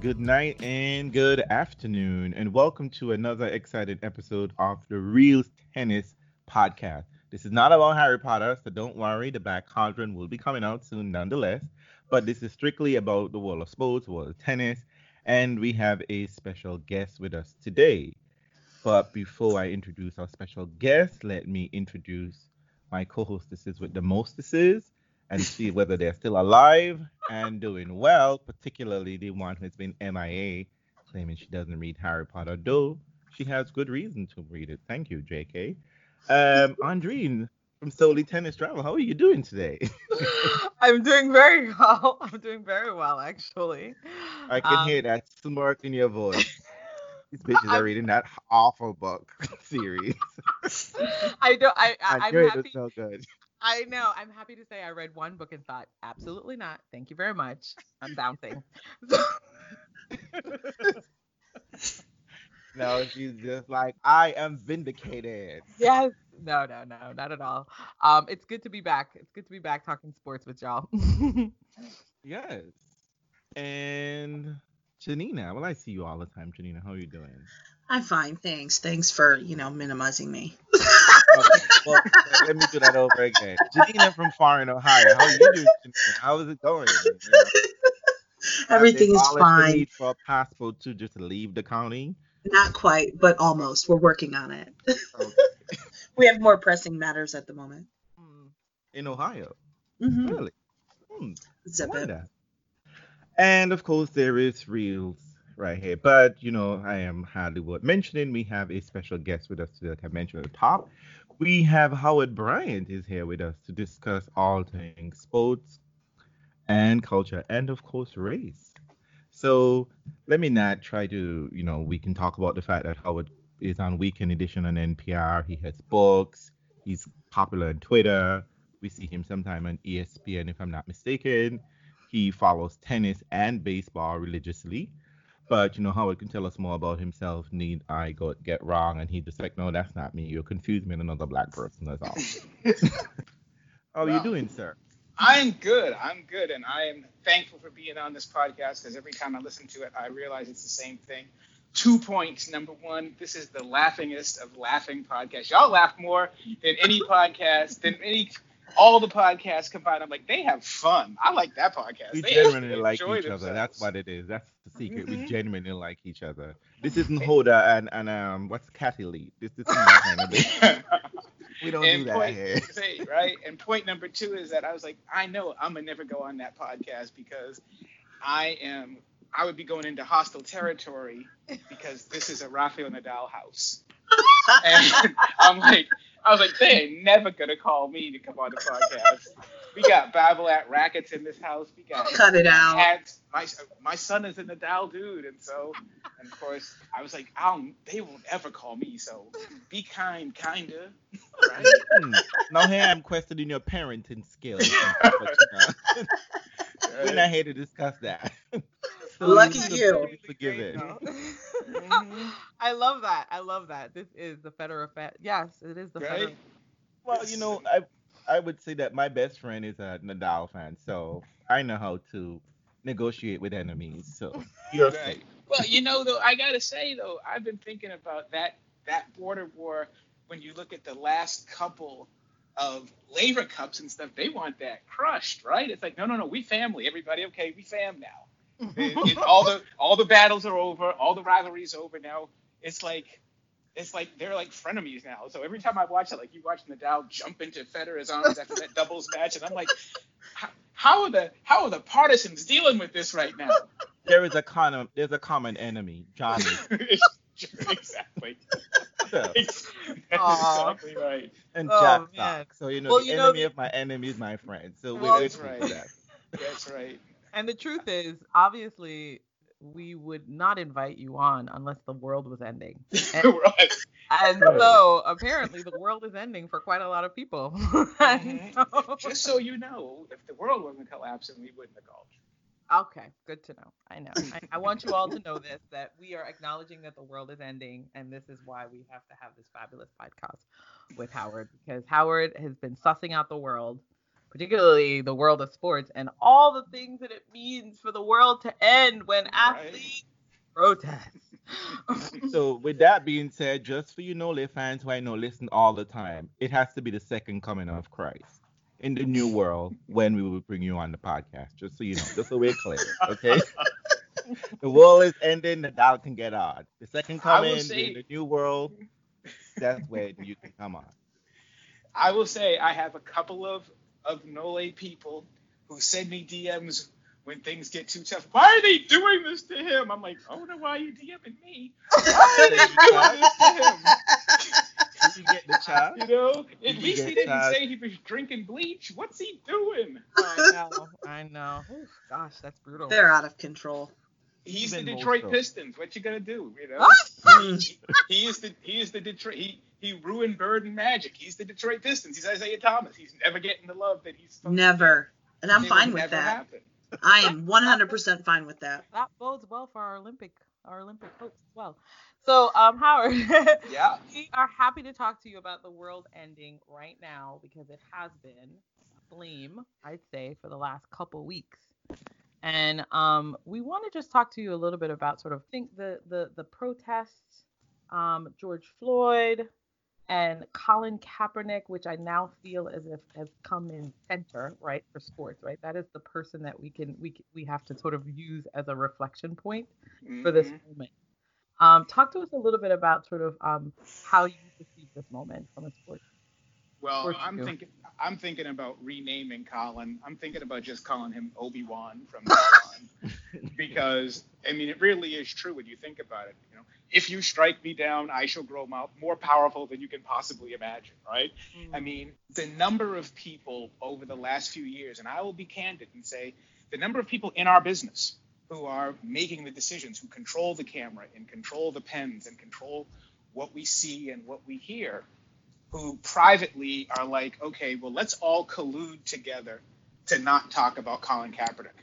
good night, and good afternoon, and welcome to another exciting episode of the Real Tennis Podcast. This is not about Harry Potter, so don't worry, the Black Cauldron will be coming out soon nonetheless. But this is strictly about the world of sports, world of tennis, and we have a special guest with us today. But before I introduce our special guest, let me introduce my co-hostesses with the mostesses and see whether they're still alive and doing well, particularly the one who's been MIA, claiming she doesn't read Harry Potter, though she has good reason to read it. Thank you, JK. Um, Andrine from Solely Tennis Travel, how are you doing today? I'm doing very well. I'm doing very well, actually. I can um, hear that smirk in your voice. These bitches are reading that awful book series. I don't. I. I I'm happy. so good. I know. I'm happy to say I read one book and thought, absolutely not. Thank you very much. I'm bouncing. no, she's just like, I am vindicated. Yes. No, no, no, not at all. Um, it's good to be back. It's good to be back talking sports with y'all. yes. And Janina, well, I see you all the time, Janina. How are you doing? I'm fine, thanks. Thanks for you know minimizing me. okay, well, let me do that over again. Janina from Far in Ohio. How are you doing? How is it going? You know, Everything is fine. Need for a passport to just leave the county. Not quite, but almost. We're working on it. Okay. we have more pressing matters at the moment. Hmm. In Ohio. Mm-hmm. Really? Hmm. Zip it. And of course, there is reels right here. But you know, I am hardly worth mentioning. We have a special guest with us today, like I mentioned at the top. We have Howard Bryant is here with us to discuss all things sports and culture, and of course, race. So let me not try to, you know, we can talk about the fact that Howard is on Weekend Edition on NPR. He has books. He's popular on Twitter. We see him sometime on ESPN, if I'm not mistaken. He follows tennis and baseball religiously. But you know, Howard can tell us more about himself. Need I go get wrong? And he just like, no, that's not me. You're confused me with another black person. That's all. How are well, you doing, sir? I'm good. I'm good, and I am thankful for being on this podcast because every time I listen to it, I realize it's the same thing. Two points. Number one, this is the laughingest of laughing podcasts. Y'all laugh more than any podcast, than any all the podcasts combined. I'm like, they have fun. I like that podcast. We they genuinely like each themselves. other. That's what it is. That's the secret. Mm-hmm. We genuinely like each other. This isn't Hoda and and um what's Kathie Lee. This is not kind of We don't and do that point, here. right. And point number two is that I was like, I know I'm gonna never go on that podcast because I am I would be going into hostile territory because this is a Rafael Nadal house. and I'm like, I was like, they ain't never gonna call me to come on the podcast. We got Babolat rackets in this house. We got cut it out. Hats. My my son is a Nadal dude, and so, and of course, I was like, I'll they won't ever call me. So be kind, kinda. Right? Hmm. no, here I'm questioning your parenting skills. We're not here to discuss that. So Lucky you. Forgive it. Mm-hmm. Mm-hmm. I love that. I love that. This is the Federer Fed. Yes, it is the right? Federer. Well, you know, I I would say that my best friend is a Nadal fan, so I know how to negotiate with enemies. So you're right. Well, you know, though, I gotta say though, I've been thinking about that that border war. When you look at the last couple of Laver Cups and stuff, they want that crushed, right? It's like, no, no, no, we family, everybody, okay, we fam now. It, it, all the all the battles are over, all the rivalries over now. It's like it's like they're like frenemies now. So every time I watch it, like you watch Nadal jump into Federer's arms after that doubles match, and I'm like, how are the how are the partisans dealing with this right now? There is a common there's a common enemy, Johnny. exactly. So, exactly right. And oh, Jack So you know well, the you enemy know, of my enemy is my friend. So well, that's right. That. That's right. And the truth is, obviously, we would not invite you on unless the world was ending. And, right. and so apparently the world is ending for quite a lot of people. mm-hmm. so, Just so you know, if the world wasn't collapsing, we wouldn't have called you. Okay, good to know. I know. I, I, want you all to know this that we are acknowledging that the world is ending, and this is why we have to have this fabulous podcast with Howard because Howard has been sussing out the world particularly the world of sports and all the things that it means for the world to end when athletes protest. so with that being said, just for you know, fans who I know listen all the time, it has to be the second coming of Christ in the new world when we will bring you on the podcast. Just so you know, just so we're clear, okay? the world is ending, the doubt can get on. The second coming say, in the new world, that's when you can come on. I will say I have a couple of of Nole people who send me DMs when things get too tough. Why are they doing this to him? I'm like, I don't know why you DMing me. Why are they doing this to him? Did you get the child? You know, at Did least he didn't child? say he was drinking bleach. What's he doing? I know, I know. Ooh, gosh, that's brutal. They're out of control. He's the Detroit Pistons. What you gonna do? You know, he, he is the he is the Detroit. He he ruined Bird and Magic. He's the Detroit Pistons. He's Isiah Thomas. He's never getting the love that he's never. And I'm fine with that. Happen. I am 100% fine with that. That bodes well for our Olympic our Olympic hopes as well. So, um, Howard, yeah, we are happy to talk to you about the world ending right now because it has been a blame, I'd say, for the last couple weeks. And um, we want to just talk to you a little bit about sort of think the the the protests, um, George Floyd, and Colin Kaepernick, which I now feel as if has come in center, right, for sports, right? That is the person that we can we we have to sort of use as a reflection point mm-hmm. for this mm-hmm. moment. Um, talk to us a little bit about sort of um, how you perceive this moment from a sports. Well, sports I'm view. thinking I'm thinking about renaming Colin. I'm thinking about just calling him Obi Wan from now on, because I mean it really is true when you think about it. You know, if you strike me down, I shall grow more powerful than you can possibly imagine, right? Mm. I mean, the number of people over the last few years, and I will be candid and say, the number of people in our business who are making the decisions, who control the camera and control the pens and control what we see and what we hear, who privately are like, okay, well, let's all collude together to not talk about Colin Kaepernick.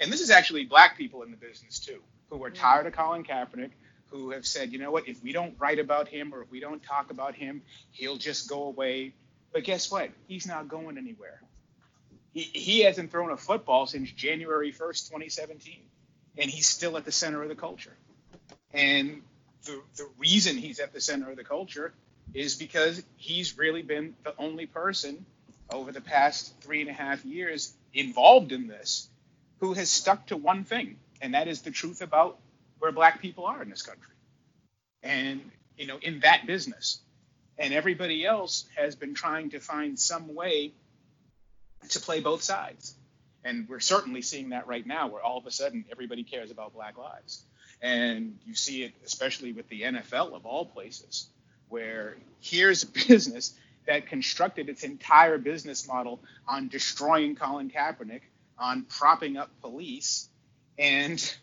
And this is actually black people in the business too, who are tired of Colin Kaepernick, who have said, you know what, if we don't write about him or if we don't talk about him, he'll just go away. But guess what? He's not going anywhere. He, he hasn't thrown a football since January 1st, 2017, and he's still at the center of the culture. And the, the reason he's at the center of the culture is because he's really been the only person over the past three and a half years involved in this who has stuck to one thing, and that is the truth about where black people are in this country. And you know in that business. And everybody else has been trying to find some way to play both sides. And we're certainly seeing that right now where all of a sudden everybody cares about black lives. And you see it especially with the NFL of all places where here's a business that constructed its entire business model on destroying Colin Kaepernick, on propping up police, and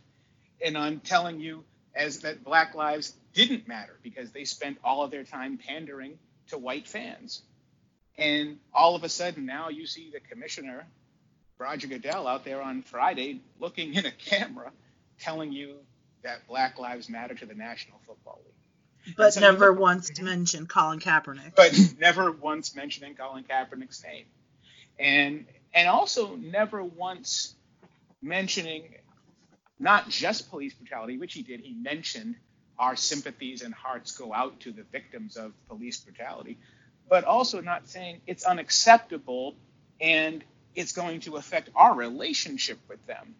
and I'm telling you as that Black lives didn't matter because they spent all of their time pandering to white fans. And all of a sudden now you see the commissioner, Roger Goodell, out there on Friday looking in a camera telling you that Black Lives Matter to the National Football League. But so never look, once mentioned Colin Kaepernick. But never once mentioning Colin Kaepernick's name. And and also never once mentioning not just police brutality, which he did. He mentioned our sympathies and hearts go out to the victims of police brutality, but also not saying it's unacceptable and it's going to affect our relationship with them.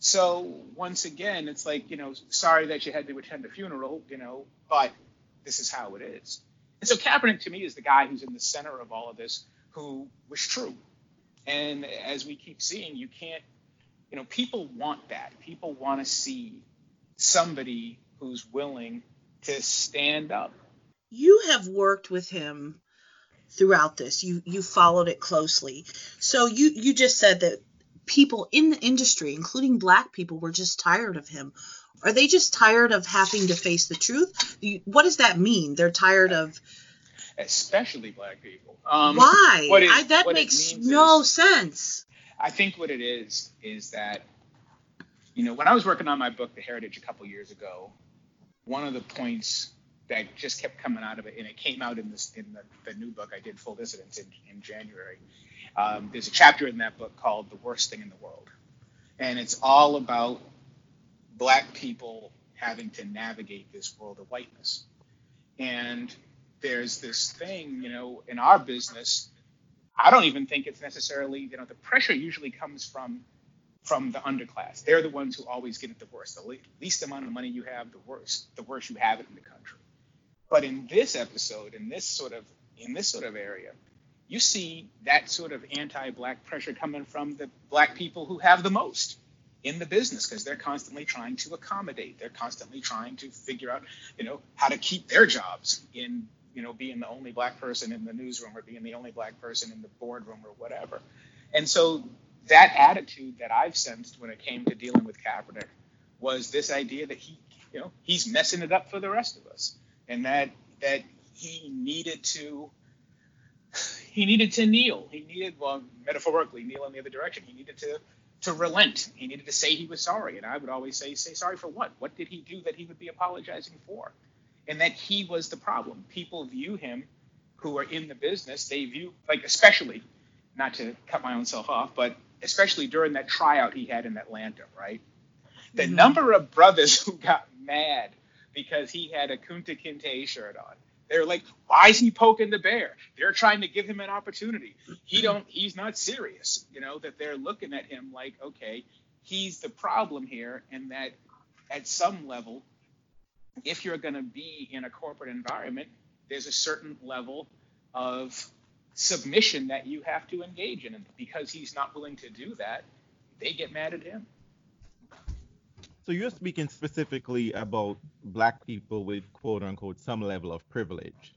So once again, it's like, you know, sorry that you had to attend a funeral, you know, but this is how it is. And so Kaepernick to me is the guy who's in the center of all of this, who was true. And as we keep seeing, you can't you know, people want that. People want to see somebody who's willing to stand up. You have worked with him throughout this. You you followed it closely. So you you just said that people in the industry, including black people, were just tired of him. Are they just tired of having to face the truth? what does that mean? They're tired of especially black people. Um, Why? I, that makes no is, sense. I think what it is is that, you know, when I was working on my book, The Heritage, a couple years ago, one of the points that just kept coming out of it, and it came out in this in the, the new book I did, Full Dissidence, in, in January. Um, there's a chapter in that book called "The Worst Thing in the World," and it's all about black people having to navigate this world of whiteness. And there's this thing, you know, in our business. I don't even think it's necessarily, you know, the pressure usually comes from from the underclass. They're the ones who always get it the worst. The least amount of money you have, the worst, the worse you have it in the country. But in this episode, in this sort of in this sort of area, you see that sort of anti-black pressure coming from the black people who have the most in the business because they're constantly trying to accommodate. They're constantly trying to figure out, you know, how to keep their jobs in, you know, being the only black person in the newsroom or being the only black person in the boardroom or whatever. And so that attitude that I've sensed when it came to dealing with Kaepernick was this idea that he, you know, he's messing it up for the rest of us, and that that he needed to he needed to kneel. He needed, well, metaphorically, kneel in the other direction. He needed to to relent. He needed to say he was sorry. And I would always say, say sorry for what? What did he do that he would be apologizing for? And that he was the problem. People view him who are in the business, they view, like, especially, not to cut my own self off, but especially during that tryout he had in Atlanta, right? The mm-hmm. number of brothers who got mad because he had a Kunta Kinte shirt on. They're like, why is he poking the bear? They're trying to give him an opportunity. He don't. He's not serious. You know that they're looking at him like, okay, he's the problem here, and that at some level, if you're going to be in a corporate environment, there's a certain level of submission that you have to engage in, and because he's not willing to do that, they get mad at him. So you're speaking specifically about black people with quote unquote some level of privilege.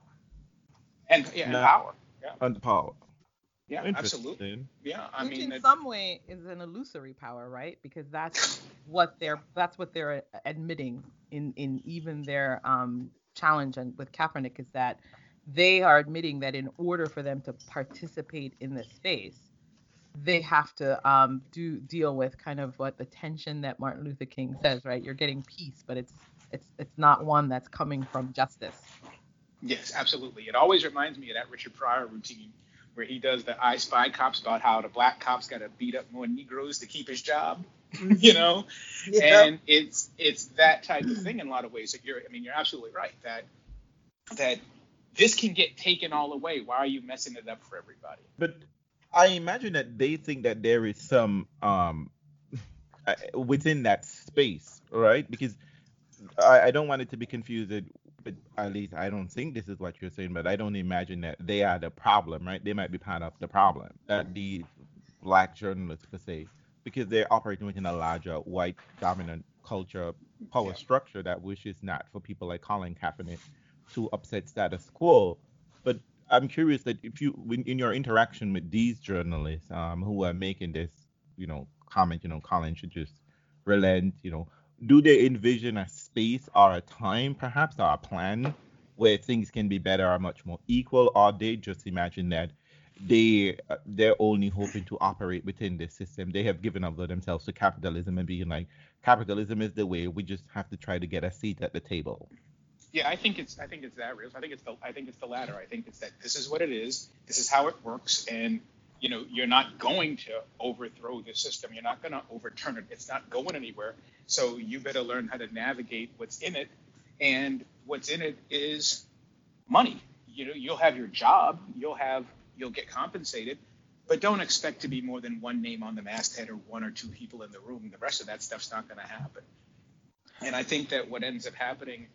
And yeah, and power. Yeah. And power. Yeah, absolutely. Yeah, I Which mean, in some way is an illusory power, right? Because that's what they're that's what they're admitting in in even their um, challenge and with Kaepernick is that they are admitting that in order for them to participate in this space, they have to um, do deal with kind of what the tension that Martin Luther King says, right? You're getting peace, but it's it's it's not one that's coming from justice. Yes, absolutely. It always reminds me of that Richard Pryor routine where he does the I Spy cops about how the black cops got to beat up more Negroes to keep his job, you know, yeah. and it's it's that type of thing in a lot of ways. That you're, I mean, you're absolutely right that that this can get taken all away. Why are you messing it up for everybody? But I imagine that they think that there is some um uh, within that space, right? Because I, I don't want it to be confused. But at least I don't think this is what you're saying. But I don't imagine that they are the problem, right? They might be part of the problem that the black journalists per se, because they're operating within a larger white dominant culture power yeah. structure that wishes not for people like Colin Kaepernick to upset status quo. But I'm curious that if you, in your interaction with these journalists um, who are making this, you know, comment, you know, Colin should just relent, you know, do they envision a space or a time, perhaps, or a plan where things can be better or much more equal, or they just imagine that they uh, they're only hoping to operate within this system. They have given up themselves to capitalism and being like, capitalism is the way. We just have to try to get a seat at the table. Yeah, I think it's I think it's that real. I think it's the I think it's the latter. I think it's that this is what it is. This is how it works, and you know you're not going to overthrow the system. You're not going to overturn it. It's not going anywhere. So you better learn how to navigate what's in it, and what's in it is money. You know, you'll have your job. You'll have you'll get compensated, but don't expect to be more than one name on the masthead or one or two people in the room. The rest of that stuff's not going to happen. And I think that what ends up happening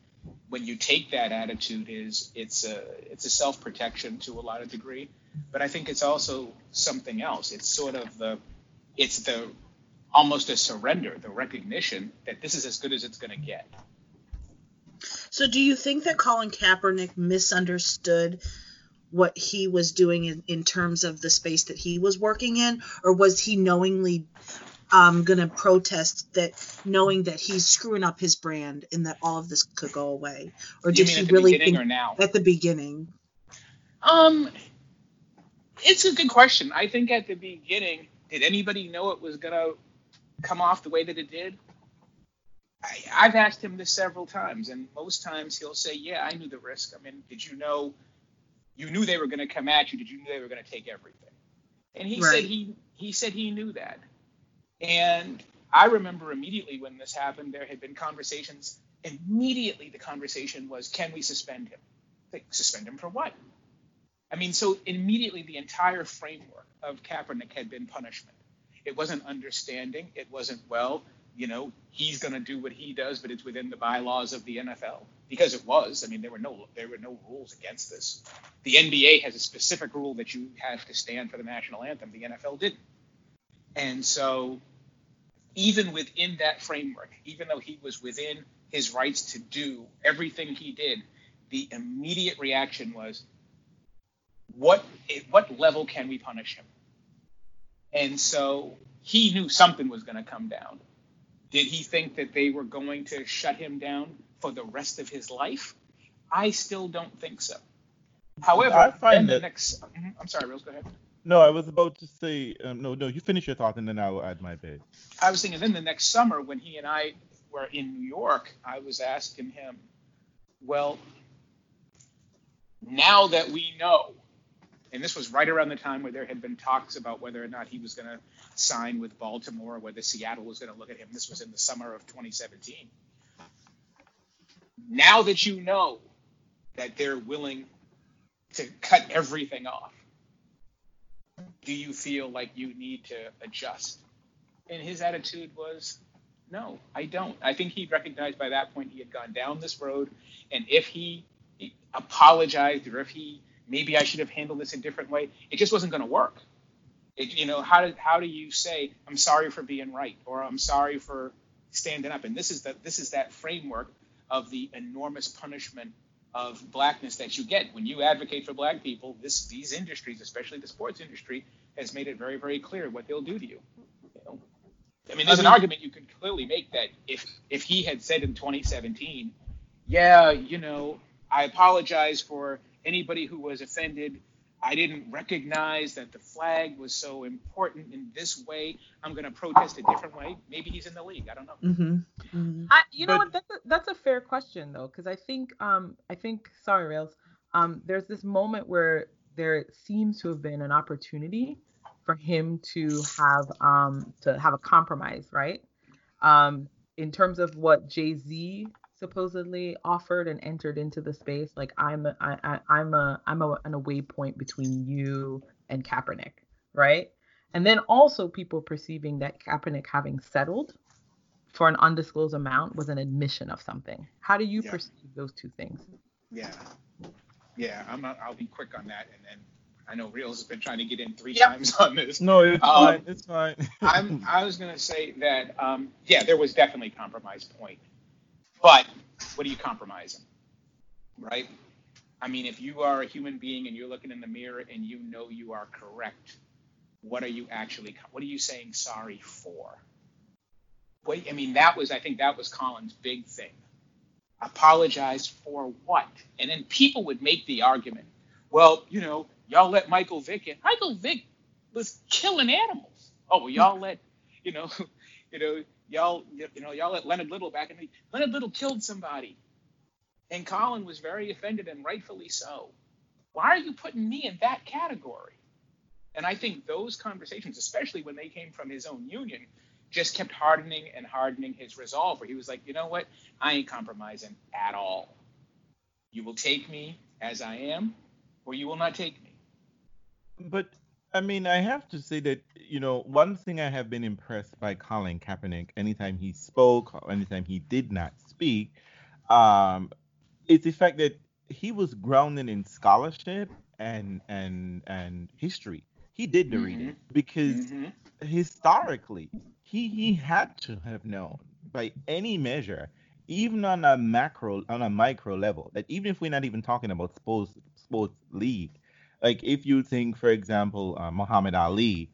when you take that attitude is it's a it's a self protection to a lot of degree, but I think it's also something else. It's sort of the it's the almost a surrender, the recognition that this is as good as it's going to get. So, do you think that Colin Kaepernick misunderstood what he was doing in, in terms of the space that he was working in, or was he knowingly um, going to protest that, knowing that he's screwing up his brand and that all of this could go away? Or did he really think at the beginning? Um, it's a good question. I think at the beginning, did anybody know it was going to come off the way that it did? I, I've asked him this several times, and most times he'll say, "Yeah, I knew the risk. I mean, did you know? You knew they were going to come at you. Did you know they were going to take everything?" And he Right. said he he said he knew that. And I remember immediately when this happened, there had been conversations. Immediately, the conversation was, "Can we suspend him? Like, suspend him for what?" I mean, so immediately the entire framework of Kaepernick had been punishment. It wasn't understanding. It wasn't well, you know, he's going to do what he does, but it's within the bylaws of the NFL because it was. I mean, there were no there were no rules against this. The NBA has a specific rule that you have to stand for the national anthem. The NFL didn't. And so, even within that framework, even though he was within his rights to do everything he did, the immediate reaction was, what what level can we punish him? And so he knew something was going to come down. Did he think that they were going to shut him down for the rest of his life? I still don't think so. However, I find that- next. Mhm, I'm sorry, Rose. Go ahead. No, I was about to say um, no, no. You finish your thought and then I will add my bit. I was thinking then the next summer when he and I were in New York, I was asking him, well, now that we know, and this was right around the time where there had been talks about whether or not he was going to sign with Baltimore, or whether Seattle was going to look at him. This was in the summer of 2017. Now that you know that they're willing to cut everything off, do you feel like you need to adjust? And his attitude was, no, I don't. I think he recognized by that point he had gone down this road, and if he apologized or if he maybe I should have handled this a different way, it just wasn't going to work. It, you know, how do how do you say I'm sorry for being right or I'm sorry for standing up? And this is that this is that framework of the enormous punishment of blackness that you get when you advocate for black people. This these industries, especially the sports industry, has made it very very clear what they'll do to you. you know? I mean, there's I an argument you could clearly make that if if he had said in 2017, yeah, you know, I apologize for anybody who was offended. I didn't recognize that the flag was so important in this way. I'm going to protest a different way. Maybe he's in the league. I don't know. Mm-hmm. mm-hmm. I, you know what? That's a, that's a fair question though, because I think um I think sorry rails um there's this moment where there seems to have been an opportunity for him to have um to have a compromise, right? Um in terms of what Jay Z supposedly offered and entered into the space, like I'm a, I, I, I'm a I'm a, an away point between you and Kaepernick, right? And then also people perceiving that Kaepernick having settled for an undisclosed amount was an admission of something. How do you Yeah. perceive those two things? Yeah, yeah. I'm. not- I'll be quick on that, and then I know Reels has been trying to get in three Yep. times on this. No, it's Um, fine. It's fine. I'm, I was going to say that, um, yeah, there was definitely compromise point. But what are you compromising? Right? I mean, if you are a human being and you're looking in the mirror and you know you are correct, what are you actually, what are you saying sorry for? What, I mean, that was, I think that was Colin's big thing. Apologize for what? And then people would make the argument, well, you know, y'all let Michael Vick in. Michael Vick was killing animals. Oh, well, y'all let, you know, you know, y'all, you know, y'all let Leonard Little back in the. Leonard Little killed somebody, and Colin was very offended, and rightfully so. Why are you putting me in that category? And I think those conversations, especially when they came from his own union, just kept hardening and hardening his resolve. Where he was like, you know what, I ain't compromising at all. You will take me as I am, or you will not take me. But I mean, I have to say that you know one thing I have been impressed by Colin Kaepernick, anytime he spoke or anytime he did not speak, um, is the fact that he was grounded in scholarship and and and history. He did the Mhm. reading because Mhm. historically he he had to have known by any measure even on a macro on a micro level that even if we're not even talking about sports sports league like if you think for example uh, muhammad ali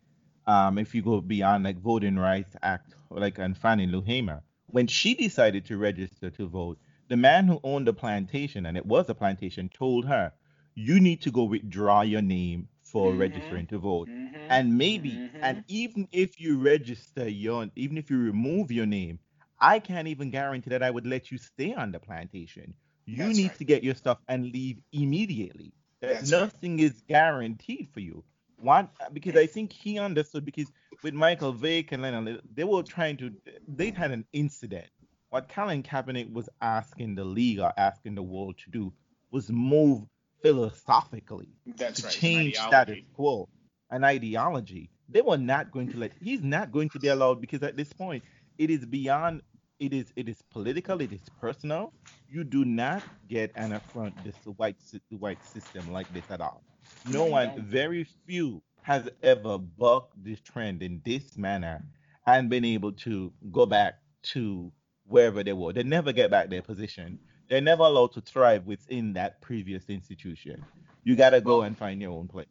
um, if you go beyond like voting rights act like and fannie lou hamer when she decided to register to vote the man who owned the plantation and it was a plantation told her you need to go withdraw your name for Mhm. registering to vote Mhm. and maybe Mhm. and even if you register your even if you remove your name I can't even guarantee that I would let you stay on the plantation. You That's need right. to get your stuff and leave immediately. That That's right. nothing is guaranteed for you. One, because I think he understood because with Michael Vick and Leonard, they were trying to, they had an incident. What Colin Kaepernick was asking the league or asking the world to do was move philosophically That's to right. change status quo, an ideology. They were not going to let. He's not going to be allowed because at this point, it is beyond. It is. It is political. It is personal. You do not get an affront this white the white system like this at all. No No, one. Very few has ever bucked this trend in this manner and been able to go back to wherever they were. They never get back their position. They're never allowed to thrive within that previous institution. You got to go and find your own place.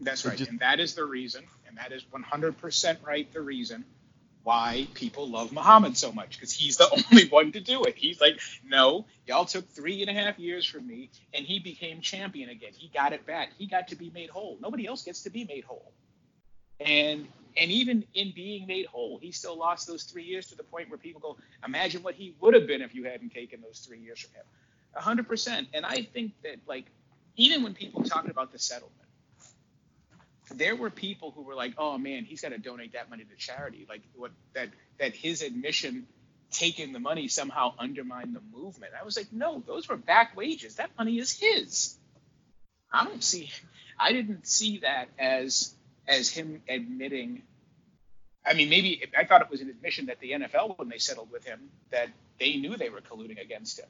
That's right. just- and that is the reason, and that is 100% right, the reason why people love Muhammad so much, because he's the only one to do it. He's like, no, y'all took three and a half years from me, and he became champion again. He got it back. He got to be made whole. Nobody else gets to be made whole. And and even in being made whole, he still lost those three years to the point where people go, imagine what he would have been if you hadn't taken those three years from him. 100%. And I think that, like, even when people talk about the settlement, there were people who were like, "Oh man, he's got to donate that money to charity." Like what that that his admission taking the money somehow undermined the movement. I was like, "No, those were back wages. That money is his." I don't see I didn't see that as as him admitting I mean, maybe I thought it was an admission that the NFL, when they settled with him, that they knew they were colluding against him.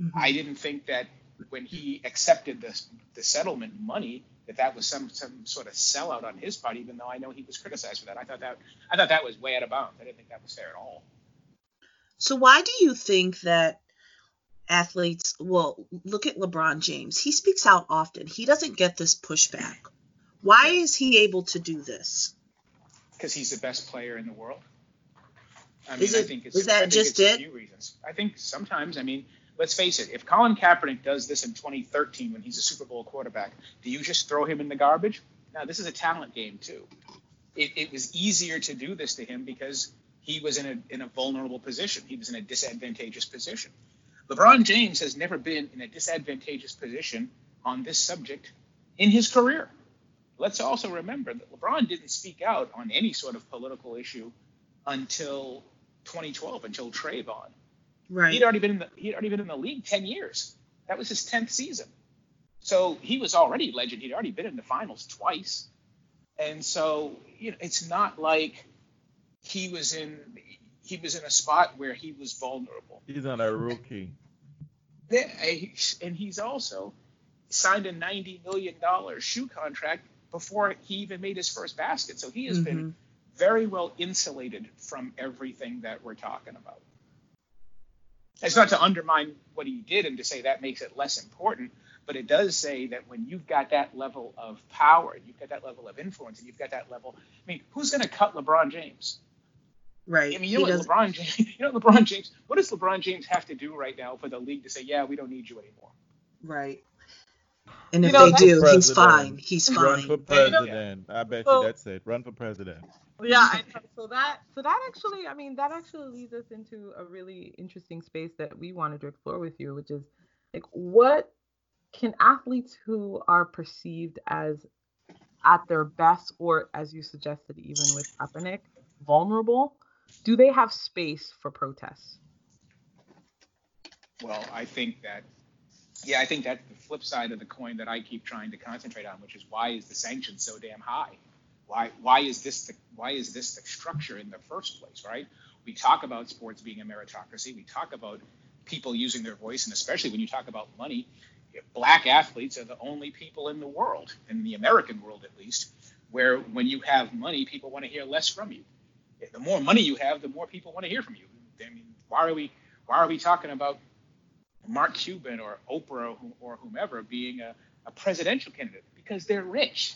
Mhm. I didn't think that when he accepted the the settlement money that that was some some sort of sellout on his part. Even though I know he was criticized for that, I thought that I thought that was way out of bounds. I didn't think that was fair at all. So why do you think that athletes well look at LeBron James. He speaks out often. He doesn't get this pushback. Why is he able to do this? Because he's the best player in the world. I Is I it- think it's, is that I just it's a few reasons. I think sometimes, I mean, let's face it. If Colin Kaepernick does this in 2013 when he's a Super Bowl quarterback, do you just throw him in the garbage? Now, this is a talent game too. It, it was easier to do this to him because he was in a in a vulnerable position. He was in a disadvantageous position. LeBron James has never been in a disadvantageous position on this subject in his career. Let's also remember that LeBron didn't speak out on any sort of political issue until 2012, until Trayvon. Right. He'd already been in the he'd already been in the league 10 years. That was his 10th season. So he was already a legend. He'd already been in the finals twice. And so, you know, it's not like he was in he was in a spot where he was vulnerable. He's not a rookie. Yeah, And he's also signed a 90 million dollar shoe contract before he even made his first basket. So he has been Mhm. very well insulated from everything that we're talking about. It's not to undermine what he did and to say that makes it less important, but it does say that when you've got that level of power and you've got that level of influence and you've got that level, I mean, who's going to cut LeBron James? Right. I mean, you know He what does- LeBron James, you know what LeBron James, what does LeBron James have to do right now for the league to say, yeah, we don't need you anymore? Right. And You if know, they that's- do, he's fine. He's fine. Run fine. for president. I bet So- you that's it. Run for president. Yeah, so that so that actually, I mean, that actually leads us into a really interesting space that we wanted to explore with you, which is like what can athletes who are perceived as at their best, or as you suggested, even with Kaepernick, vulnerable, do they have space for protests? Well, I think that, yeah, I think that's the flip side of the coin that I keep trying to concentrate on, which is why is the sanction so damn high? Why why is this the why is this the structure in the first place, right? We talk about sports being a meritocracy. We talk about people using their voice, and especially when you talk about money, black athletes are the only people in the world, in the American world at least, where when you have money, people want to hear less from you. The more money you have, the more people want to hear from you. I mean, why are we why are we talking about Mark Cuban or Oprah or, whomever being a, a presidential candidate because they're rich.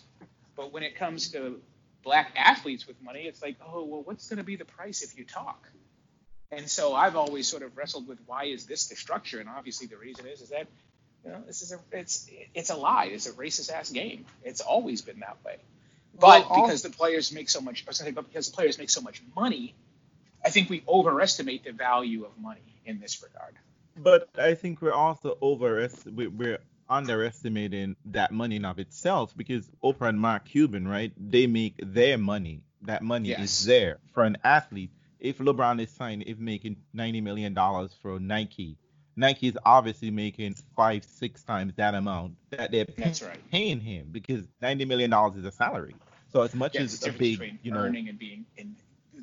But when it comes to black athletes with money, it's like, oh, well, what's going to be the price if you talk? And so I've always sort of wrestled with why is this the structure? And obviously the reason is is that you know this is a it's it's a lie. It's a racist ass game. It's always been that way. But Well, because the players make so much, or but because the players make so much money, I think we overestimate the value of money in this regard. But I think we're also over we're underestimating that money in of itself because Oprah and Mark Cuban, right? They make their money. That money Yes. is there for an athlete. If LeBron is signed, if making ninety million dollars for Nike, Nike is obviously making five, six times that amount that they're That's right. paying him because ninety million dollars is a salary. So as much Yeah, as a big, you know, earning and being in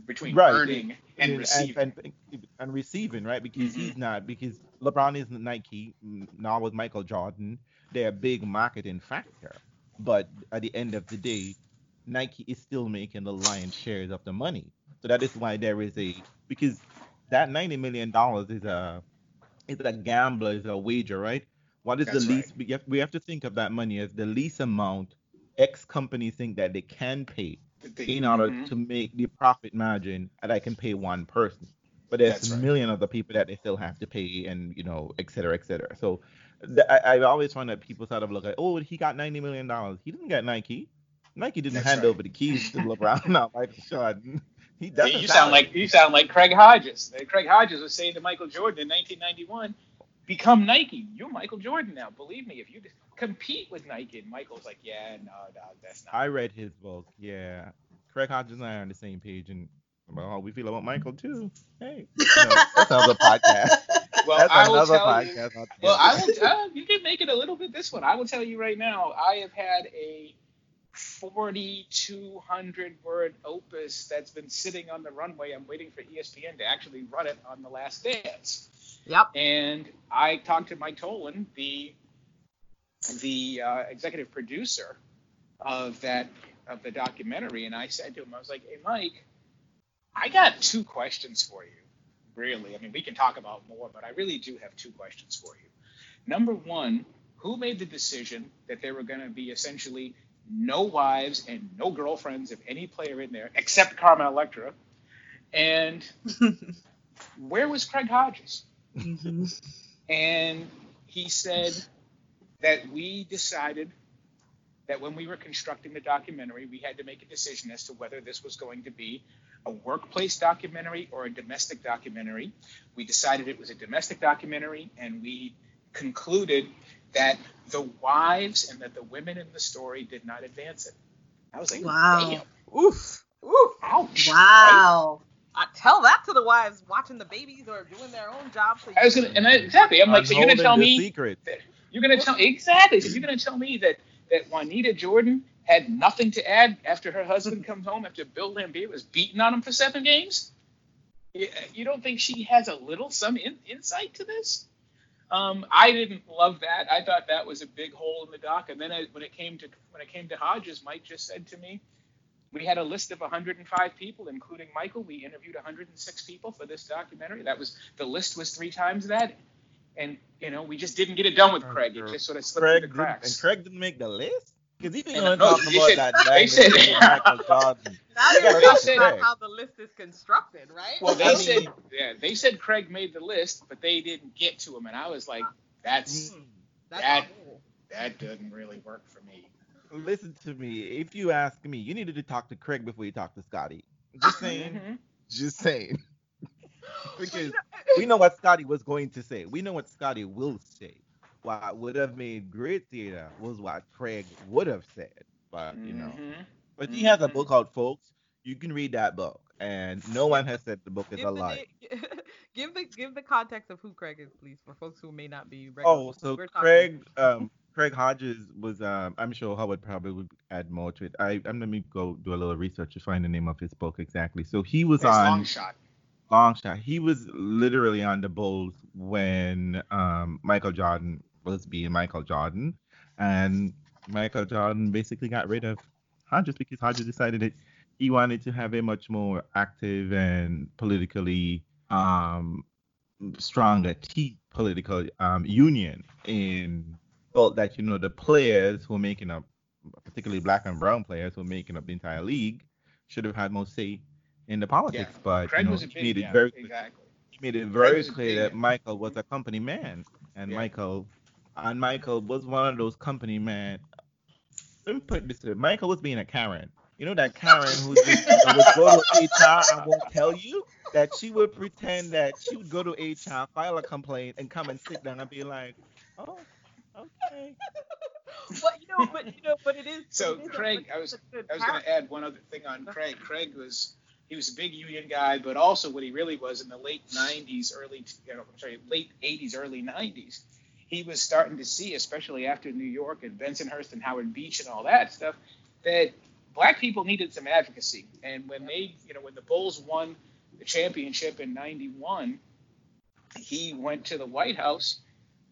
between Right. earning and and, receiving. and, and, and receiving, right? Because Mhm. he's not because LeBron isn't Nike, nor was Michael Jordan. They're a big marketing factor, but at the end of the day, Nike is still making the lion's shares of the money. So that is why there is a because that ninety million dollars is a is a gambler, is a wager, right? What is That's the right. least we have, we have to think of that money as the least amount X companies think that they can pay in order Mhm. to make the profit margin that I can pay one person. But there's That's a right. million other people that they still have to pay, and you know, et cetera, et cetera. So th- I, I've always find that people sort of look at, oh, he got ninety million dollars. He didn't get Nike. Nike didn't That's hand right. over the keys to LeBron, not Michael Jordan. He doesn't. you sound like you sound like Craig Hodges. Craig Hodges was saying to Michael Jordan in 1991, "Become Nike. You're Michael Jordan now. Believe me, if you just compete with Nike." And Michael's like, "Yeah, no, no, that's not." I read his book. Yeah, Craig Hodges and I are on the same page, and about how we feel about Michael too. Hey, you know, that's another podcast. well, That's I will another tell you. podcast. Well, I will. Uh, you can make it a little bit this one. I will tell you right now. I have had a 4,200 word opus that's been sitting on the runway. I'm waiting for ESPN to actually run it on the Last Dance. Yep. And I talked to Mike Tollin, the the uh, executive producer of that of the documentary, and I said to him, I was like, "Hey, Mike, I got two questions for you. Really, I mean, we can talk about more, but I really do have two questions for you. Number one, who made the decision that there were going to be essentially no wives and no girlfriends of any player in there except Carmen Electra? And where was Craig Hodges? Mhm. And he said that we decided that when we were constructing the documentary, we had to make a decision as to whether this was going to be a workplace documentary or a domestic documentary. We decided it was a domestic documentary, and we concluded that the wives and that the women in the story did not advance it. I was like, Wow. damn, Oof. Oof. ouch. right? Wow. I tell that to the wives watching the babies or doing their own job. So I was gonna, and I, exactly. I'm like, so you're gonna tell me secret. You're gonna tell exactly. So you're gonna tell me that that Juanita Jordan had nothing to add after her husband comes home after Bill Laimbeer was beating on him for seven games? You, you don't think she has a little some in, insight to this? Um, I didn't love that. I thought that was a big hole in the dock. And then I, when it came to when it came to Hodges, Mike just said to me, we had a list of 105 people, including Michael. We interviewed 106 people for this documentary. That was the list was three times that, and you know we just didn't get it done with Craig. It just sort of slipped Craig through the didn't, cracks. and Craig didn't make the list because he been And going no, talking about said- that they diamond said- with Michael Jordan. now You you're talking about how the list is constructed, right? well, they said yeah, they said Craig made the list, but they didn't get to him, and I was like, that's Mm. That's that- all. that doesn't really work for me. Listen to me. If you ask me, you needed to talk to Craig before you talk to Scottie. Just saying. Mhm. Just saying. because You know, we know what Scottie was going to say. We know what Scottie will say. What would have made great theater was what Craig would have said. But you know. Mhm. But he has a Mhm. book out, folks. You can read that book, and no one has said the book is give a the lie. give the give the context of who Craig is, please, for folks who may not be. regular Oh, so We're Craig, um, Craig Hodges was, um, I'm sure Howard probably would add more to it. I, I'm let me go do a little research to find the name of his book exactly. So he was It's on long shot. Long shot. He was literally on the Bulls when um, Michael Jordan was being Michael Jordan, and Michael Jordan basically got rid of Hodges because Hodges decided that he wanted to have a much more active and politically um, stronger T political um, union in felt that you know the players who are making up, particularly black and brown players who are making up the entire league, should have had more say in the politics. Yeah. But Craig you know, was a he big made it yeah, very exactly. he made it very was a clear that. Michael was a company man, and Yeah. Michael and Michael was one of those company men. Let me put this: way. Michael was being a Karen. You know that Karen who just uh, would go to HR and won't tell you. that she would pretend that she would go to HR, file a complaint, and come and sit down and be like, "Oh, okay." but you know, but you know, but it is. So it is Craig, but I was it's a good I was going to add one other thing on Craig. Craig was he was a big union guy, but also what he really was in the late 90s, early you know, I'm sorry, late 80s, early 90s. He was starting to see, especially after New York and Bensonhurst and Howard Beach and all that stuff, that black people needed some advocacy. And when they, you know, when the Bulls won the championship in '91, he went to the White House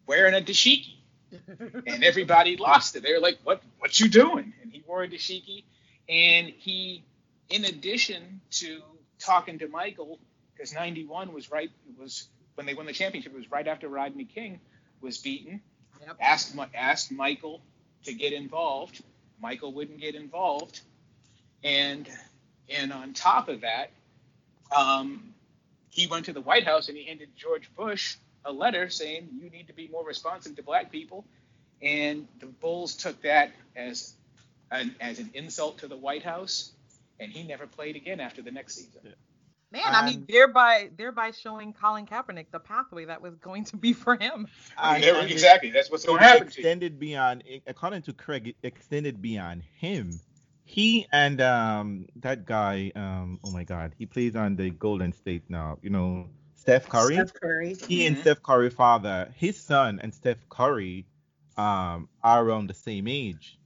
wearing a dashiki and everybody lost it. They were like, "What? What you doing?" And he wore a dashiki, and he, in addition to talking to Michael, because '91 was right it was when they won the championship. It was right after Rodney King was beaten. Yep. Asked asked Michael to get involved. Michael wouldn't get involved, and and on top of that, um, he went to the White House and he handed George Bush a letter saying you need to be more responsive to black people, and the Bulls took that as an as an insult to the White House, and he never played again after the next season. Man, I mean, thereby thereby showing Colin Kaepernick the pathway that was going to be for him. And- Never- and exactly, that's what's going it to happen extended beyond, according to Craig, extended beyond him. He and um that guy, um oh my God, he plays on the Golden State now. You know, Steph Curry. Steph Curry. he and Mhm. Steph Curry father, his son and Steph Curry um are around the same age.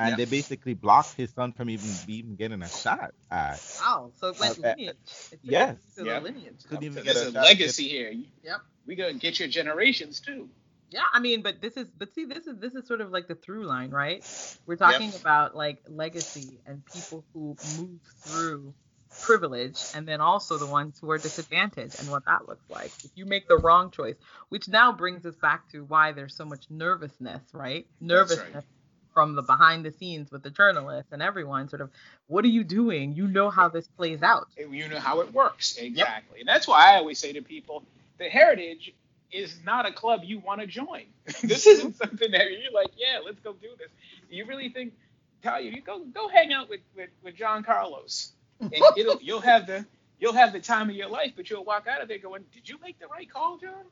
And Yeah. they basically blocked his son from even even getting a shot at. Wow, so it went Okay. lineage. It took Yes. it to Yeah. the lineage. Couldn't even So get a a shot. legacy here. Yep. We gotta get your generations too. Yeah, I mean, but this is, but see, this is this is sort of like the through line, right? We're talking about like legacy and people who move through privilege, and then also the ones who are disadvantaged and what that looks like. If you make the wrong choice, which now brings us back to why there's so much nervousness, right? Nervousness from the behind the scenes with the journalists and everyone. Sort of, what are you doing? You know how this plays out. You know how it works exactly, and that's why I always say to people, the Heritage is not a club you want to join. this isn't something that you're like, yeah, let's go do this. You really think, Talia, you go go hang out with with, with John Carlos, and it'll you'll have the you'll have the time of your life, but you'll walk out of there going, did you make the right call, John?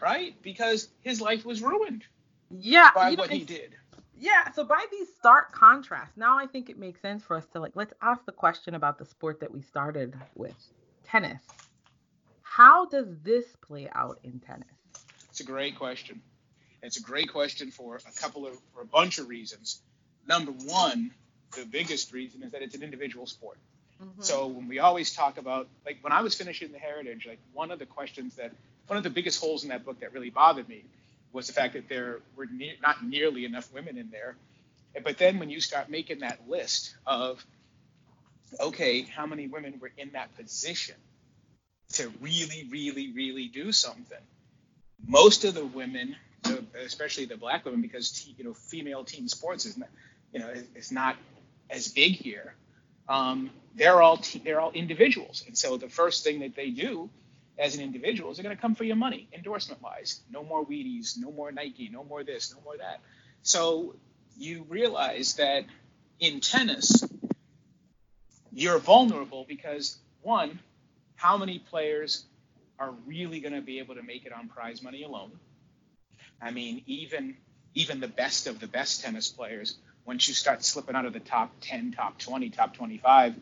Right? Because his life was ruined Yeah, by you know, what he did. Yeah, so by these stark contrasts, now I think it makes sense for us to like let's ask the question about the sport that we started with, tennis. How does this play out in tennis? It's a great question. It's a great question for a couple of for a bunch of reasons. Number one, the biggest reason is that it's an individual sport. Mm-hmm. So when we always talk about like when I was finishing the heritage, like one of the questions that one of the biggest holes in that book that really bothered me was the fact that there were ne- not nearly enough women in there. But then when you start making that list of okay, how many women were in that position to really, really, really do something? Most of the women, especially the black women, because you know female team sports is not, you know, is not as big here um, they're all te- they're all individuals, and so the first thing that they do as an individual is they're going to come for your money, endorsement wise. No more Wheaties, no more Nike, no more this, no more that. So you realize that in tennis, you're vulnerable because one, how many players are really going to be able to make it on prize money alone? I mean, even even the best of the best tennis players once you start slipping out of the top 10, top 20, top 25,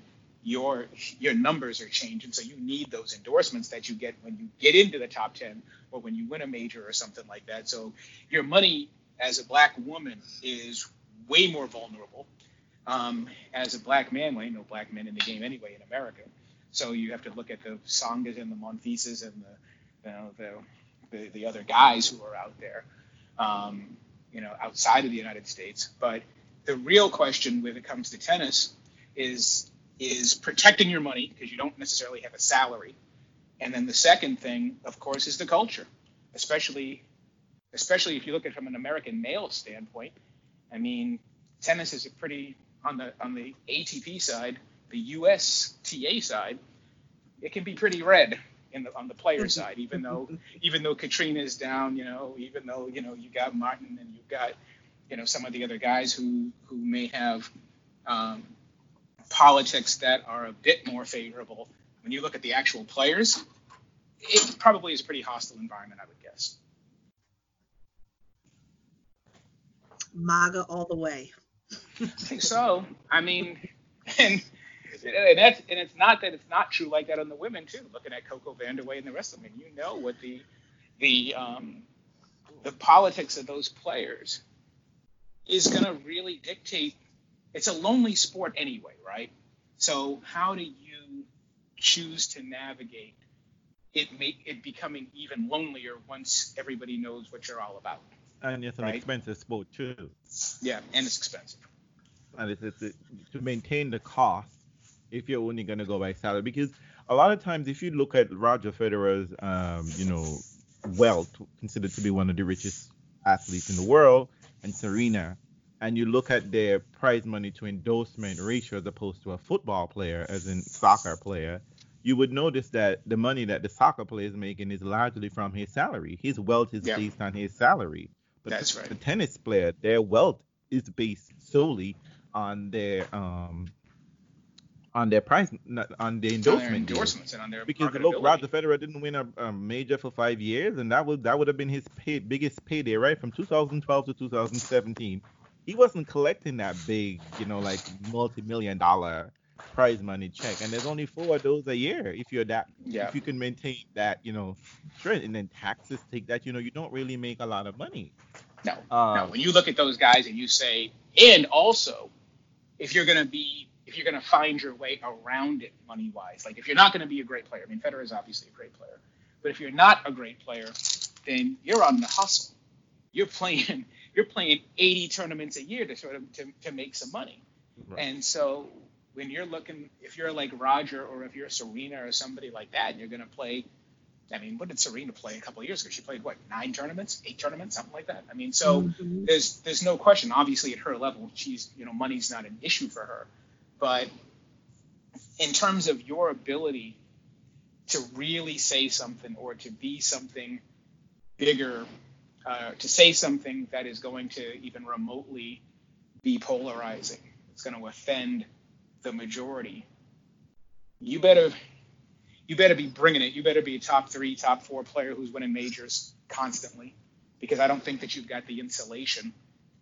your your numbers are changing. So you need those endorsements that you get when you get into the top 10 or when you win a major or something like that. So your money as a black woman is way more vulnerable. Um, as a black man, well, no black men in the game anyway in America. So you have to look at the Tsongas and the Monfises and the, you know, the, the the other guys who are out there, um, you know, outside of the United States. But the real question when it comes to tennis is is protecting your money because you don't necessarily have a salary, and then the second thing, of course, is the culture, especially especially if you look at it from an American male standpoint. I mean, tennis is a pretty on the on the ATP side, the USTA side, it can be pretty red in the on the player side, even though even though Katrina is down, you know, even though you know you got Martin and you've got you know some of the other guys who who may have um, politics that are a bit more favorable when you look at the actual players, it probably is a pretty hostile environment, I would guess. MAGA all the way. I think so. I mean, and and that's and it's not that it's not true like that on the women too. Looking at Coco Vandeweghe and the rest of them, you know what the the um, the politics of those players is going to really dictate. It's a lonely sport anyway, right? So how do you choose to navigate it make it becoming even lonelier once everybody knows what you're all about? And it's an Right. expensive sport too. Yeah, and it's expensive. and it's, it's, it- to maintain the cost if you're only going to go by salary because a lot of times if you look at Roger Federer's um, you know wealth considered to be one of the richest athletes in the world and Serena and you look at their prize money to endorsement ratio as opposed to a football player as in soccer player you would notice that the money that the soccer player is making is largely from his salary his wealth is Yeah. based on his salary but That's the, right. the tennis player their wealth is based solely on their um on their price not on their on their endorsement deals. endorsements and on their because look. Roger Federer didn't win a, a major for five years and that would that would have been his pay, biggest payday right from 2012 to 2017 he wasn't collecting that big you know like multi-million dollar prize money check and there's only four of those a year if you're that Yeah. if you can maintain that you know strength and then taxes take that you know you don't really make a lot of money No, um, no. When you look at those guys and you say, and also, if you're to be, if you're to find your way around it money wise, like if you're not to be a great player, I mean, Federer is obviously a great player, but if you're not a great player, then you're on the hustle. You're playing, you're playing 80 tournaments a year to sort of to, to make some money. Right. And so when you're looking, if you're like Roger or if you're Serena or somebody like that, and you're going to play. I mean, what did Serena play a couple of years ago? She played what nine tournaments, eight tournaments, something like that. I mean, so Mhm. there's there's no question. Obviously, at her level, she's you know money's not an issue for her, but in terms of your ability to really say something or to be something bigger, uh, to say something that is going to even remotely be polarizing, it's going to offend the majority. You better you better be bringing it. You better be a top three, top four player who's winning majors constantly, because I don't think that you've got the insulation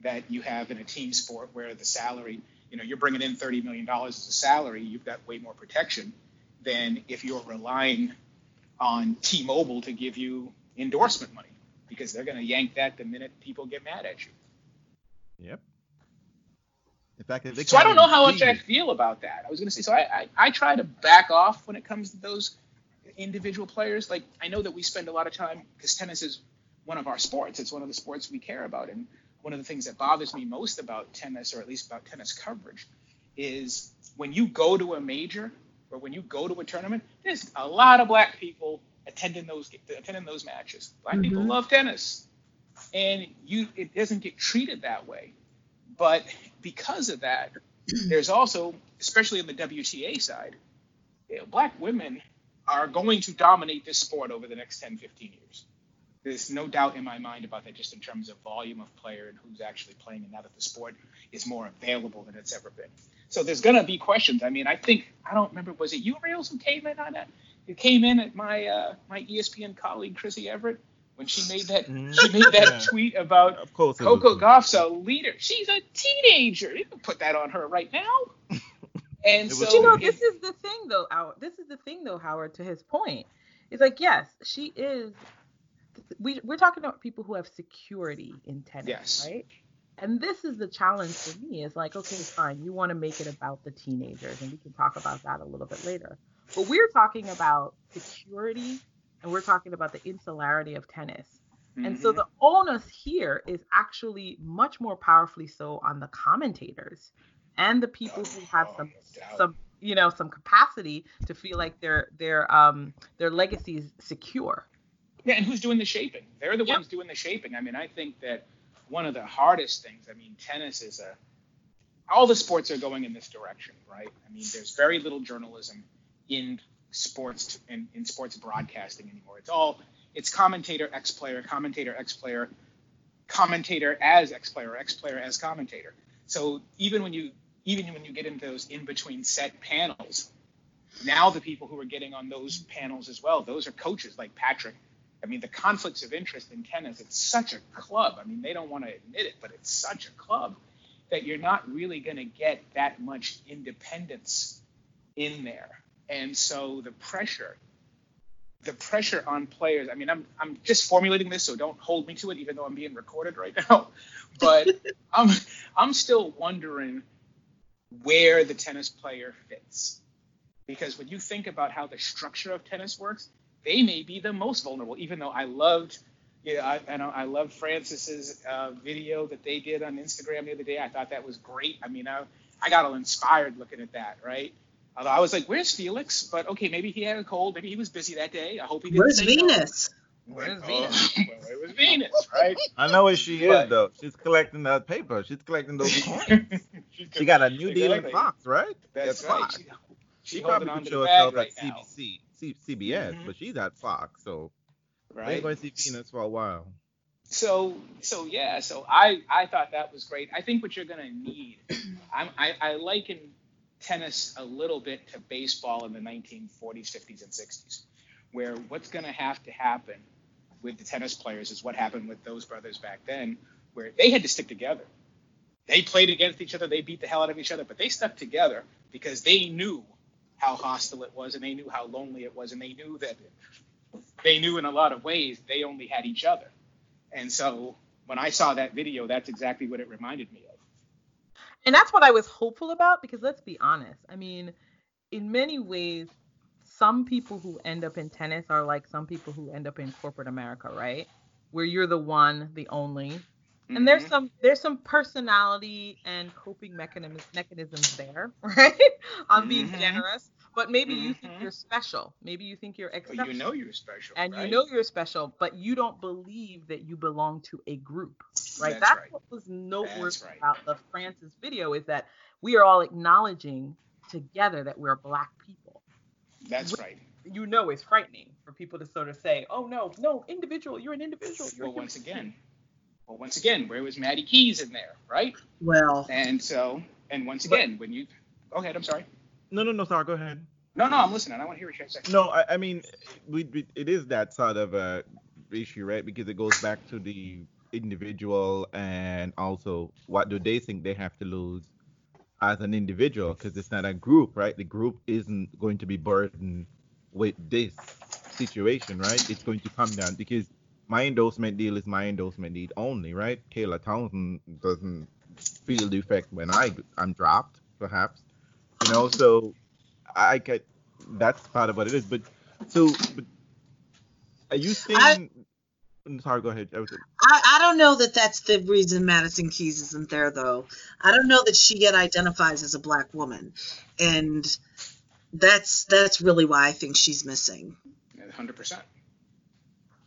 that you have in a team sport where the salary, you know, you're bringing in thirty million dollars as a salary. You've got way more protection than if you're relying on T-Mobile to give you endorsement money, because they're going to yank that the minute people get mad at you. Yep. In fact, if they So I don't know how much I feel about that. I was going to say, so I, I, I try to back off when it comes to those individual players. Like, I know that we spend a lot of time, because tennis is one of our sports, it's one of the sports we care about. And one of the things that bothers me most about tennis, or at least about tennis coverage, is when you go to a major or when you go to a tournament, there's a lot of black people attending those attending those matches. Black people Mhm. love tennis, and you it doesn't get treated that way. But because of that, there's also, especially on the WTA side, you know, black women are going to dominate this sport over the next 10, 15 years. There's no doubt in my mind about that, just in terms of volume of player and who's actually playing, and now that the sport is more available than it's ever been. So there's going to be questions. I mean, I think I don't remember was it you, Rails, who came in on that? Who came in at my uh, my ESPN colleague Chrissie Evert when she made that Mhm. she made that Yeah. tweet about Of course. Coco Gauff's a leader. She's a teenager. You can put that on her right now. And so you know, this is the thing though, Howard. This is the thing though, Howard, to his point. It's like, yes, she is we we're talking about people who have security in tennis, Yes. right? And this is the challenge for me. Is like, okay, fine, you want to make it about the teenagers, and we can talk about that a little bit later. But we're talking about security and we're talking about the insularity of tennis. And so Mhm. the onus here is actually much more powerfully so on the commentators and the people who have Oh, some some you know some capacity to feel like their their um their legacy is secure. Yeah, and who's doing the shaping? They're the Yep. ones doing the shaping. I mean, I think that one of the hardest things, I mean, tennis is a all the sports are going in this direction, right? I mean, there's very little journalism in sports in, in sports broadcasting anymore. It's all it's commentator X player, commentator X player, commentator as X player, X player as commentator. So even when you even when you get into those in between set panels, now the people who are getting on those panels as well, those are coaches like Patrick. I mean, the conflicts of interest in tennis, it's such a club. I mean, they don't want to admit it, but it's such a club that you're not really going to get that much independence in there. And so the pressure, the pressure on players, I mean, I'm, I'm just formulating this, so don't hold me to it, even though I'm being recorded right now. But I'm, I'm still wondering where the tennis player fits. Because when you think about how the structure of tennis works, they may be the most vulnerable, even though I loved yeah, I, I, know, I love Frances's uh, video that they did on Instagram the other day. I thought that was great. I mean, I, I got all inspired looking at that, right? Although I was like, "Where's Felix?" But okay, maybe he had a cold. Maybe he was busy that day. I hope he didn't. Where's Venus? No. Where's oh, Venus? well, it was Venus, right? I know where she but, is though. She's collecting that paper. She's collecting those coins. she got a new exactly. deal in Fox, right? That's, That's right. Fox. She, she, she probably could show herself right at CBC, C- CBS, mm-hmm. but she's at Fox, so right? I ain't going to see Venus for a while. So so yeah, so I I thought that was great. I think what you're gonna need, I'm, I I liken tennis a little bit to baseball in the 1940s, 50s, and 60s, where what's gonna have to happen with the tennis players is what happened with those brothers back then, where they had to stick together. They played against each other, they beat the hell out of each other, but they stuck together because they knew how hostile it was and they knew how lonely it was and they knew that they knew in a lot of ways they only had each other. And so when I saw that video, that's exactly what it reminded me of. And that's what I was hopeful about because let's be honest. I mean, in many ways, some people who end up in tennis are like some people who end up in corporate America, right? Where you're the one, the only. And mm-hmm. there's some there's some personality and coping mechanisms mechanisms there, right? I'm being mm-hmm. generous. But maybe mm-hmm. you think mm-hmm. you're special. Maybe you think you're exceptional. Well, you know you're special. And right? you know you're special, but you don't believe that you belong to a group. Right? That's, That's right. what was noteworthy right. about the Frances video is that we are all acknowledging together that we're black people. That's Which, right. You know it's frightening for people to sort of say, Oh no, no, individual, you're an individual. You're well once again. Well once again, where was Maddie Keys in there, right? Well and so and once again, but, when you go ahead, I'm sorry. No, no, no, sorry. Go ahead. No, no, I'm listening. I want to hear what you say. No, I, I mean, we, we, it is that sort of a issue, right? Because it goes back to the individual and also what do they think they have to lose as an individual because it's not a group, right? The group isn't going to be burdened with this situation, right? It's going to come down because my endorsement deal is my endorsement deal only, right? Taylor Townsend doesn't feel the effect when I I'm dropped, perhaps. You know, so I get that's part of what it is. But so, but are you saying? I, I'm sorry, go ahead. I, I, I don't know that that's the reason Madison Keys isn't there, though. I don't know that she yet identifies as a black woman, and that's that's really why I think she's missing. Hundred percent.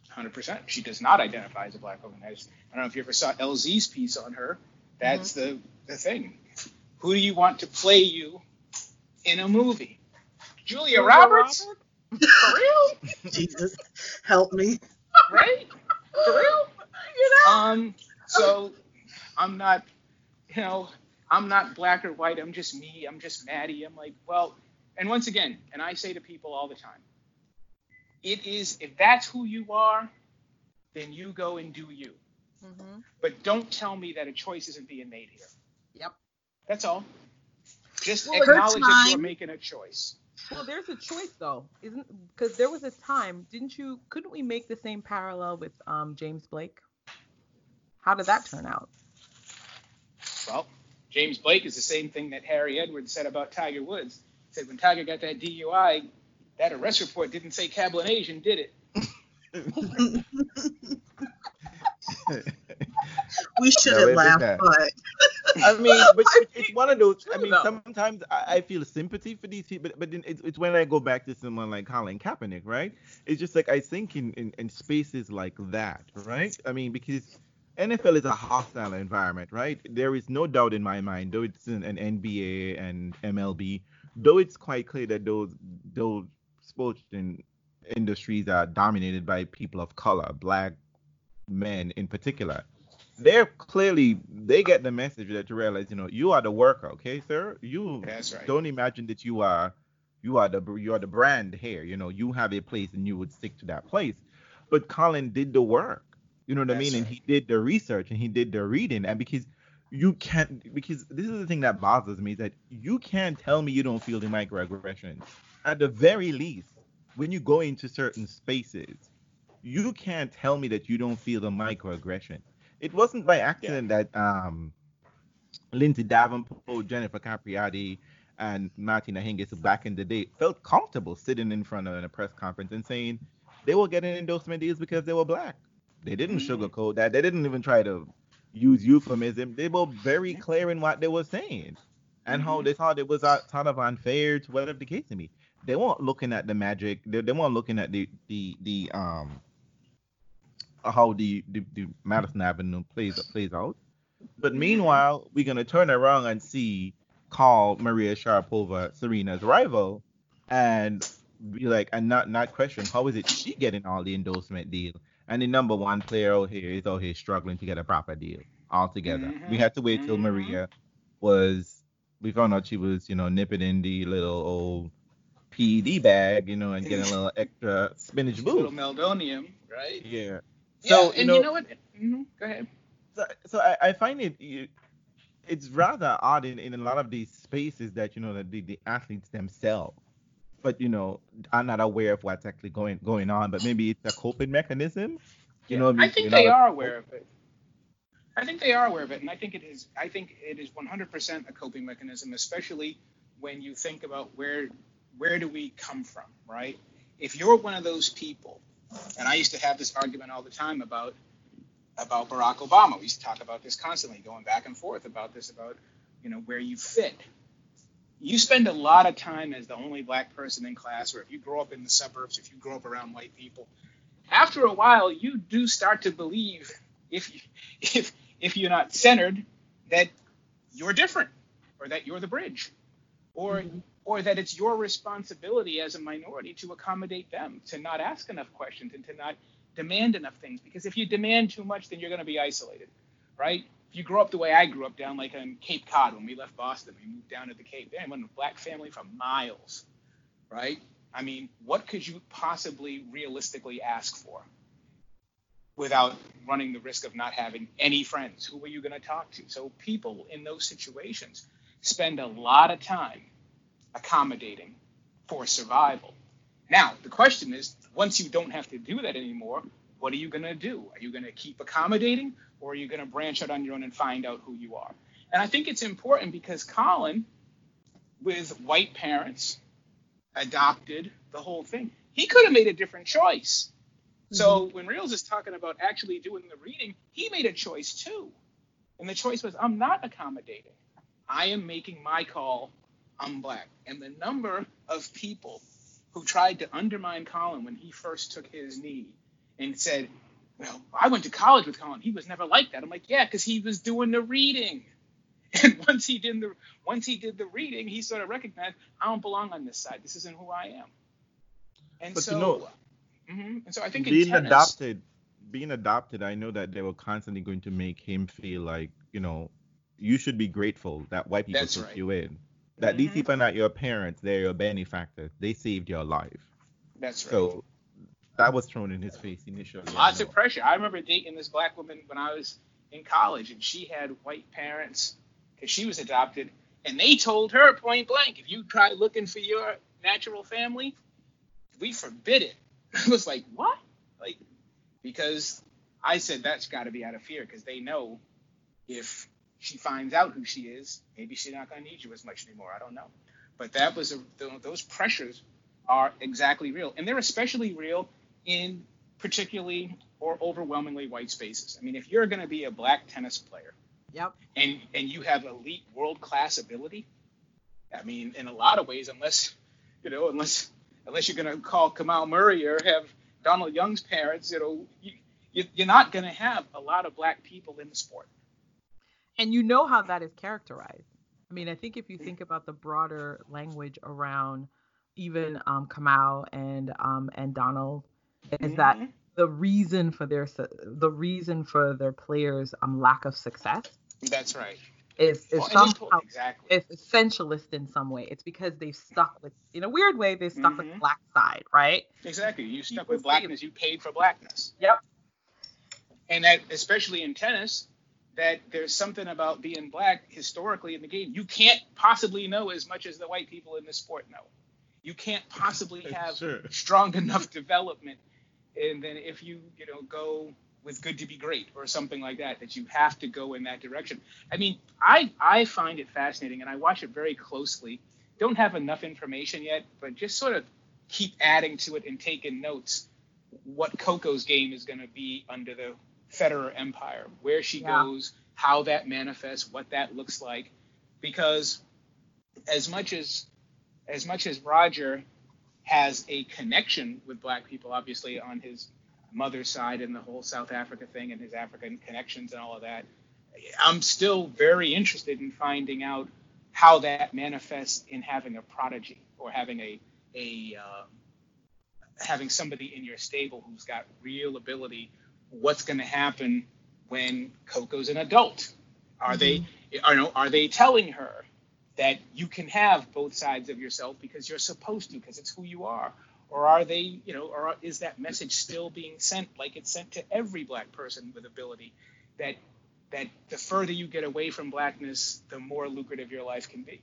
Hundred percent. She does not identify as a black woman. I, just, I don't know if you ever saw LZ's piece on her. That's mm-hmm. the the thing. Who do you want to play you in a movie. Julia, Julia Roberts? Roberts? For real? Jesus, help me. Right? For real? You know? Um, so I'm not, you know, I'm not black or white. I'm just me. I'm just Maddie. I'm like, well, and once again, and I say to people all the time, it is if that's who you are, then you go and do you. Mm-hmm. But don't tell me that a choice isn't being made here. Yep. That's all. Just well, acknowledge that you're making a choice. Well, there's a choice though, isn't? Because there was a time, didn't you? Couldn't we make the same parallel with um, James Blake? How did that turn out? Well, James Blake is the same thing that Harry Edwards said about Tiger Woods. He said when Tiger got that DUI, that arrest report didn't say Cablinasian, did it? we shouldn't no, laugh, but I mean, but it's one of those. I mean, sometimes I feel sympathy for these people, but then it's, it's when I go back to someone like Colin Kaepernick, right? It's just like I think in, in, in spaces like that, right? I mean, because NFL is a hostile environment, right? There is no doubt in my mind, though it's an, an NBA and MLB, though it's quite clear that those those sports and industries are dominated by people of color, black men in particular they're clearly they get the message that you realize, you know, you are the worker, okay, sir. You That's right. don't imagine that you are You are the you are the brand here. You know, you have a place and you would stick to that place. But Colin did the work. You know what I That's mean? And he did the research and he did the reading. And because you can't because this is the thing that bothers me is that you can't tell me you don't feel the microaggressions. At the very least, when you go into certain spaces, you can't tell me that you don't feel the microaggression. It wasn't by accident that um Lindsay Davenport, Jennifer Capriati, and Martina Hingis back in the day felt comfortable sitting in front of a press conference and saying they were getting endorsement deals because they were black. They didn't Mhm. sugarcoat that. They didn't even try to use euphemism. They were very clear in what they were saying and how Mhm. they thought it was uh, sort of unfair to whatever the case may be. They weren't looking at the magic. They, they weren't looking at the the the um how the the, the Madison Avenue plays plays out. But meanwhile, we're gonna turn around and see call Maria Sharapova Serena's rival, and be like, and not not question how is it she getting all the endorsement deal, and the number one player out here is out here struggling to get a proper deal altogether. We Mhm, had to wait till mhm. Maria was. We found out she was, you know, nipping in the little old PED bag, you know, and getting a little extra spinach boost. little meldonium, right? Yeah. Yeah, So and you know, you know what? hmm Go ahead. so, so I, I find it you- it's rather odd in, in a lot of these spaces that you know that the, the athletes themselves but you know are not aware of what's actually going going on but maybe it's a coping mechanism you Yeah, know I mean? I think you they are aware of it. I think they are aware of it, and I think it is. I think it is 100% a coping mechanism, especially when you think about where where do we come from, right? If you're one of those people, and I used to have this argument all the time about about Barack Obama. We used to talk about this constantly, going back and forth about this, about you know where you fit. You spend a lot of time as the only black person in class, or if you grow up in the suburbs, if you grow up around white people, after a while, you do start to believe, if you, if if you're not centered, that you're different, or that you're the bridge, or mm-hmm. Or that it's your responsibility as a minority to accommodate them, to not ask enough questions, and to not demand enough things. Because if you demand too much, then you're going to be isolated, right? If you grow up the way I grew up down like in Cape Cod when we left Boston, we moved down to the Cape. Damn, went a black family for miles, right? I mean, what could you possibly realistically ask for without running the risk of not having any friends? Who are you going to talk to? So people in those situations spend a lot of time accommodating for survival. Now, the question is, once you don't have to do that anymore, what are you going to do? Are you going to keep accommodating or are you going to branch out on your own and find out who you are? And I think it's important because Colin, with white parents, adopted the whole thing. He could have made a different choice. So mm-hmm. when Reels is talking about actually doing the reading, he made a choice too. And the choice was I'm not accommodating. I am making my call. I'm black. And the number of people who tried to undermine Colin when he first took his knee and said, Well, I went to college with Colin. He was never like that. I'm like, Yeah, because he was doing the reading. And once he did the once he did the reading, he sort of recognized I don't belong on this side. This isn't who I am. And But you so, know, mhm. and so I think in being tennis, adopted being adopted i know that they were constantly going to make him feel like you know you should be grateful that white people took right. you in that these Mhm. people are not your parents they're your benefactors they saved your life That's right. so that was thrown in his face initially I Lots of pressure. I remember dating this black woman when I was in college, and she had white parents because she was adopted, and they told her point blank, if you try looking for your natural family, we forbid it. I was like, what? Like, because I said that's got to be out of fear because they know if she finds out who she is, maybe she's not going to need you as much anymore. I don't know. But that was a, those pressures are exactly real, and they're especially real in particularly or overwhelmingly white spaces. I mean, if you're going to be a black tennis player Yep. and and you have elite world class ability, I mean, in a lot of ways, unless you know, unless unless you're going to call Kamau Murray or have Donald Young's parents, you know, you, you, you're not going to have a lot of black people in the sport. And you know how that is characterized. I mean, I think if you think about the broader language around even um, Kamau and um, and Donald, is that Mhm. the reason for their the reason for their players' um, lack of success That's right. is is Well, somehow exactly. is essentialist in some way. It's because they've stuck with, in a weird way, they've stuck with Mhm. the black side, right? Exactly. You stuck People with blackness. You paid for blackness. Yep. And that, especially in tennis, that there's something about being black historically in the game. You can't possibly know as much as the white people in this sport know. You can't possibly have Sure. strong enough development. And then if you, you know, go with good to be great or something like that, that you have to go in that direction. I mean, I I find it fascinating and I watch it very closely. Don't have enough information yet, but just sort of keep adding to it and taking notes. What Coco's game is going to be under the Federer empire, where she Yeah. goes, how that manifests, what that looks like, because as much as as much as Roger has a connection with black people, obviously on his mother's side and the whole South Africa thing and his African connections and all of that, I'm still very interested in finding out how that manifests in having a prodigy or having a a uh, having somebody in your stable who's got real ability. What's going to happen when Coco's an adult? Are they mm-hmm. are no are they telling her that you can have both sides of yourself because you're supposed to because it's who you are? Or are they, you know, or is that message still being sent like it's sent to every black person with ability that that the further you get away from blackness, the more lucrative your life can be.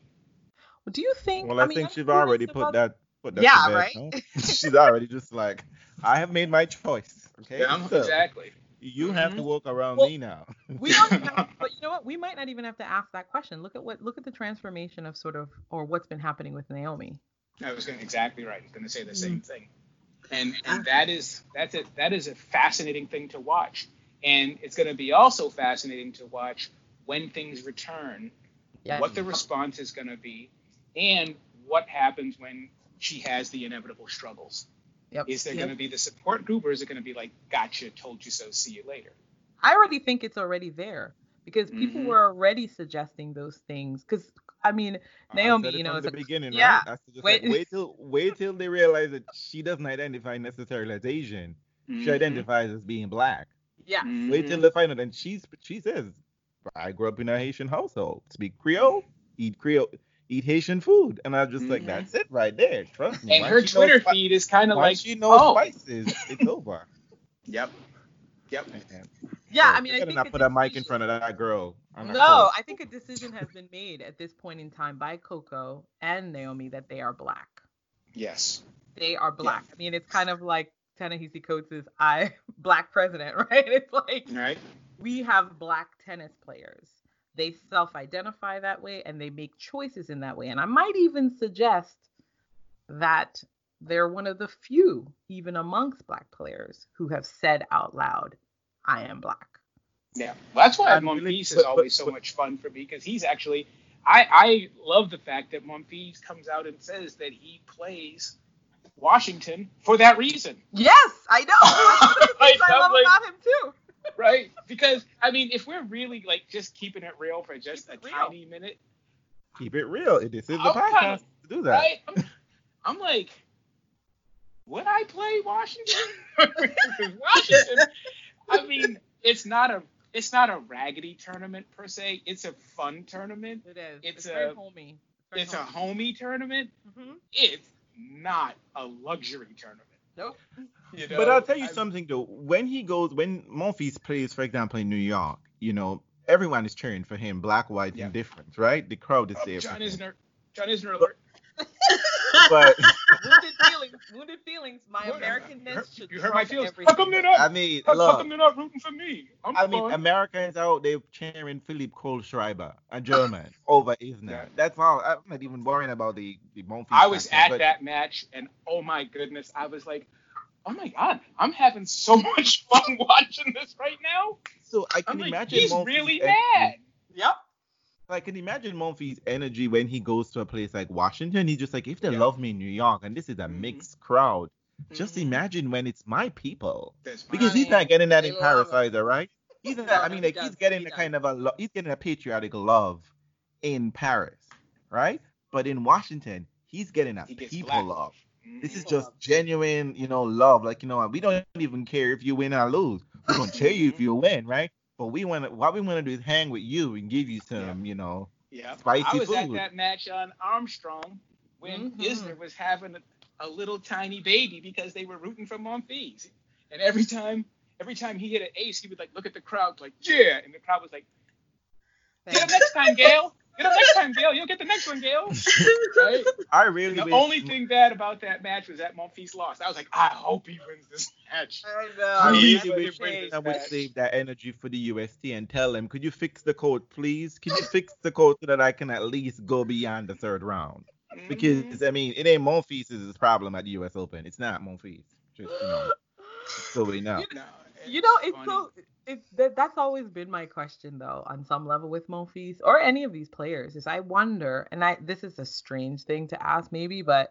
Well, do you think? Well, I, mean, think I'm she's already put that put that Yeah, to bed. right? no? she's already just like, I have made my choice. Okay. Yeah, So, exactly. You have to Mhm. walk around Well, me now. We don't have, but you know what? We might not even have to ask that question. Look at what look at the transformation of sort of or what's been happening with Naomi. I was going exactly right. I was going to say the same thing, and and that is that's it. That is a fascinating thing to watch, and it's going to be also fascinating to watch when things return, Yeah. what the response is going to be, and what happens when she has the inevitable struggles. Yep. Is there Yep. going to be the support group, or is it going to be like, "Gotcha, told you so, see you later"? I already think it's already there because people Mhm. were already suggesting those things. Because I mean, Naomi, said it you know, it's the like- beginning, yeah. right? Just Wait- like, wait till wait till they realize that she doesn't identify necessarily as Asian. She Mhm. identifies as being black. yeah, Wait till Mhm. they find out, and she's she says, I grew up in a Haitian household, speak Creole, eat Creole, eat Haitian food, and I was just like, Mhm. that's it right there. Trust me. And Once her she knows Twitter spi- feed is kind of like, she knows oh, spices, it's over. yep, yep. yeah. So, I mean, you I better think not a put a mic in front of that girl. on her No, phone. I think a decision has been made at this point in time by Coco and Naomi that they are black. Yes. They are black. I mean, it's kind of like Ta-Nehisi Coates' "I black president," right? It's like Right. we have black tennis players. They self-identify that way and they make choices in that way. And I might even suggest that they're one of the few, even amongst black players, who have said out loud, "I am black." Yeah, well, that's why I'm really- Monfils is but- but- always so but- much fun for me because he's actually, I I love the fact that Monfils comes out and says that he plays Washington for that reason, Yes, I know. That's one of the Right, things I I'm love like- about him too. Right? Because I mean, if we're really like just keeping it real for just a real. tiny minute, Keep it real. This is the podcast kinda- to do that. right? I'm, I'm like, would I play Washington? 'Cause Washington, I mean, it's not a it's not a raggedy tournament per se. It's a fun tournament. It is. It's It's, very a- homey. very It's a homey. homey tournament. Mhm. It's not a luxury tournament. Nope. You know? But I'll tell you I- something though. When he goes, when Monfils plays, for example, in New York, you know, everyone is cheering for him, black, white, Yeah. indifferent, right? The crowd is Oh, there. John for. Isner. John Isner alert. But wounded feelings. Wounded feelings. My What? Americanness You heard- should You heard my trump feels. everything. How come they're not? I mean, how, how look, come they're not rooting for me? I'm I mean. Americans out there cheering Philipp Kohlschreiber, a German, over Isner. Yeah. That's all. I'm not even worrying about the the Monfils. I was factor, at but that match, and oh my goodness, I was like, oh my god, I'm having so much fun watching this right now. So I I'm can like, imagine he's Monfils' really energy- mad. Yep. I can imagine Monfils' energy when he goes to a place like Washington. He's just like, if they Yeah. love me in New York, and this is a Mhm. mixed crowd, just Mhm. imagine when it's my people. That's. Because he's not getting that they in Paris it. either, right? He's not, I mean, like he he's getting he a does. kind of a lo- he's getting a patriotic love in Paris, right? But in Washington, he's getting a He people black. love. This is just genuine, you know, love. Like you know, we don't even care if you win or lose. We're gonna cheer you if you win, right? But we want to what we want to do is hang with you and give you some, you know, Yeah. spicy I was at that match on Armstrong when Mhm. Isner was having a, a little tiny baby because they were rooting for Monfils. And every time every time he hit an ace, he would like look at the crowd like, yeah. And the crowd was like, get him next time, Gaël. Get him next time, Gaël. You'll get the next one, Gaël. Right? I really The wish- only thing bad about that match was that Monfils lost. I was like, I hope he wins this match. I I know. He really really wish I would save that energy for the UST and tell him, could you fix the code, please? Can you fix the code so that I can at least go beyond the third round? Because mm-hmm. I mean, it ain't Monfils' problem at the US Open. It's not Monfils. Just you know, so we know. No, You know, it's funny. so it's that that's always been my question though, on some level with Monfils or any of these players, is I wonder, and I this is a strange thing to ask maybe, but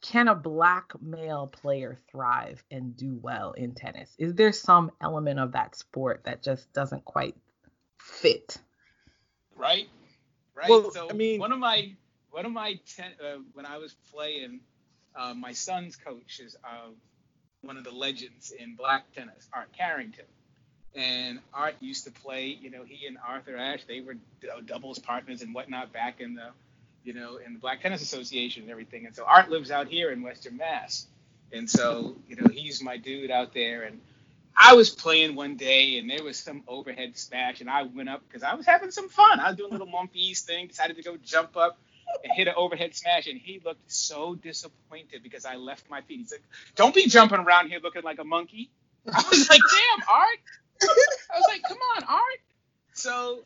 can a black male player thrive and do well in tennis? Is there some element of that sport that just doesn't quite fit? right? Right. Well, so I mean- one of my one of my ten, uh, when I was playing, uh, my son's coach is uh, one of the legends in black tennis, Art Carrington. And Art used to play, you know, he and Arthur Ashe, they were uh, doubles partners and whatnot back in the, you know, in the Black Tennis Association and everything. And so Art lives out here in Western Mass. And so, you know, he's my dude out there. And I was playing one day and there was some overhead smash and I went up because I was having some fun. I was doing a little Monfils thing, decided to go jump up and hit an overhead smash and he looked so disappointed because I left my feet. He's like, "Don't be jumping around here looking like a monkey." I was like, "Damn, Art." I was like, "Come on, Art." So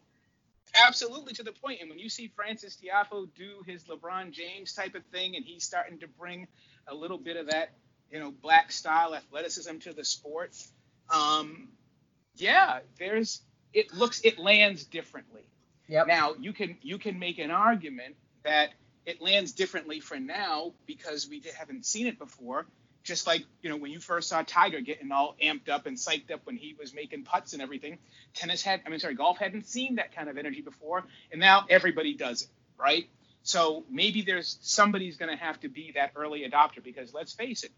absolutely to the point. And when you see Frances Tiafoe do his LeBron James type of thing, and he's starting to bring a little bit of that, you know, black style athleticism to the sport, um, yeah, there's it looks it lands differently. Yep. Now you can you can make an argument that it lands differently for now because we haven't seen it before. Just like you know when you first saw Tiger getting all amped up and psyched up when he was making putts and everything, tennis had I mean sorry golf hadn't seen that kind of energy before, and now everybody does it, right? So maybe there's somebody's going to have to be that early adopter because let's face it,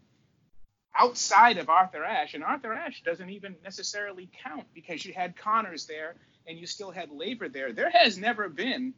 outside of Arthur Ashe, and Arthur Ashe doesn't even necessarily count because you had Connors there and you still had Laver there. There has never been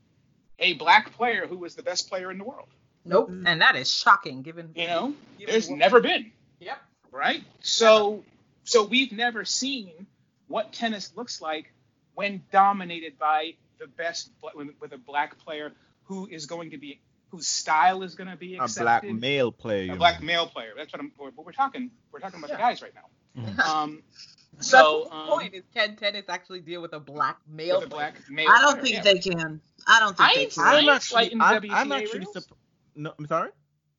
a black player who was the best player in the world. Nope. Mm. And that is shocking given You know, given there's what- never been, Yep. right? So, so we've never seen what tennis looks like when dominated by the best with with a black player who is going to be whose style is going to be accepted. A black male player. a black know. male player. That's what I'm. But we're talking. We're talking about the guys right now. Mhm. Um, That's so the um, point is can tennis actually deal with a black male a black male. I don't player, think yeah. they can. I don't think I they can. I I'm ain't actually, I'm, WTA I'm actually rules. No, I'm sorry.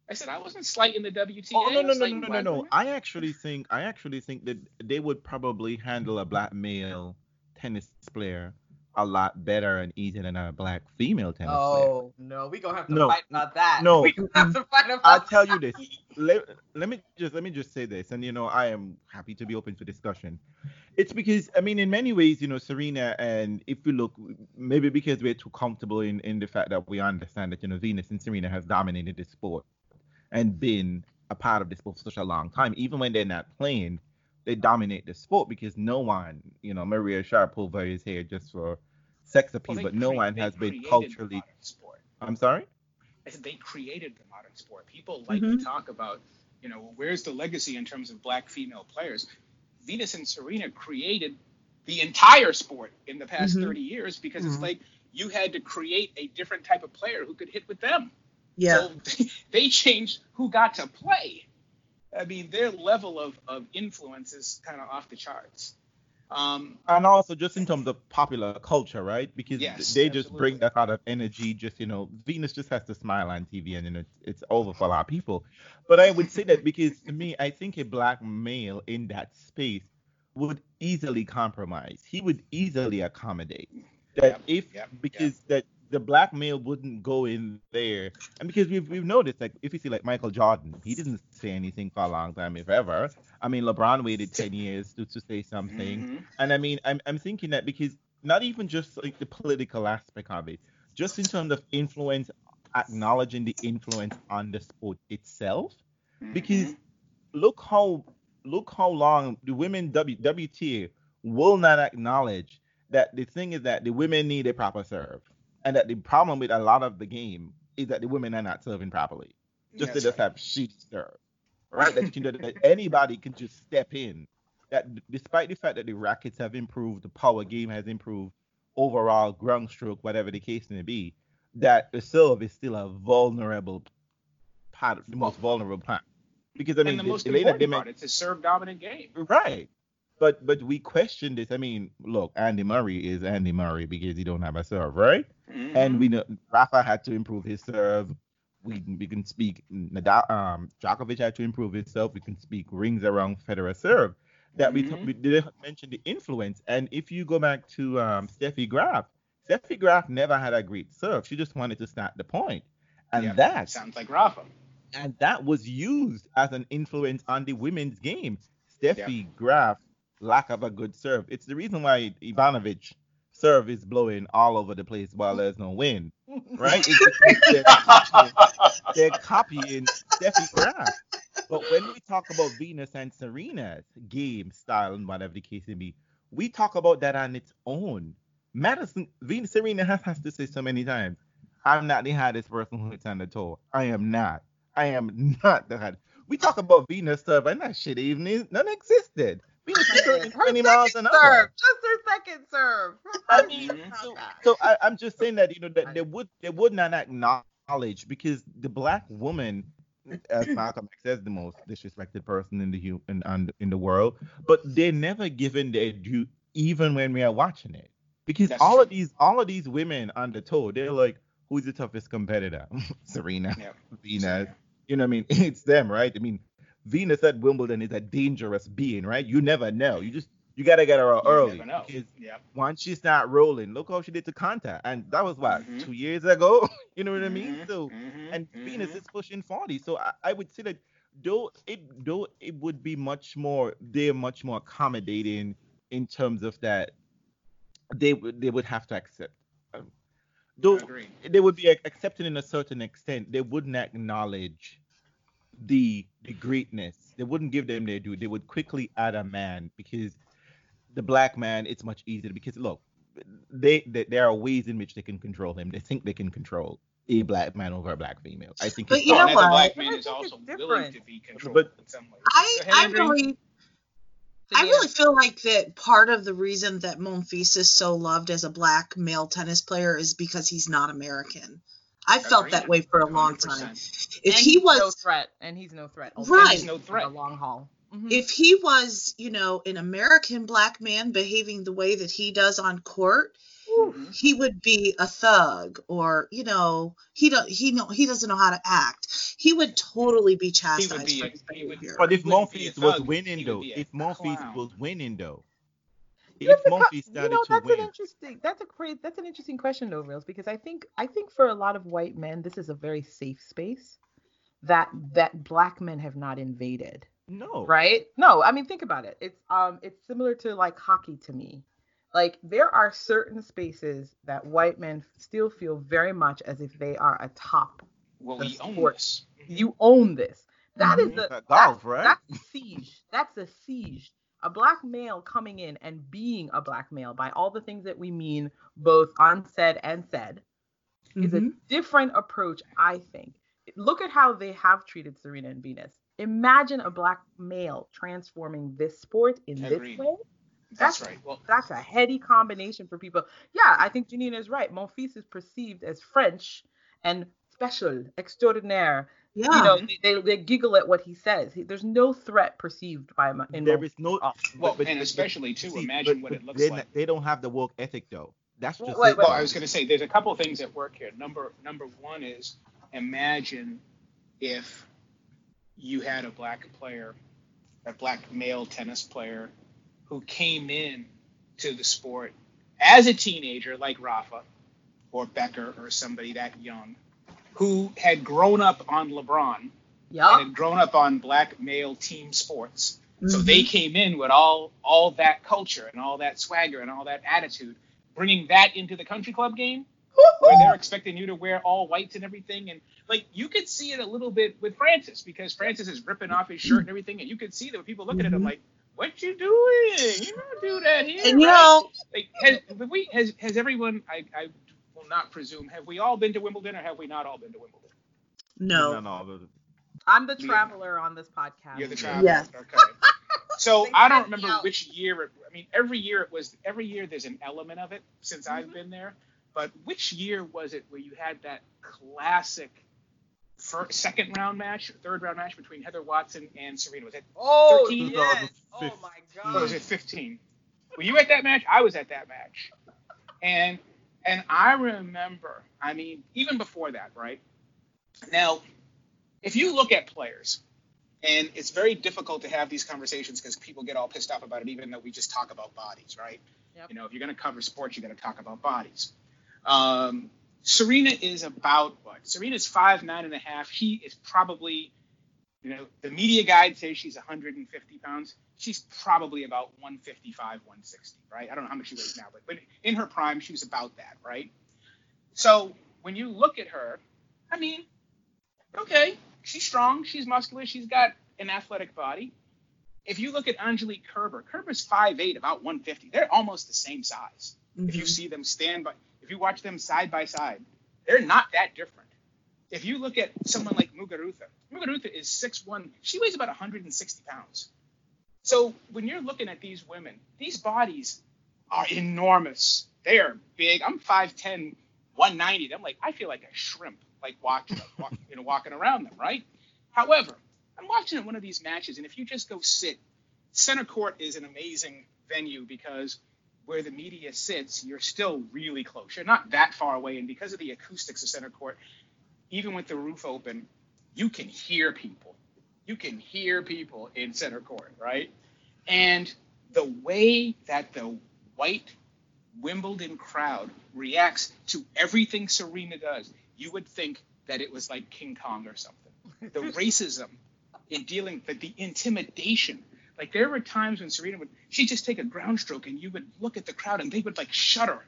I said I wasn't slighting the WTA. Oh no no no no no no! I actually think I actually think that they would probably handle a black male tennis player a lot better and easier than a black female tennis player. Oh no, we gonna have to No. fight about that. No. we gonna have to fight about I'll tell you this. Let, let me just let me just say this, and you know I am happy to be open to discussion. It's because I mean, in many ways, you know, Serena, and if you look, maybe because we're too comfortable in in the fact that we understand that you know Venus and Serena have dominated the sport and been a part of the sport for such a long time. Even when they're not playing, they dominate the sport because no one, you know, Maria Sharapova is here just for sex appeal, they but no cre- one has been culturally. sport. I'm sorry. I said they created the modern sport. People like Mhm. to talk about, you know, where's the legacy in terms of black female players? Venus and Serena created the entire sport in the past Mhm. 30 years because it's Mhm. like you had to create a different type of player who could hit with them. Yeah. So they changed who got to play. I mean, their level of, of influence is kind of off the charts. Um, and also just in terms of popular culture, right? Because Yes, they just bring that kind of energy. Just you know, Venus just has to smile on TV, and know, it's, it's over for a lot of people. But I would say that because to me, I think a black male in that space would easily compromise. He would easily accommodate that Yep, if yep, because that the black male wouldn't go in there, and because we've we've noticed like if you see like Michael Jordan, he didn't say anything for a long time, if ever. I mean, LeBron waited ten years to, to say something. mhm. And I mean, I'm, I'm thinking that because not even just like the political aspect of it, just in terms of influence, acknowledging the influence on the sport itself. Because Mhm. look how look how long the women w, WTA will not acknowledge that the thing is that the women need a proper serve, and that the problem with a lot of the game is that the women are not serving properly. Just That's they just right. have shit serve, right? that, you know, that anybody can just step in. That despite the fact that the rackets have improved, the power game has improved, overall ground stroke, whatever the case may be, that the serve is still a vulnerable part, the most vulnerable part. Because I mean, and the most the important part, it's a serve dominant game. Right. But but we question this. I mean, look, Andy Murray is Andy Murray because he don't have a serve, right? Mhm. And we know Rafa had to improve his serve. We we can speak Nadal, um, Djokovic had to improve himself. We can speak rings around Federer serve. That we, Mhm. we didn't mention the influence. And if you go back to um, Steffi Graf, Steffi Graf never had a great serve. She just wanted to start the point, and Yep, that sounds like Rafa. and that was used as an influence on the women's game. Steffi Graf lack of a good serve. It's the reason why Ivanovic serve is blowing all over the place while there's no wind, right? They're, copying, they're copying Steffi Graf. But when we talk about Venus and Serena's game style and whatever the case may be, we talk about that on its own. Madison, Venus, Serena has, has to say so many times, I'm not the hardest person who hits on the toe. I am not. I am not the hardest. We talk about Venus serve, and that shit even none existed. Venus is serving Her 20 miles second an serve, hour. just her second serve. I mean, so, so I, I'm just saying that you know that they would they would not acknowledge because the black woman, as Malcolm X says, the most disrespected person in the hu- in, in the world, but they're never given their due even when we are watching it because That's all true. of these all of these women on the tour they're like, who's the toughest competitor? Serena, Yep. Venus. You know what I mean? It's them, right? I mean, Venus at Wimbledon is a dangerous being, right? You never know. You just you gotta get her out You early never know. because Yep. once she's not rolling, look how she did to Konta, and that was what Mhm. two years ago. you know what I mean? Mhm, So mhm, and. Venus is pushing 40. So I, I would say that though it though it would be much more they're much more accommodating in terms of that they would they would have to accept. Um, though they would be ac- accepted in a certain extent, they wouldn't acknowledge the the greatness. They wouldn't give them their due. They would quickly add a man because the black man it's much easier because look, they, they there are ways in which they can control him. They think they can control a black man over a black female. I think But you know what? the black man is also willing different. to be controlled But- in some ways. I, Go I really I really feel like that part of the reason that Monfils is so loved as a black male tennis player is because he's not American. I felt Agreed. that way for a long time. 100%. If And he was no threat, and he's no threat. Right. He's no threat. The long haul. Mhm. if he was, you know, an American black man behaving the way that he does on court, Mhm. he would be a thug or, you know, he don't he know he doesn't know how to act. He would totally be chastised be for a- his he would- But if He wouldn't be a Monfils was winning though, if Monfils was winning though, You if co- Monfils you started know, to that's win, an interesting. That's a great. That's an interesting question, though, Reels, because I think I think for a lot of white men, this is a very safe space that that black men have not invaded. no, right no i mean think about it it's um it's similar to like hockey to me like there are certain spaces that white men still feel very much as if they are atop Well, the we own this. you own this That is Mhm. the golf, right? that's a siege that's a siege a black male coming in and being a black male by all the things that we mean both unsaid and said is a Mhm. different approach, I think. Look at how they have treated Serena and Venus. Imagine a black male transforming this sport in Agreed. this way. That's, That's- right. Well, That's a heady combination for people. Yeah, I think Janina is right. Monfils is perceived as French and special, extraordinaire. Yeah. You know, they, they, they giggle at what he says. He, there's no threat perceived by him. In there Monfils. no. Oh, well, but- and but- especially too, see, imagine but- what but it looks they, like. They don't have the work ethic though. That's Wait, just wait, it. wait. Well, I was going to say there's a couple things at work here. Number number one is imagine if you had a black player, a black male tennis player, who came in to the sport as a teenager, like Rafa or Becker or somebody that young, who had grown up on LeBron and yeah. had grown up on black male team sports. So Mhm. they came in with all all that culture and all that swagger and all that attitude, bringing that into the country club game where they're expecting you to wear all whites and everything. And like you could see it a little bit with Frances because Frances is ripping off his shirt and everything, and you could see that people looking at him Mhm. like, what you doing? You don't do that here. And you right? know, like, has, we, has, has everyone, I, I will not presume, have we all been to Wimbledon or have we not all been to Wimbledon? no. no, no. I'm the traveler on this podcast. You're the traveler. Yes. Okay. So I don't remember which year. It, I mean, every year it was. Every year there's an element of it since I've Mhm. been there. But which year was it where you had that classic first, second round match, third round match between Heather Watson and Serena? Was it? Oh 13? yes. Oh my Or was it 15? Were you at that match? I was at that match, and and I remember. I mean, even before that, right? Now, if you look at players, and it's very difficult to have these conversations because people get all pissed off about it, even though we just talk about bodies, right? Yep. You know, if you're going to cover sports, you got to talk about bodies. Um, Serena is about what? Serena's five nine and a half. He is probably, you know, the media guide says she's 150 pounds. She's probably about 155, 160, right? I don't know how much she weighs now, but but in her prime, she was about that, right? So when you look at her, I mean, okay, she's strong, she's muscular, she's got an athletic body. If you look at Angelique Kerber, Kerber's 5'8", about 150. They're almost the same size. If you Mhm. see them stand by, if you watch them side by side, they're not that different. If you look at someone like Muguruza, Muguruza is 6'1", she weighs about 160 pounds. So when you're looking at these women, these bodies are enormous. They are big. I'm 5'10", 190. I'm like, I feel like a shrimp, like watching, walk, you know, walking around them, right? However, I'm watching one of these matches, and if you just go sit, center court is an amazing venue because where the media sits, you're still really close. You're not that far away, and because of the acoustics of center court, even with the roof open, you can hear people. You can hear people in center court, right? And the way that the white Wimbledon crowd reacts to everything Serena does, you would think that it was like King Kong or something. The racism in dealing, the, the intimidation. Like there were times when Serena would, she'd just take a ground stroke and you would look at the crowd and they would like shudder,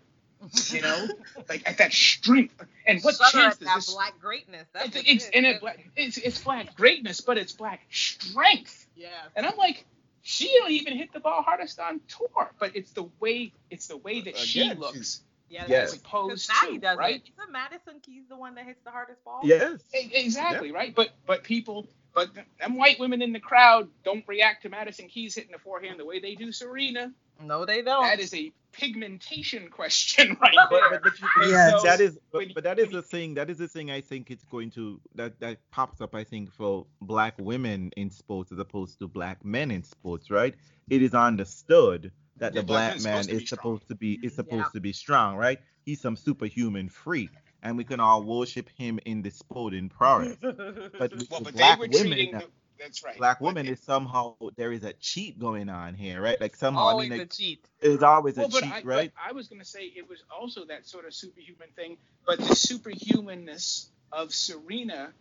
you know, like at that strength. And what Shudder chance at does that this? black greatness. That's It's, it's, it and it, black, it's, it's black greatness, but it's black strength. Yeah. And I'm like, she don't even hit the ball hardest on tour, but it's the way it's the way that she Again, looks Yeah. Yes. as opposed to does right. it. Isn't Madison Keys the one that hits the hardest ball? Yes. Exactly right. But but people, but them white women in the crowd don't react to Madison Keys hitting the forehand the way they do Serena. No, they don't. That is a pigmentation question right But, there. but, but you, And Yes. so that is but, but that is the thing that is the thing I think it's going to that that pops up I think for black women in sports as opposed to black men in sports right it is understood that Yeah, the black black man supposed is supposed to be is supposed Yeah. to be strong right he's some superhuman freak and we can all worship him in the sporting prowess but well, the but they black were women treating uh, the, that's right. black But women it- is somehow there is a cheat going on here right like somehow Always I mean a like, cheat. there's always well, a cheat I, right I was going to say it was also that sort of superhuman thing, but the superhumanness of Serena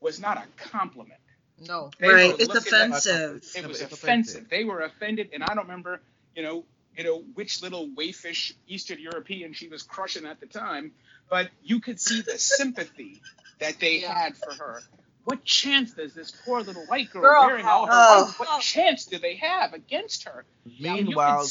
was not a compliment. No. They right. It's looking at- offensive. It was but it's offensive. They were offended, and I don't remember, you know, you know which little wayfish Eastern European she was crushing at the time, but you could see the sympathy that they Yeah. had for her. What chance does this poor little white girl, Girl wearing all her have. white, what chance do they have against her? meanwhile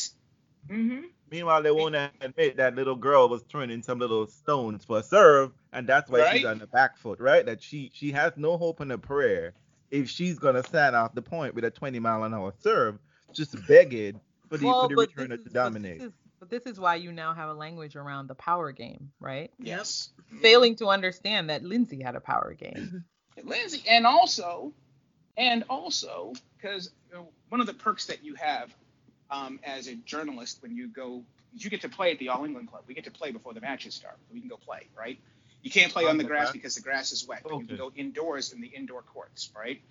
hmm Meanwhile, they won't admit that little girl was turning some little stones for a serve, and that's why she's on the back foot, right? That she she has no hope in a prayer if she's gonna stand off the point with a 20 mile an hour serve, just begging for the, well, for the but returner this to is- but dominate. This is, but this is why you now have a language around the power game, right? Yes. Failing to understand that Lindsay had a power game. Lindsay, and also, and also, because you know, one of the perks that you have um, as a journalist when you go, you get to play at the All England Club. We get to play before the matches start. We can go play, right? You can't play on the Okay. grass because the grass is wet. But you can go indoors in the indoor courts, right?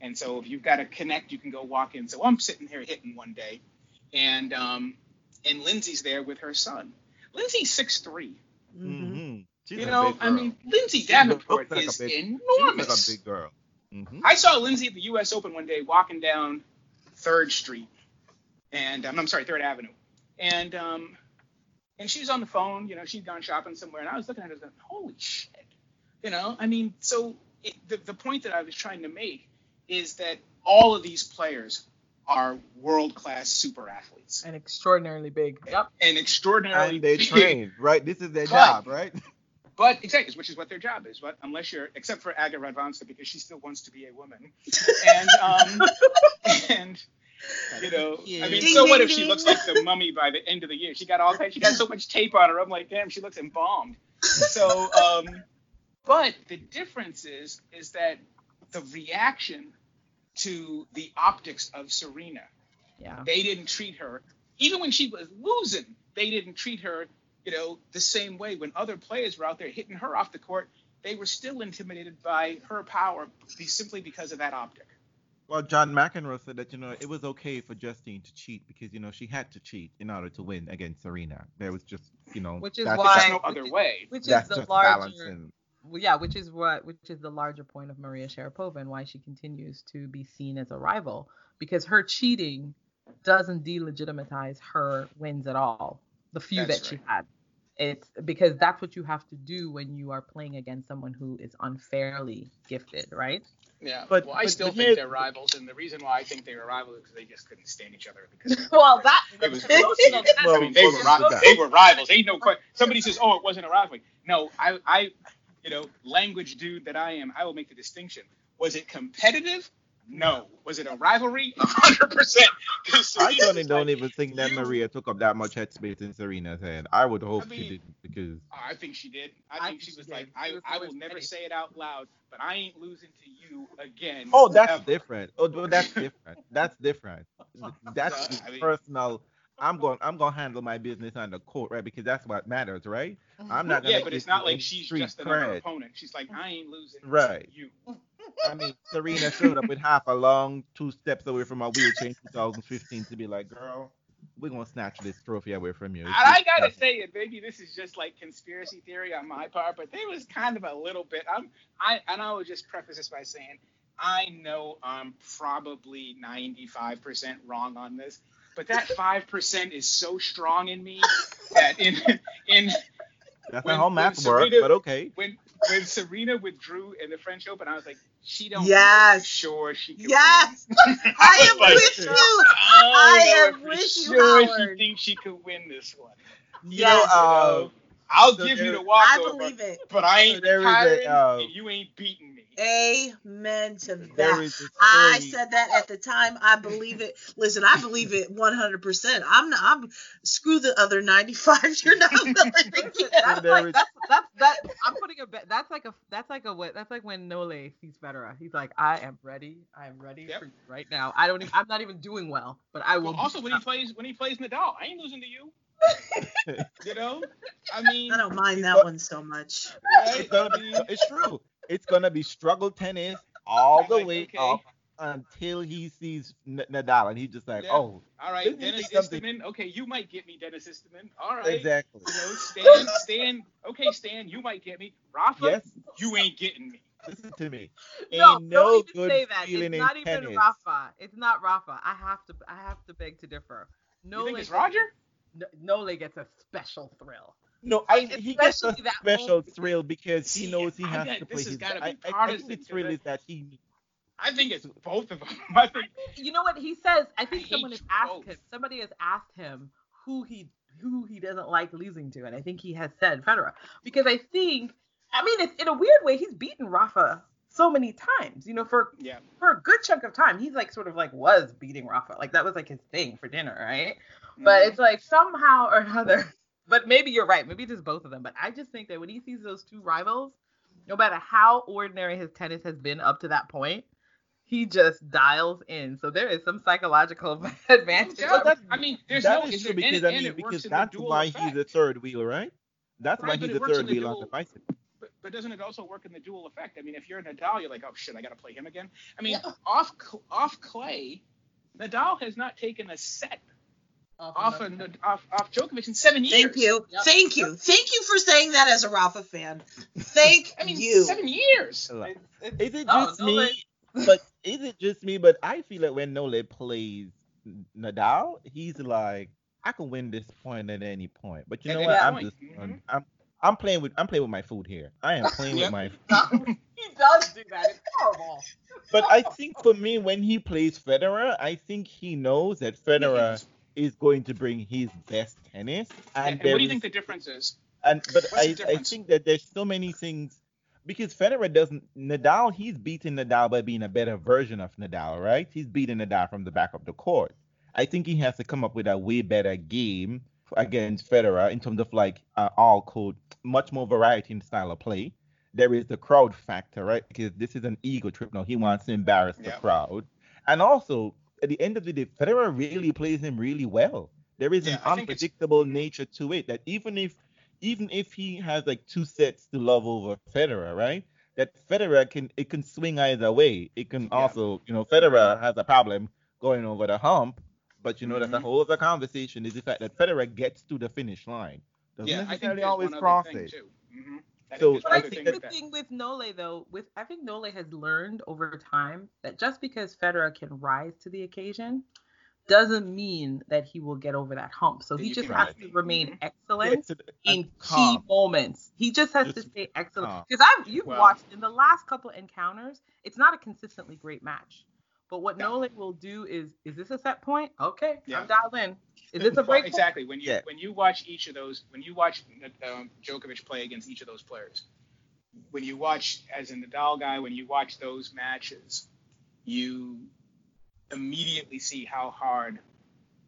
And so if you've got to connect, you can go walk in. So I'm sitting here hitting one day, and um, and Lindsay's there with her son. Lindsay's six three. She's You know, I mean, Lindsay She Davenport like is big- enormous. looks like a big girl. hmm I saw Lindsay at the U.S. Open one day walking down Third Street, and um, I'm sorry, Third Avenue, and um, and she was on the phone. You know, she'd gone shopping somewhere, and I was looking at her going, "Holy shit!" You know, I mean, so it, the the point that I was trying to make is that all of these players are world class super athletes And extraordinarily big. Yep. and extraordinarily And they big. train, right? This is their But- job, right? But exactly, which is what their job is. But unless you're, except for Aga Radwanska, because she still wants to be a woman, and um, and you know, I mean, Ding, so what ding, if she looks like the mummy by the end of the year? She got all she got so much tape on her. I'm like, damn, she looks embalmed. So, um, but the difference is, is that the reaction to the optics of Serena Yeah. they didn't treat her even when she was losing they didn't treat her you know the same way when other players were out there hitting her off the court they were still intimidated by her power simply because of that optic Well, John McEnroe said that you know it was okay for Justine to cheat because you know she had to cheat in order to win against Serena. There was just you know Which is that's why- there's no which other is- way Which is the just larger. balancing. Well, yeah, which is what which is the larger point of Maria Sharapova and why she continues to be seen as a rival because her cheating doesn't delegitimize her wins at all. The few That's that she right. had. It's because that's what you have to do when you are playing against someone who is unfairly gifted, right? yeah But- well i but- still but think they're rivals and the reason why i think they were rivals is because they just couldn't stand each other because well, that It was emotional- Well, I mean, they were well, ri- they were rivals. Ain't no question. Somebody says, "Oh, it wasn't a rivalry." No, I, I, you know, language dude that I am, I will make the distinction. Was it competitive? No. Was it a rivalry? Hundred percent. Because I don't, don't even think that you- Maria took up that much headspace in Serena's head. I would hope I she didn't because Oh, I think she did. I, I think think she she was did. like, I, was I will never say it out loud, but I ain't losing to you again. oh that's ever. different. Oh well, that's different. That's different. That's So, I mean- personal. I'm going. I'm going to handle my business on the court, right? Because that's what matters, right? Mm-hmm. I'm not gonna. Yeah, but it's not like she's street just another cred. opponent. She's like, I ain't losing to Right. you. I mean, Serena showed up with half a long two steps away from a wheelchair in 2015 to be like, girl, we're gonna snatch this trophy away from you. And I gotta say it, maybe this is just like conspiracy theory on my part, but there was kind of a little bit. I'm, I, and I would just preface this by saying, I know I'm probably 95% wrong on this, but that five percent is so strong in me that in, in that's when- not how when math works, but okay. when when Serena withdrew in the French Open, I was like, she don't Yes. sure she can. Yes. win. I am was like, with you. I, I am for with you, sure Howard. She thinks she could win this one. You Yes. know, uh, I'll so give you the the I walkover, believe it. but I ain't So there is a, uh, and you ain't beating me. Amen to that. that. is a I story- said that at the time. I believe it. Listen, I believe it 100%. I'm not. I'm screw the other 95. You're not willing to Listen, get. that's like is- that's that's that. I'm putting a bet. That's like a that's like a what? That's like when Nole sees Federer. He's like, I am ready. I am ready Yep. for you right now. I don't. Even, I'm not even doing well, but I will. Well, also when he plays when he plays Nadal, I ain't losing to you. you know, I mean, I don't mind that one so much. right? I mean, it's true. It's gonna be struggle tennis all the Like, way okay. up until he sees N- Nadal, and he's just like, Yeah. oh, all right, Isn't Dennis it Istomin. Okay, you might get me, Denis Istomin. All right. exactly. You know, Stan, Stan. Okay, Stan, you might get me. Rafa, Yes, you ain't getting me. listen to me. No, Ain't no don't even good say that. feeling It's in not even tennis. Rafa. It's not Rafa. I have to. I have to beg to differ. No, You think it's Roger? N- Nole gets a special thrill. No, I, he gets a that special moment. thrill because he See, knows he I has got- to this play has his. gotta be I, I, I partisan, think the thrill 'cause I- is that he. I think it's both of them. I think You know what he says? I think I someone has asked both. him. Somebody has asked him who he who he doesn't like losing to, and I think he has said Federer because I think. I mean, it's in a weird way he's beaten Rafa so many times. You know, for yeah. for a good chunk of time, he's like sort of like was beating Rafa. Like that was like his thing for dinner, right? But Mhm. it's like somehow or another. But maybe you're right. Maybe just both of them. But I just think that when he sees those two rivals, no matter how ordinary his tennis has been up to that point, he just dials in. So there is some psychological advantage. Yeah, that- I mean, there's That no is is true because and, I mean it because that's why effect. he's a third wheel, right? That's why Right, but he's it a third the wheel on the bicycle. But, but doesn't it also work in the dual effect? I mean, if you're Nadal, you're like, oh shit, I got to play him again. I mean, Yeah. off off clay, Nadal has not taken a set off of, off off Djokovic in seven years. Thank you. Yep. Thank you. Thank you for saying that as a Rafa fan. Thank I mean, you. seven years. Hello. It's- it's- Is it just no, me? like- but is it just me? But I feel like when Nole plays Nadal, he's like, I can win this point at any point. But you know any what? I'm point, just, mhm. I'm, I'm, I'm playing with I'm playing with my food here. I am playing with my food. he does do that. It's horrible. But I think for me, when he plays Federer, I think he knows that Federer is going to bring his best tennis. And, And, what do you is- think the difference is? and but I, I think that there's so many things because Federer doesn't Nadal he's beating Nadal by being a better version of Nadal, right? He's beating Nadal from the back of the court. I think he has to come up with a way better game against Federer in terms of like uh, all code, much more variety in style of play. There is the crowd factor, right? Because this is an ego trip now. He wants to embarrass the crowd, and also at the end of the day, Federer really plays him really well. There is Yeah, an I unpredictable nature to it that even if even if he has like two sets to love over Federer, right? That Federer can it can swing either way. It can Yeah. also, you know, Federer has a problem going over the hump, but you know that's a Mhm. whole other conversation. Is the fact that Federer gets to the finish line, doesn't Yeah, necessarily always cross it. too. I So, think But one I other think the thing with Nole though, with I think Nole has learned over time that just because Federer can rise to the occasion doesn't mean that he will get over that hump. So he you just can has to remain excellent Gets to uh, in and key moments. He just has to Just stay excellent. Because I've you've Well- watched in the last couple encounters, it's not a consistently great match. But what No. Nole will do is, is this a set point? Okay, Yeah. I'm dialed in. Is this a Well, break? exactly. When you Yeah. when you watch each of those, when you watch um, Djokovic play against each of those players, when you watch as in the Nadal guy, when you watch those matches, you immediately see how hard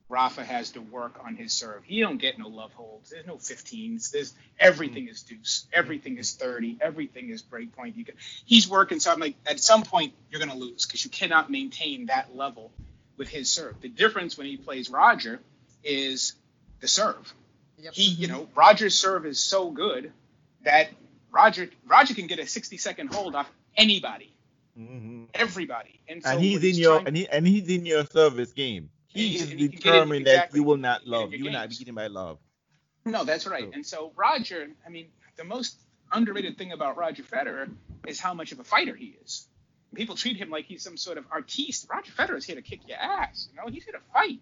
Rafa has to work on his serve. He don't get no love holds. There's no 15s. There's everything is deuce. Everything is 30. Everything is break point. You can, he's working. So I'm like, at some point you're gonna lose because you cannot maintain that level with his serve. The difference when he plays Roger is the serve. Yep. He, you know, Roger's serve is so good that Roger Roger can get a 60 second hold off anybody, Mhm. everybody. And, so and he's what in your and he and he's in your service game. He He's- is and he can get in- determined that you will not He can get in love. You will not be games. beaten by love. No, that's right. So- And so Roger, I mean, the most underrated thing about Roger Federer is how much of a fighter he is. People treat him like he's some sort of artiste. Roger Federer is here to kick your ass. You know, he's here to fight.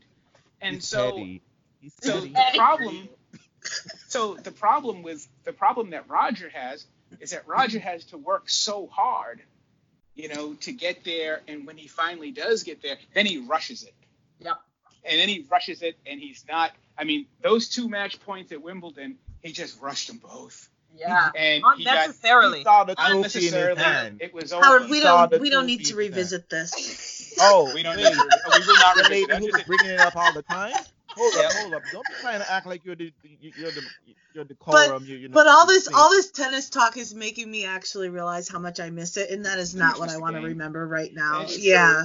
And He's so, petty. He's so petty. the problem, so the problem with the problem that Roger has is that Roger has to work so hard, you know, to get there. And when he finally does get there, then he rushes it Yep. and then he rushes it, and he's not. I mean, those two match points at Wimbledon, he just rushed them both, Yeah. and he got Unnecessarily. He saw the trophy in his unnecessarily. It was Howard, we don't we don't need to feet revisit this. Oh, we don't. Need to, we will not the revisit lady that. who's bringing it up all the time. Hold Yep. up, hold up. Don't be trying to act like you're the you're the you're the decorum. You're, you're But all this please. all this tennis talk is making me actually realize how much I miss it, and that is not what I want to remember right now. It's Yeah.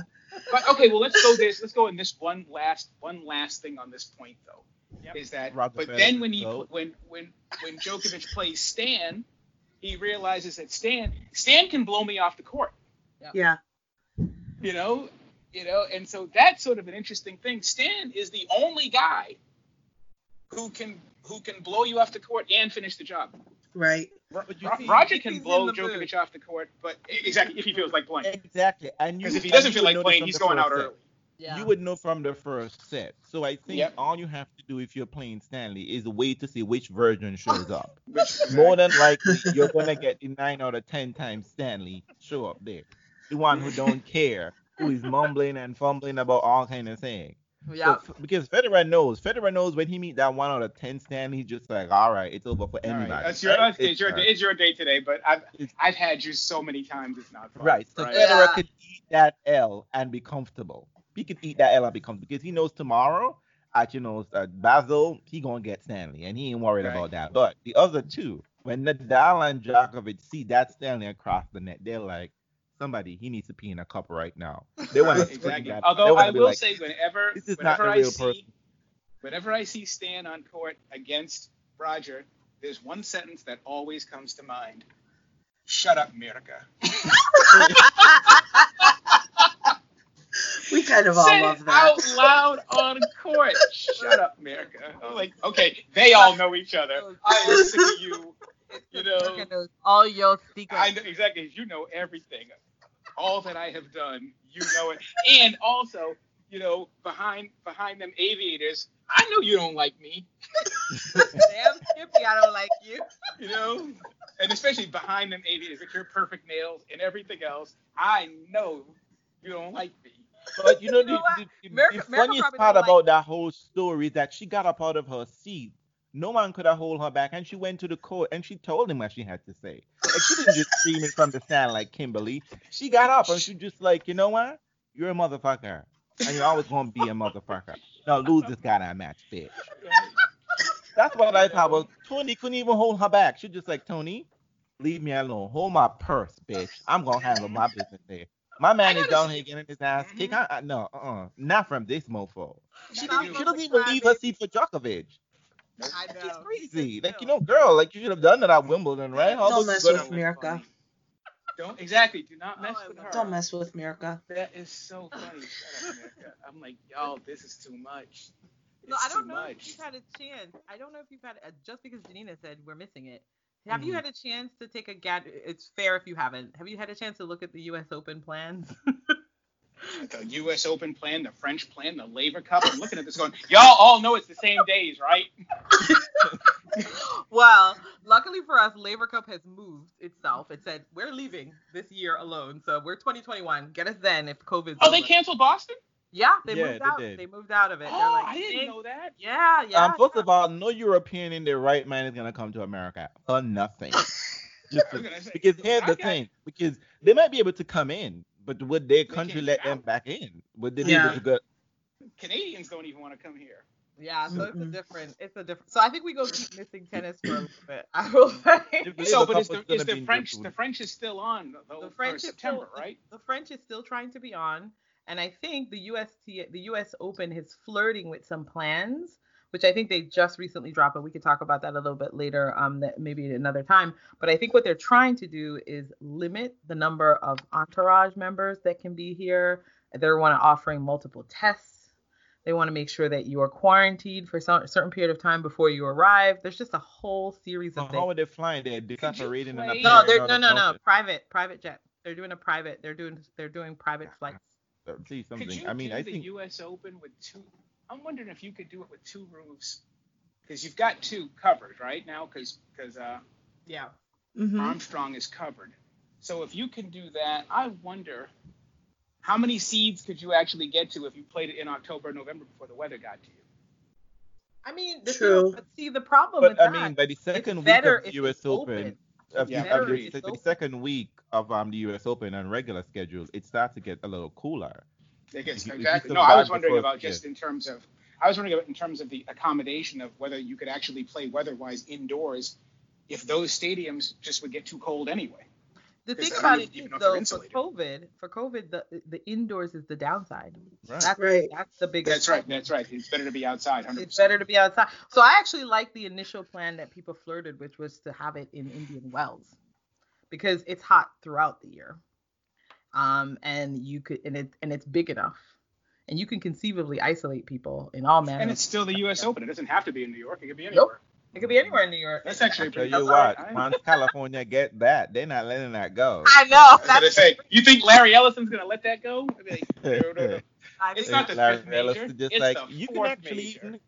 But okay, well, let's go this. Let's go in this one last one last thing on this point though. Yep. Is that Roger but Federer, then when he so- when when when Djokovic plays Stan, he realizes that Stan Stan can blow me off the court. Yeah. you know you know and so that's sort of an interesting thing stan is the only guy who can who can blow you off the court and finish the job Right. Ro- But you Ro- see, roger he's can blow the Djokovic mood. off the court but exactly if he feels like playing exactly, and you because if he doesn't feel like playing he's going out early Yeah. You would know from the first set. So I think Yep. all you have to do if you're playing Stanley is wait to see which version shows up. More than likely, you're gonna get the nine out of ten times Stanley show up there. The one who don't care, who is mumbling and fumbling about all kind of things. yeah. So, because Federer knows, Federer knows when he meet that one out of ten Stanley, he's just like, all right, it's over for all right, anybody. that's your, right? that's, it's, your, it's your day today but I've, I've had you so many times it's not fun Right. So right? Federer Yeah. could eat that L and be comfortable. He could eat that L and be because he knows tomorrow at you know uh, at Basel he gonna get Stanley and he ain't worried Right. about that. But the other two, when Nadal and Djokovic see that Stanley across the net, they're like, somebody he needs to pee in a cup right now. They want to exactly That. although they wanna i will like, say whenever this is not whenever the i see person. whenever I see Stan on court against Roger, there's one sentence that always comes to mind. Shut up, Mirka. We kind of all Say love that. out loud on court. Shut up, Mirka. I'm like, okay, they all know each other. I am sick of you. You know, all your secrets. I know exactly. You know everything. All that I have done, you know it. And also, you know, behind behind them aviators. I know you don't like me, Damn Skippy, I don't like you. you know, and especially behind them aviators with your perfect nails and everything else. I know you don't like me. But you know, You the, know the, the, the funniest part don't like- about that whole story is that she got up out of her seat. No one could have hold her back, and she went to the court and she told him what she had to say. Like she didn't just scream it from the stand like Kimberly. She got up and she just like, you know what? You're a motherfucker, and you're always gonna be a motherfucker. Now lose this goddamn match, bitch. That's what I thought. Well, Tony couldn't even hold her back. She just like Tony, leave me alone. Hold my purse, bitch. I'm gonna handle my business there. My man is down here getting his ass Mhm. kicked. I, I, no, uh-uh, not from this mofo. She, Not didn't, she doesn't even leave her crybaby. seat for Djokovic. I know. She's crazy. Like you know, girl, like you should have done that at Wimbledon, right? How Don't mess with go to- Mirka. Don't exactly. Do not mess Oh, with love her. Don't mess with Mirka. That is so funny. Shut up, Mirka. I'm like, y'all, this is too much. No, I don't too know much. if you've had a chance. I don't know if you've had uh, just because Janina said we're missing it. Have you Mhm. had a chance to take a gad? It's fair if you haven't. Have you had a chance to look at the U.S. Open plans? The U.S. Open plan, the French plan, the Laver Cup. I'm looking at this going, y'all all know it's the same days, right? well, luckily for us, Laver Cup has moved itself. It said we're leaving this year alone, so we're 2021. Get us then if COVID. Oh, they canceled Boston? Yeah, they Yeah, moved they out. did. They moved out of it. They're Oh, like, I didn't "Hey, know that. Yeah, yeah. um, first yeah. of all, no European in their right mind is gonna come to America for nothing. Just I gonna say, because here's I the got- thing, because they might be able to come in, but would their country let get them out. back in? Would they be able to go? Canadians don't even want to come here. Yeah, so it's a different. It's a different. So I think we go keep missing tennis for a little bit. I will say. The So, but is the, is the French the French is still on though the French is September, still, right? The, the French is still trying to be on, and I think the UST, the US Open is flirting with some plans, which I think they just recently dropped, but we could talk about that a little bit later, um, that maybe at another time. But I think what they're trying to do is limit the number of entourage members that can be here. They're want to offering multiple tests. They want to make sure that you are quarantined for some certain period of time before you arrive. There's just a whole series So of things. how are they flying? They're separating and No, they're no, no, no. Private, private jet. They're doing a private. They're doing they're doing private flights. See Could something. you I mean, do I the think U.S. Open with two? I'm wondering if you could do it with two roofs, because you've got two covered right now, because because uh, Yeah. Mm-hmm. Armstrong is covered. So if you can do that, I wonder how many seeds could you actually get to if you played it in October, November before the weather got to you? I mean, the True. Thing, but see, the problem but with I that, mean, by the second week of the U.S. Open, open. of, Yeah, the, of the, the second week of um the U.S. Open and regular schedules, it starts to get a little cooler. I guess If you- if exactly. No, I was wondering before- about just in terms of. I was wondering about in terms of the accommodation of whether you could actually play weather-wise indoors, if those stadiums just would get too cold anyway. the thing about it even know though, for. COVID, for COVID, the the indoors is the downside. Right. That's Right. that's the biggest. That's right. That's right. It's better to be outside. 100%. It's better to be outside. So I actually like the initial plan that people flirted, which was to have it in Indian Wells, because it's hot throughout the year, um, and you could and it and it's big enough, and you can conceivably isolate people in all manner. And it's still the U.S. Open. It doesn't have to be in New York. It could be Nope. anywhere. It could be anywhere in New York. That's actually Tell pretty. you That's what, once California get that, they're not letting that go. I know. I was gonna That's, say, you think Larry Ellison's gonna let that go? I'd be like, no, no, no. I It's not the Larry fifth major, Ellis just it's like the you can fourth actually. major.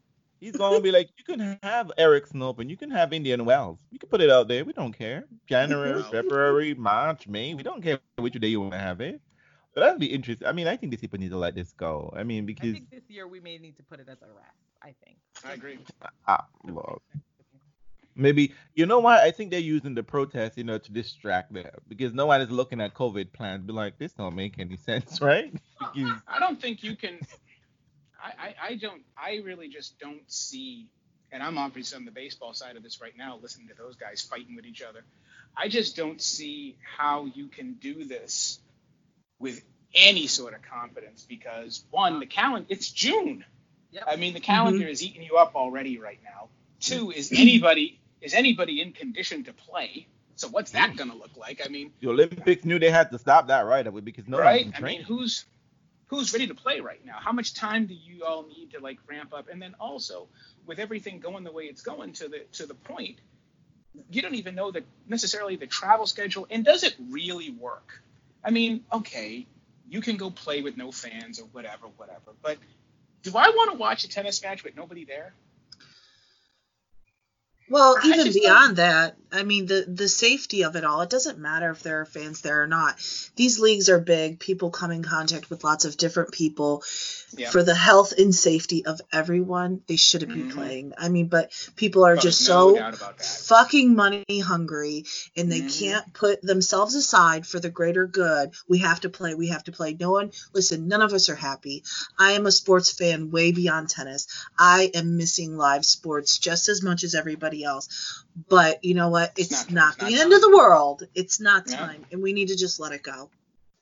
He's gonna be like, you can have Ericsson Open, you can have Indian Wells, you can put it out there. We don't care. January, February, March, May, we don't care which day you want to have it. But that'd be interesting. I mean, I think these people need to let this go. I mean, because I because think this year we may need to put it as a rest. I think. I agree. ah, Lord. maybe you know what? I think they're using the protest, you know, to distract them because no one is looking at COVID plans. Be like, this don't make any sense, right? Because I don't think you can. I, I, I don't. I really just don't see. And I'm obviously on the baseball side of this right now, listening to those guys fighting with each other. I just don't see how you can do this with any sort of confidence because one, the calendar. It's June. Yep. I mean, the calendar mm-hmm. is eating you up already right now. Two, is mm-hmm. anybody is anybody in condition to play? So what's that mm-hmm. going to look like? I mean, the Olympics knew they had to stop that right away because no right? I mean, who's who's ready to play right now? How much time do you all need to like ramp up? And then also, with everything going the way it's going to the to the point, you don't even know that necessarily the travel schedule and does it really work? I mean, okay, you can go play with no fans or whatever, whatever. But do I want to watch a tennis match with nobody there? Well, I even beyond that, I mean the the safety of it all. It doesn't matter if there are fans there or not. These leagues are big. People come in contact with lots of different people. Yeah. For the health and safety of everyone, they shouldn't Mhm. be playing. I mean, but people are Oh, just no so doubt about that. fucking money hungry and they Mhm. can't put themselves aside for the greater good. We have to play. We have to play. No one, listen, none of us are happy. I am a sports fan way beyond tennis. I am missing live sports just as much as everybody else. But you know what? It's, It's not, not- it's the not end time. of the world. It's not Yeah. time. And we need to just let it go.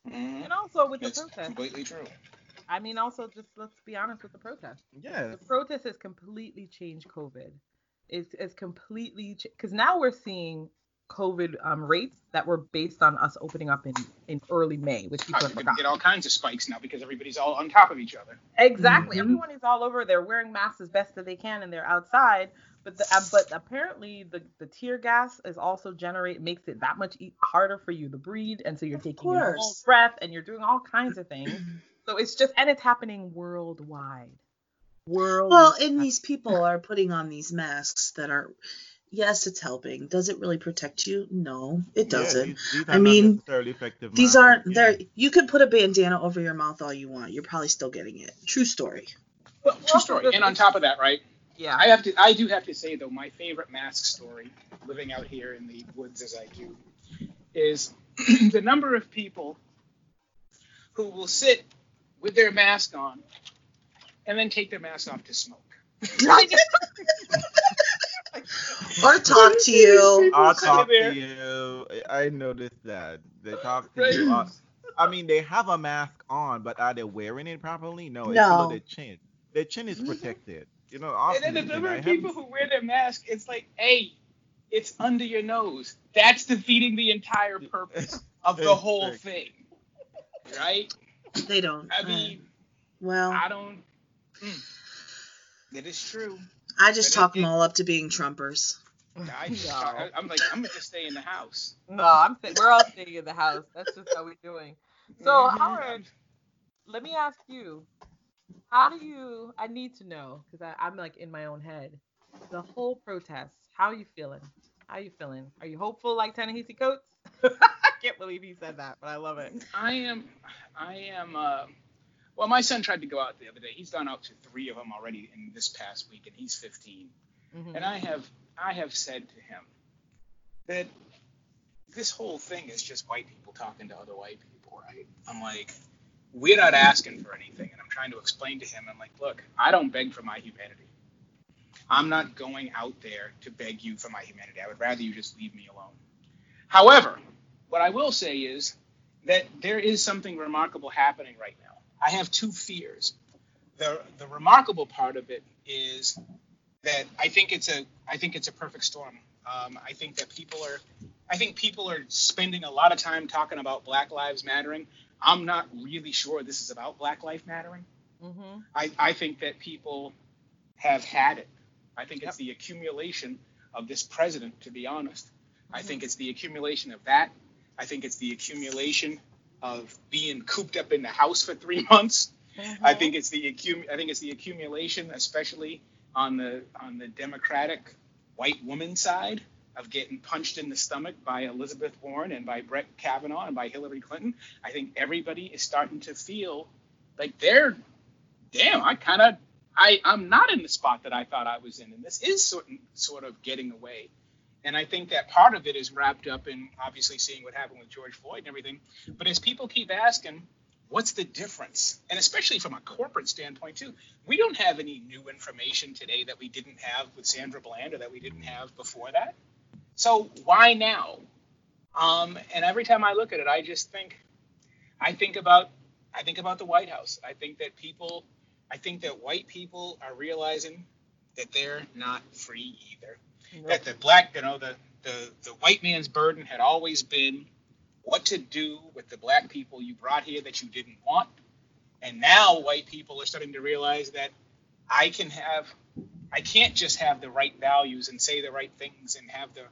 Mhm. And also with the It's protest. completely true. I mean, also just let's be honest with the protest. Yeah, The protest has completely changed COVID. It's, it's completely because now we're seeing COVID um, rates that were based on us opening up in, in early May, which Oh, people you're have get all kinds of spikes now because everybody's all on top of each other. Exactly. Mhm. Everyone is all over. They're wearing masks as best that they can, and they're outside. But the, uh, but apparently the, the tear gas is also generate makes it that much e- harder for you to breathe, and so you're Of taking in more course. breath, and you're doing all kinds of things. So it's just and it's happening worldwide. World. Well, and these people are putting on these masks that are, yes, it's helping. Does it really protect you? No, it doesn't. these- these I are not mean, necessarily effective These masks aren't again. there. You could put a bandana over your mouth all you want. You're probably still getting it. True story. Well, true story. And on top of that, right? Yeah. I have to. I do have to say though, my favorite mask story, living out here in the woods as I do, is the number of people who will sit with their mask on and then take their mask off to smoke. Or talk to you. I'll talk to you. I noticed that. They talk to Right. you. Uh, I mean, they have a mask on, but are they wearing it properly? No, it's No. below their chin. Their chin is protected. You know, And then the often, number of people who wear their mask, it's like, hey, it's under your nose. That's defeating the entire purpose of the whole thing, right? They don't. I uh, mean, well, I don't. Mm, it is true. I just talk them all up to being Trumpers. I, No. I, am like, I'm gonna just stay in the house. No, I'm saying we're all staying in the house. That's just how we're doing. So. Howard, let me ask you, how do you? I need to know because I'm like in my own head. The whole protest. How are you feeling? How are you feeling? Are you hopeful like Ta-Nehisi Coates? I can't believe he said that, but I love it. I am, I am. Uh, well, my son tried to go out the other day. He's gone out to three of them already in this past week, and he's 15. Mhm. And I have, I have said to him that this whole thing is just white people talking to other white people, right? I'm like, we're not asking for anything, and I'm trying to explain to him. I'm like, look, I don't beg for my humanity. I'm not going out there to beg you for my humanity. I would rather you just leave me alone. However, what I will say is that there is something remarkable happening right now. I have two fears. The the remarkable part of it is that I think it's a I think it's a perfect storm. Um, I think that people are I think people are spending a lot of time talking about Black Lives Mattering. I'm not really sure this is about Black Life Mattering. Mhm. I, I think that people have had it. I think it's the accumulation of this president, to be honest. I think it's the accumulation of that. I think it's the accumulation of being cooped up in the house for three months. I think it's the accum- I think it's the accumulation, especially on the on the Democratic white woman side, of getting punched in the stomach by Elizabeth Warren and by Brett Kavanaugh and by Hillary Clinton. I think everybody is starting to feel like they're, damn, I kind of, I I'm not in the spot that I thought I was in, and this is sort sort of getting away. And I think that part of it is wrapped up in obviously seeing what happened with George Floyd and everything. But as people keep asking, what's the difference? And especially from a corporate standpoint too, we don't have any new information today that we didn't have with Sandra Bland or that we didn't have before that. So why now? Um, and every time I look at it, I just think, I think about, I think about the White House. I think that people, I think that white people are realizing that they're not free either. That the black, you know, the, the the white man's burden had always been what to do with the black people you brought here that you didn't want. And now white people are starting to realize that I can have, I can't just have the right values and say the right things and have the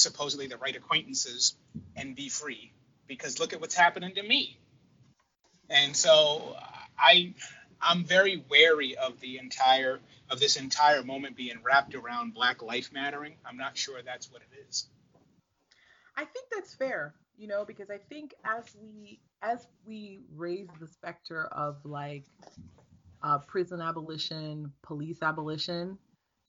supposedly the right acquaintances and be free. Because look at what's happening to me. And so I I'm very wary of the entire of this entire moment being wrapped around Black Life Mattering. I'm not sure that's what it is. I think that's fair, you know, because I think as we as we raise the specter of like uh, prison abolition, police abolition,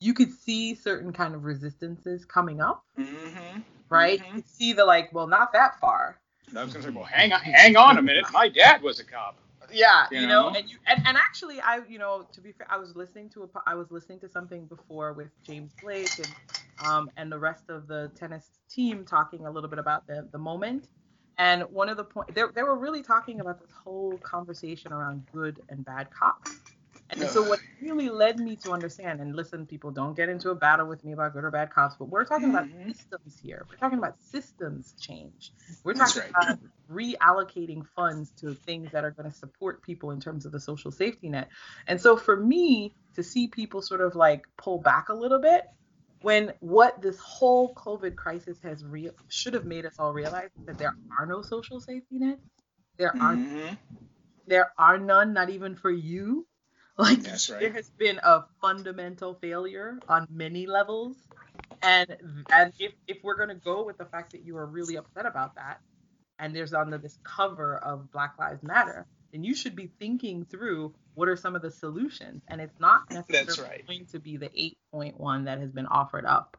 you could see certain kind of resistances coming up, Mm-hmm. right? Mhm. You could see the like, well, not that far. I was gonna say, well, hang on, hang on a minute. My dad was a cop. Yeah, You you, know, know? and you and, and actually, I you know, to be fair, I was listening to a po- I was listening to something before with James Blake and um and the rest of the tennis team talking a little bit about the the moment. And one of the point they they were really talking about this whole conversation around good and bad cops. And so what really led me to understand and listen, people don't get into a battle with me about good or bad cops, but we're talking about systems here. We're talking about systems change. We're talking right. about reallocating funds to things that are going to support people in terms of the social safety net. And so for me to see people sort of like pull back a little bit when what this whole COVID crisis has real should have made us all realize that there are no social safety nets. There are Mhm. there are none, not even for you. Like That's right. there has been a fundamental failure on many levels. And and if, if we're gonna go with the fact that you are really upset about that, and there's under this cover of Black Lives Matter, then you should be thinking through what are some of the solutions. And it's not necessarily right. going to be the 8.1 that has been offered up.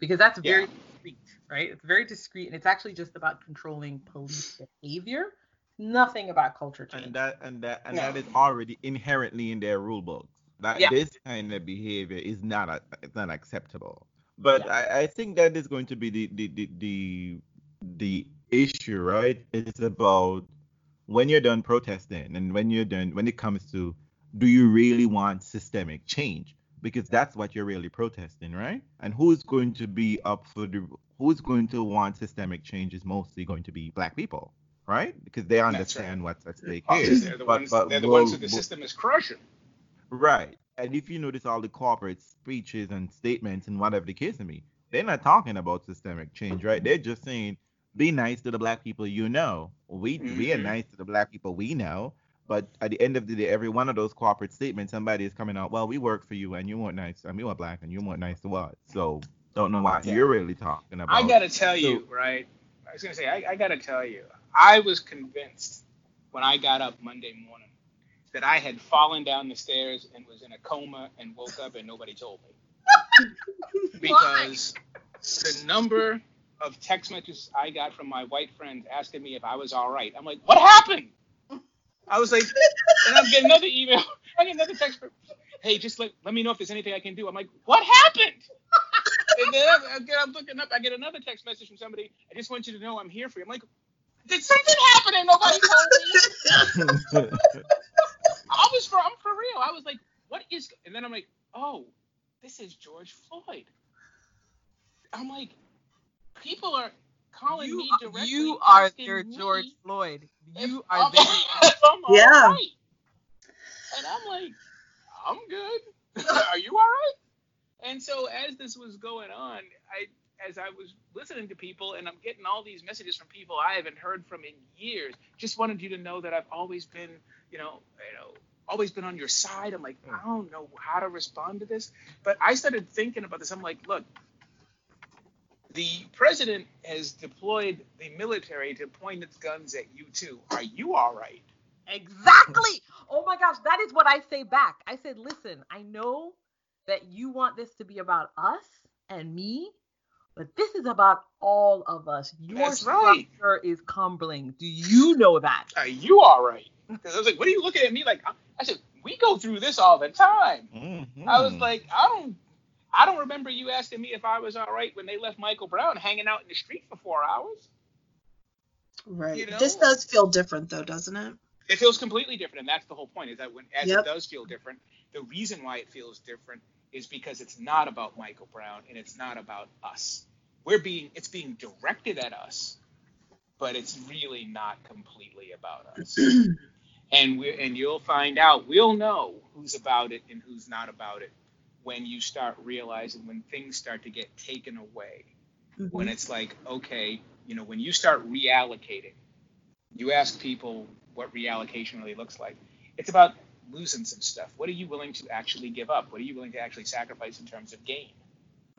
Because that's very Yeah. discreet, right? It's very discreet and it's actually just about controlling police behavior. Nothing about culture change. and that and that and No. that is already inherently in their rule books. That Yeah. this kind of behavior is not a, it's not acceptable. But Yeah. I, I think that is going to be the the, the the the issue, right? It's about when you're done protesting and when you're done when it comes to do you really want systemic change? Because that's what you're really protesting, right? And who's going to be up for the who's going to want systemic change is mostly going to be black people, right? Because they right. understand what's at stake here. they're the But- ones. but they're the we'll- ones who the we'll- system is crushing. Right. And if you notice all the corporate speeches and statements and whatever the case may be, they're not talking about systemic change, right? They're just saying, be nice to the black people you know. We we are Mhm. nice to the black people we know. But at the end of the day, every one of those corporate statements, somebody is coming out, well, we work for you and you weren't nice. I mean, you were black and you weren't nice to us. So don't know what Yeah. you're really talking about. I gotta tell you, right? I was gonna say, I, I gotta tell you, I was convinced when I got up Monday morning that I had fallen down the stairs and was in a coma and woke up and nobody told me. because the number of text messages I got from my white friends asking me if I was all right. I'm like, what happened? I was like, and I'm getting another email. I get another text. From, hey, just let, let me know if there's anything I can do. I'm like, what happened? and then I, I get, I'm looking up. I get another text message from somebody. I just want you to know I'm here for you. I'm like, did something happen and nobody told me? I was for I'm for real. I was like, what is? And then I'm like, oh, this is George Floyd. I'm like, people are calling me You, directly. you are asking their me George Floyd. if You I'm- are their. I'm Yeah. right. And I'm like, I'm good. are you all right? And so as this was going on, I as I was listening to people and I'm getting all these messages from people I haven't heard from in years, just wanted you to know that I've always been, you know, you know, always been on your side. I'm like, hmm. I don't know how to respond to this. But I started thinking about this. I'm like, look, the president has deployed the military to point its guns at you too. Are you all right? Exactly. Oh my gosh, that is what I say back. I said, listen, I know that you want this to be about us and me, but this is about all of us. Your That's right. structure is crumbling. Do you know that? Are you all right? Because I was like, what are you looking at me like? I said, we go through this all the time. I was Mhm. like, I don't, I don't remember you asking me if I was all right when they left Michael Brown hanging out in the street for four hours. Right. You know? This does feel different though, doesn't it? It feels completely different, and that's the whole point. Is that when, as Yep. it does feel different, the reason why it feels different is because it's not about Michael Brown and it's not about us. We're being, it's being directed at us, but it's really not completely about us. and we and you'll find out we'll know who's about it and who's not about it when you start realizing when things start to get taken away when Mhm. it's like okay you know when you start reallocating you ask people what reallocation really looks like. It's about losing some stuff. What are you willing to actually give up? What are you willing to actually sacrifice in terms of gain,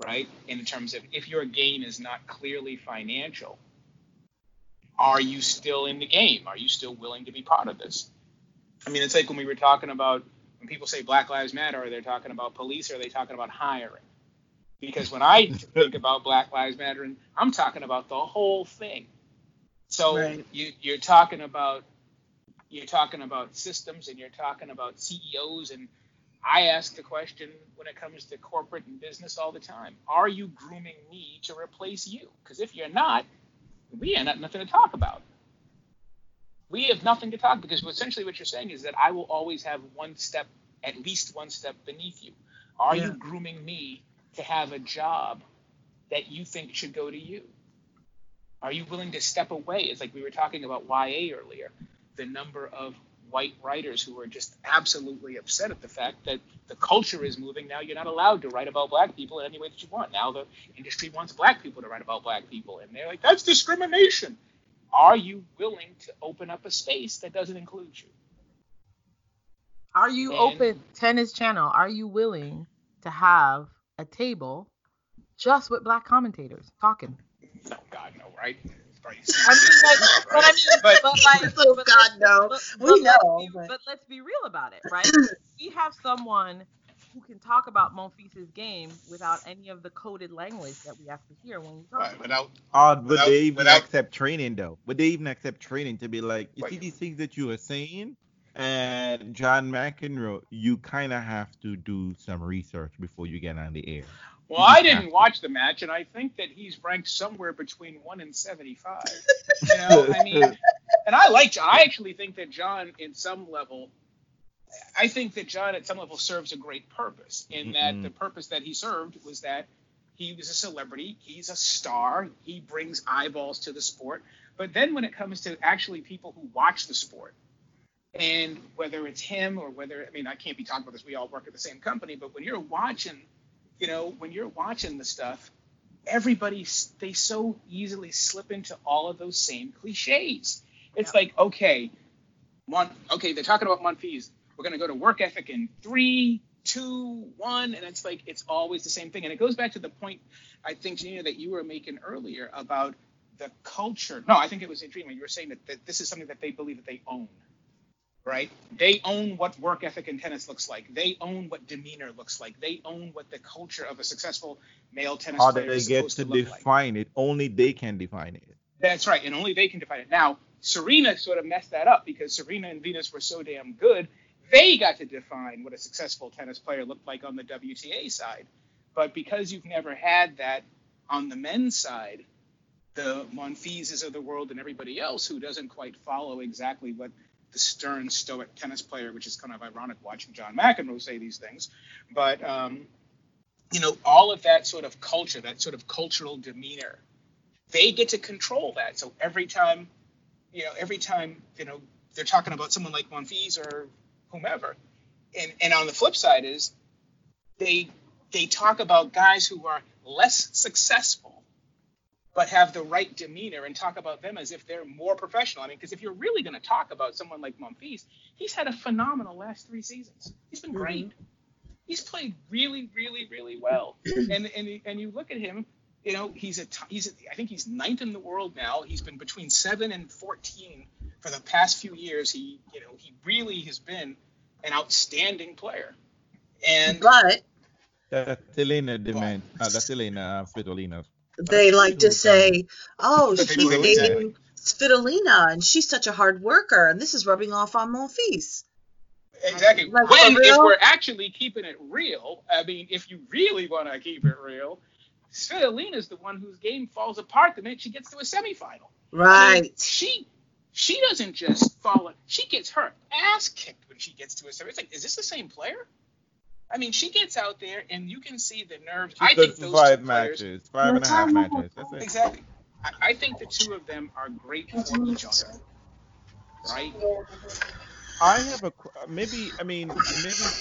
right? In terms of if your gain is not clearly financial, are you still in the game? Are you still willing to be part of this? I mean, it's like when we were talking about when people say Black Lives Matter, are they talking about police or are they talking about hiring? Because when I think about Black Lives Matter, I'm talking about the whole thing. So Right. you, you're talking about you're talking about systems and you're talking about CEOs and I ask the question when it comes to corporate and business all the time: Are you grooming me to replace you? Because if you're not, we ain't got nothing to talk about. We have nothing to talk because essentially what you're saying is that I will always have one step, at least one step beneath you. Are Yeah. you grooming me to have a job that you think should go to you? Are you willing to step away? It's like we were talking about YA earlier. The number of white writers who are just absolutely upset at the fact that the culture is moving now. You're not allowed to write about black people in any way that you want. Now the industry wants black people to write about black people, and they're like, that's discrimination. Are you willing to open up a space that doesn't include you? Are you And- open tennis channel? Are you willing to have a table just with black commentators talking? No, God, no, right? Right. I mean, like, but I mean, But- but, like, Oh, but God, let's- no. But, We but let's be- but- but let's be real about it, right? we have someone who can talk about Monfils' game without any of the coded language that we have to hear when we talk. Right, without Or would Without- they even without- accept training though? Would they even accept training to be like, you Wait. see these things that you are saying? And John McEnroe, you kind of have to do some research before you get on the air. Well, I didn't watch the match, and I think that he's ranked somewhere between one and seventy-five. You know, I mean, and I like. I actually think that John, in some level, I think that John, at some level, serves a great purpose. In that, Mm-mm. the purpose that he served was that he was a celebrity, he's a star, he brings eyeballs to the sport. But then, when it comes to actually people who watch the sport, and whether it's him or whether I mean, I can't be talking about this. We all work at the same company, but when you're watching you know, when you're watching the stuff, everybody they so easily slip into all of those same cliches. It's like, okay, Mon, okay, they're talking about Monfils. We're gonna go to work ethic in three, two, one, and it's like it's always the same thing. And it goes back to the point I think, Janina, that you were making earlier about the culture. No, I think it was Adrian. You were saying that, that this is something that they believe that they own right? They own what work ethic in tennis looks like. They own what demeanor looks like. They own what the culture of a successful male tennis How player do they is get supposed to to, look like. define it? Only they can define it. That's right, and only they can define it. Now, Serena sort of messed that up because Serena and Venus were so damn good. They got to define what a successful tennis player looked like on the WTA side. But because you've never had that on the men's side, the Monfises of the world and everybody else who doesn't quite follow exactly what the stern, stoic tennis player, which is kind of ironic watching John McEnroe say these things, but um, you know, all of that sort of culture, that sort of cultural demeanor, they get to control that. So every time, you know, every time, you know, they're talking about someone like Monfils or whomever, and and on the flip side is they they talk about guys who are less successful but have the right demeanor and talk about them as if they're more professional. I mean, because if you're really going to talk about someone like Monfils, he's had a phenomenal last three seasons. He's been great. He's played really, really, really well. and and and you look at him, you know, he's a t- he's a, I think he's ninth in the world now. He's been between seven and fourteen for the past few years. He you know he really has been an outstanding player. And But That's Elena Demand. Uh, that's Elena uh, Svitolina. They like to say, "Oh, she's dating Svitolina, and she's such a hard worker, and this is rubbing off on Monfils." Exactly. Like, when, if we're actually keeping it real, I mean, if you really want to keep it real, Svitolina's the one whose game falls apart the minute she gets to a semifinal. I mean, Right. she she doesn't just fall. She gets her ass kicked when she gets to a semifinal. It's like, is this the same player? I mean, she gets out there and you can see the nerves. I think those five two players. matches, five and a half matches. That's it. Exactly. I, I think the two of them are great for each other. Right? I have a qu- maybe. I mean, maybe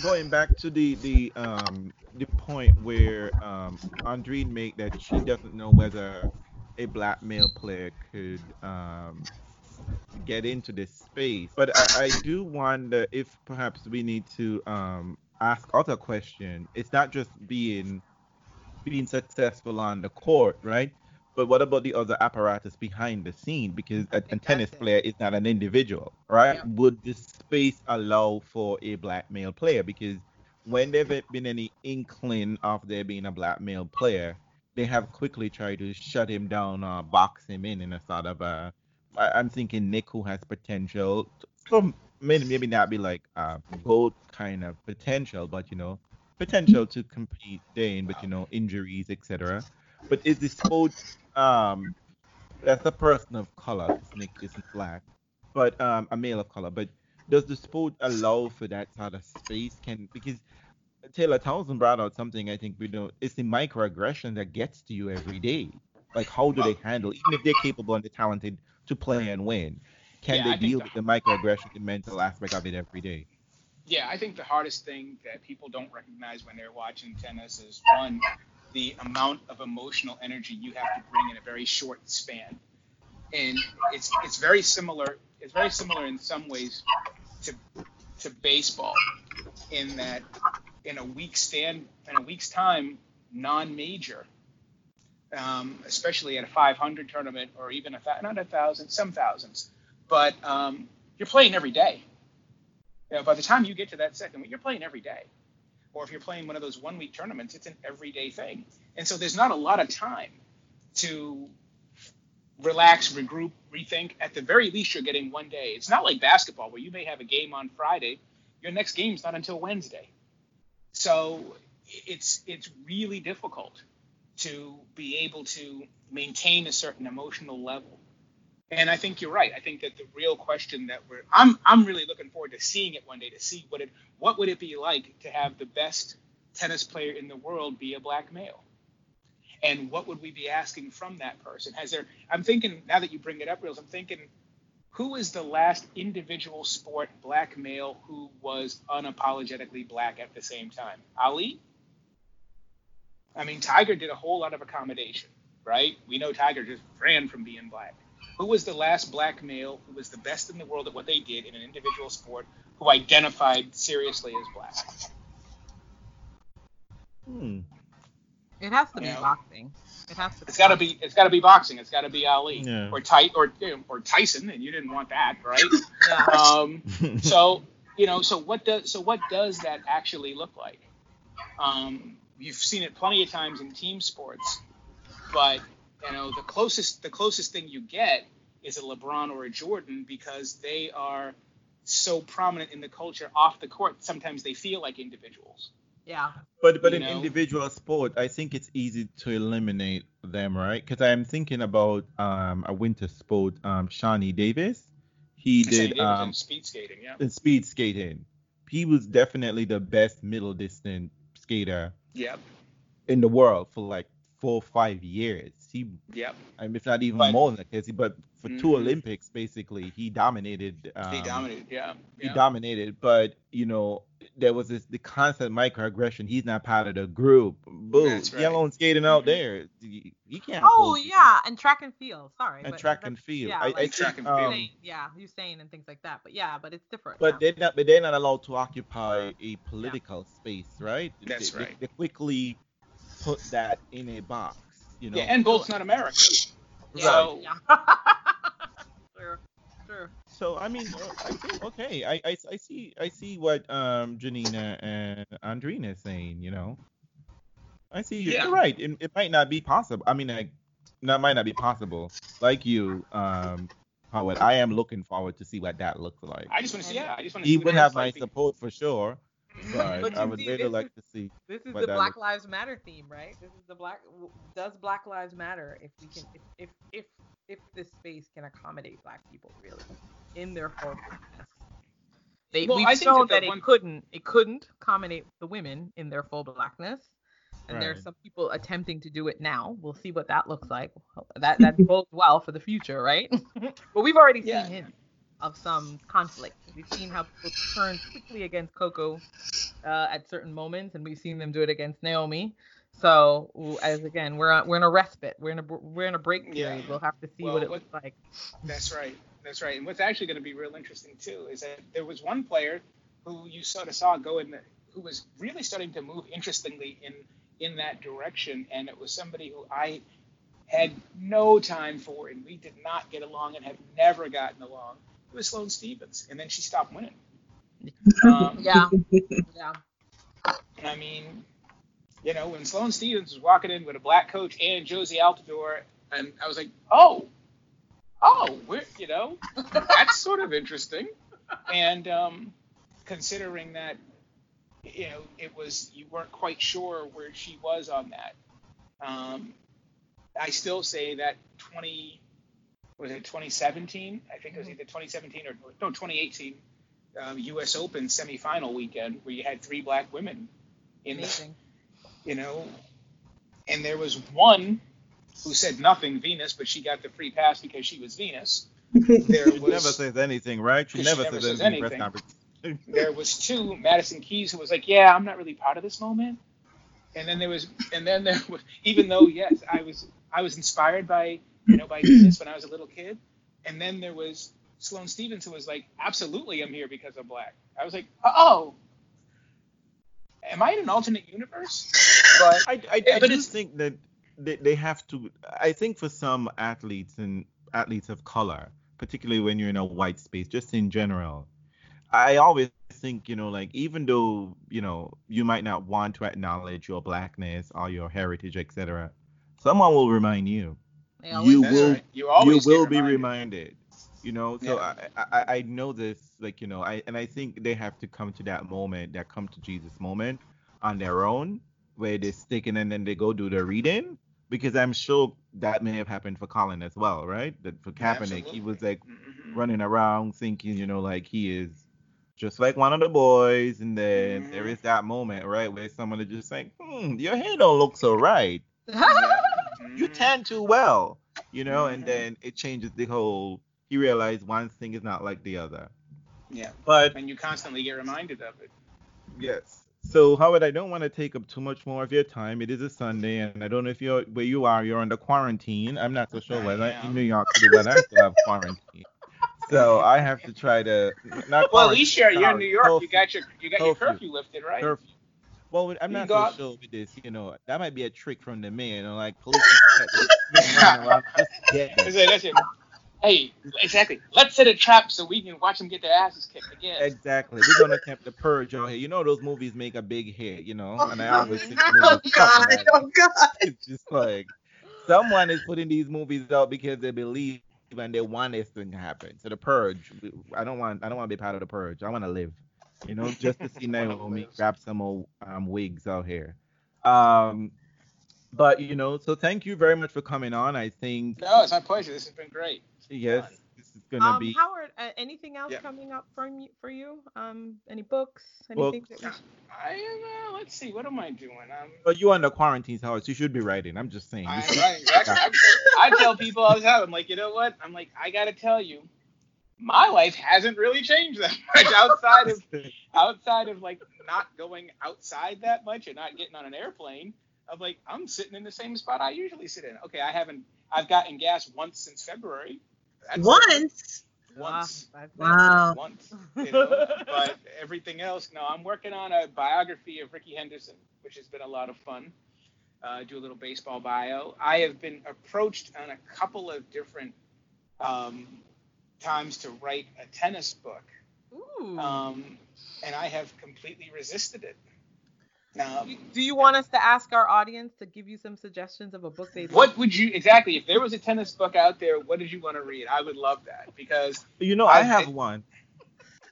going back to the the um the point where um Andreen made that she doesn't know whether a black male player could um get into this space. But I, I do wonder if perhaps we need to um, ask other question. It's not just being being successful on the court, right? But what about the other apparatus behind the scene? Because a, a tennis player is not an individual, right? Yeah. Would this space allow for a black male player? Because when there have been any inkling of there being a black male player, they have quickly tried to shut him down or box him in in a sort of a. I'm thinking Nick, who has potential, some maybe maybe not be like uh, gold kind of potential, but you know, potential to compete then, but you know, injuries, etc. But is the sport um that's a person of color, 'cause Nick isn't black, but um a male of color, but does the sport allow for that sort of space? Can because Taylor Townsend brought out something I think we know it's the microaggression that gets to you every day. Like how do they handle even if they're capable and they're talented to play and win? Can Yeah, they deal with the microaggression, the mental aspect of it every day? Yeah, I think the hardest thing that people don't recognize when they're watching tennis is one, the amount of emotional energy you have to bring in a very short span. And it's it's very similar it's very similar in some ways to to baseball in that in a week stand in a week's time, non-major, um, especially at a 500 tournament or even a not a thousand, some thousands, but um, you're playing every day. You know, by the time you get to that second week, you're playing every day. Or if you're playing one of those one week tournaments, it's an everyday thing. And so there's not a lot of time to relax, regroup, rethink. At the very least, you're getting one day. It's not like basketball where you may have a game on Friday, your next game's not until Wednesday. So it's it's really difficult to be able to maintain a certain emotional level. And I think you're right. I think that the real question that we're I'm I'm really looking forward to seeing it one day to see what it what would it be like to have the best tennis player in the world be a black male. And what would we be asking from that person? Has there I'm thinking now that you bring it up, Reels, I'm thinking who is the last individual sport black male who was unapologetically black at the same time? Ali? I mean, Tiger did a whole lot of accommodation, right? We know Tiger just ran from being black. Who was the last black male who was the best in the world at what they did in an individual sport who identified seriously as black? Hmm. It has to be Yeah. boxing. It has to. It's got to be it's got to be boxing. It's got to be Ali Yeah. or Ty or or Tyson, and you didn't want that, right? Yeah. um, so you know, so what does so what does that actually look like? Um, you've seen it plenty of times in team sports, but you know the closest the closest thing you get is a LeBron or a Jordan because they are so prominent in the culture off the court. Sometimes they feel like individuals. yeah. But but You in know? individual sport, I think it's easy to eliminate them, right? Because I'm thinking about um a winter sport, um Shani Davis. He Same did thing um speed skating, yeah. in speed skating. He was definitely the best middle distance skater Yep. in the world for like four or five years. He, Yep. I mean, if not even But- more than that, 'cause he- but for two Mhm. Olympics, basically, he dominated. Um, He dominated, yeah. he yeah. dominated, but you know there was this the constant microaggression. He's not part of the group. Boo, That's right. yellow and skating out Mhm. there. He, he can't. Oh hold you. yeah, and track and field. Sorry. and but track and field. Yeah, I, I like think, track and um, field. Usain, yeah, Usain and things like that. But yeah, but it's different. But yeah. they're not. But they're not allowed to occupy a political space, right? That's They- they- right. They, quickly put that in a box. You know. Yeah, and Bolt's not American. Yeah, So yeah. sure, sure. So I mean, I think okay. I, I, I see I see what um Janina and Andrina is saying. You know, I see you. Yeah. You're right. It, it might not be possible. I mean, like, that might not be possible. Like you, um, Howard. I am looking forward to see what that looks like. I just want to see. Yeah, I just want to see. He what would have my like. support for sure, but, But I would see, really like is- to see. This is the Black looks- Lives Matter theme, right? This is the black. Does Black Lives Matter? If we can, if if if, if this space can accommodate Black people really in their full blackness. They, Well, we've I shown that that, the it couldn't. It couldn't accommodate the women in their full blackness. And there's Right. some people attempting to do it now. We'll see what that looks like. That that bodes well for the future, right? but we've already Yeah. seen hints of some conflict. We've seen how people turn quickly against Coco uh, at certain moments, and we've seen them do it against Naomi. So as again, we're on, we're in a respite. We're in a we're in a break Yeah. period. We'll have to see Well, what it what- looks like. That's right. That's right. And what's actually going to be real interesting too is that there was one player who you sort of saw go in, the, who was really starting to move interestingly in in that direction, and it was somebody who I had no time for, and we did not get along and have never gotten along. It was Sloane Stevens, and then she stopped winning. Um, Yeah. Yeah. I mean, you know, when Sloane Stevens was walking in with a black coach and Josie Altador, and I was like, oh, oh, we're, you know, that's sort of interesting. And um, considering that, you know, it was you weren't quite sure where she was on that. Um, I still say that 20 was it 2017? I think it was either 2017 or no 2018 um, U.S. Open semifinal weekend where you had three black women in the, Amazing. you know, and there was one who said nothing, Venus, but she got the free pass because she was Venus. There She was never says anything, right? She She never, never says says anything anything. there was two Madison Keys who was like, yeah, I'm not really proud of this moment. And then there was, and then there was, even though yes, I was, I was inspired by, know, by Venus when I was a little kid. And then there was Sloane Stevens who was like, absolutely, I'm here because I'm black. I was like, oh, am I in an alternate universe? But I, I, I but do think that they, they have to. I think for some athletes and athletes of color, particularly when you're in a white space, just in general, I always think, you know, like even though, you know, you might not want to acknowledge your blackness or your heritage, etc., someone will remind you. You will- right. you always you will be reminded. You know, so Yeah. I, I I know this, like you know, I and I think they have to come to that moment, that come to Jesus moment, on their own, where they stick in and then they go do the reading, because I'm sure that may have happened for Colin as well, right? That for Kaepernick, he was like Mhm. running around thinking, you know, like he is just like one of the boys, and then there Mhm. is that moment, right, where someone is just like, hmm, your hair don't look so right you Mhm. tan too well, you know, and Mhm. then it changes the whole. You realize one thing is not like the other. Yeah, But and you constantly get reminded of it. yes. So Howard, I don't want to take up too much more of your time. It is a Sunday, and I don't know if you're where you are. You're under quarantine. I'm not so sure I whether am. in New York City whether I still have quarantine. So I have to try to not Well, at least you're, you're in New York. You got your you got your Curfew. curfew lifted, right? Curfew. Well, I'm not go so sure with this. You know, that might be a trick from the man. You know, like police just running around just to get them. That's it, that's it. Hey, exactly. Let's set a trap so we can watch them get their asses kicked again. Exactly. We're gonna attempt the purge out here. You know those movies make a big hit, you know, and I always think Oh God! Oh God! It's just like someone is putting these movies out because they believe and they want this thing to happen. So the purge, I don't want, I don't want to be part of the purge. I want to live, you know, just to see Wanna Naomi grab some old um, wigs out here. Um, but you know, so thank you very much for coming on. I think No, it's my pleasure. This has been great. yes, fun. this is gonna Um, be. Howard, uh, anything else Yeah. coming up from you, for you? Um, any books? Well- Anything that we should... I. Uh, let's see. What am I doing? Um, But you're under quarantine, so you should be writing. I'm just saying. You I, should- right, exactly. I, I tell people all the time. I'm like, you know what? I'm like, I gotta tell you, my life hasn't really changed that much outside of outside of like not going outside that much and not getting on an airplane. I'm like, I'm sitting in the same spot I usually sit in. Okay, I haven't. I've gotten gas once since February. That's Once. Once. Wow. once, you know. but everything else, no. I'm working on a biography of Rickey Henderson, which has been a lot of fun. Uh, do a little baseball bio. I have been approached on a couple of different um, times to write a tennis book, Ooh. um, and I have completely resisted it. Now, Do you want us to ask our audience to give you some suggestions of a book they'd what like? would you exactly if there was a tennis book out there? What did you want to read? I would love that because You know, I I- have I- one.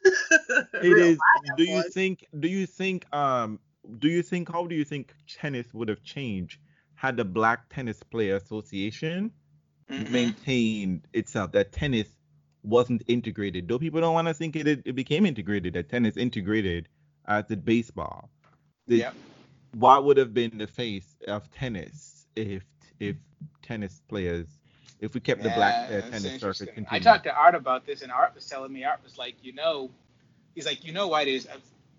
It Real is. life Do you one. think? Do you think? Um. Do you think? How do you think tennis would have changed had the Black Tennis Player Association Mhm. maintained itself? That tennis wasn't integrated. Though people don't want to think it, it became integrated. That tennis integrated as did baseball. The- Yep. What would have been the face of tennis if if tennis players if we kept the Black uh, tennis circuit continued? I talked to Art about this, and Art was telling me, Art was like, you know, he's like, you know why it is,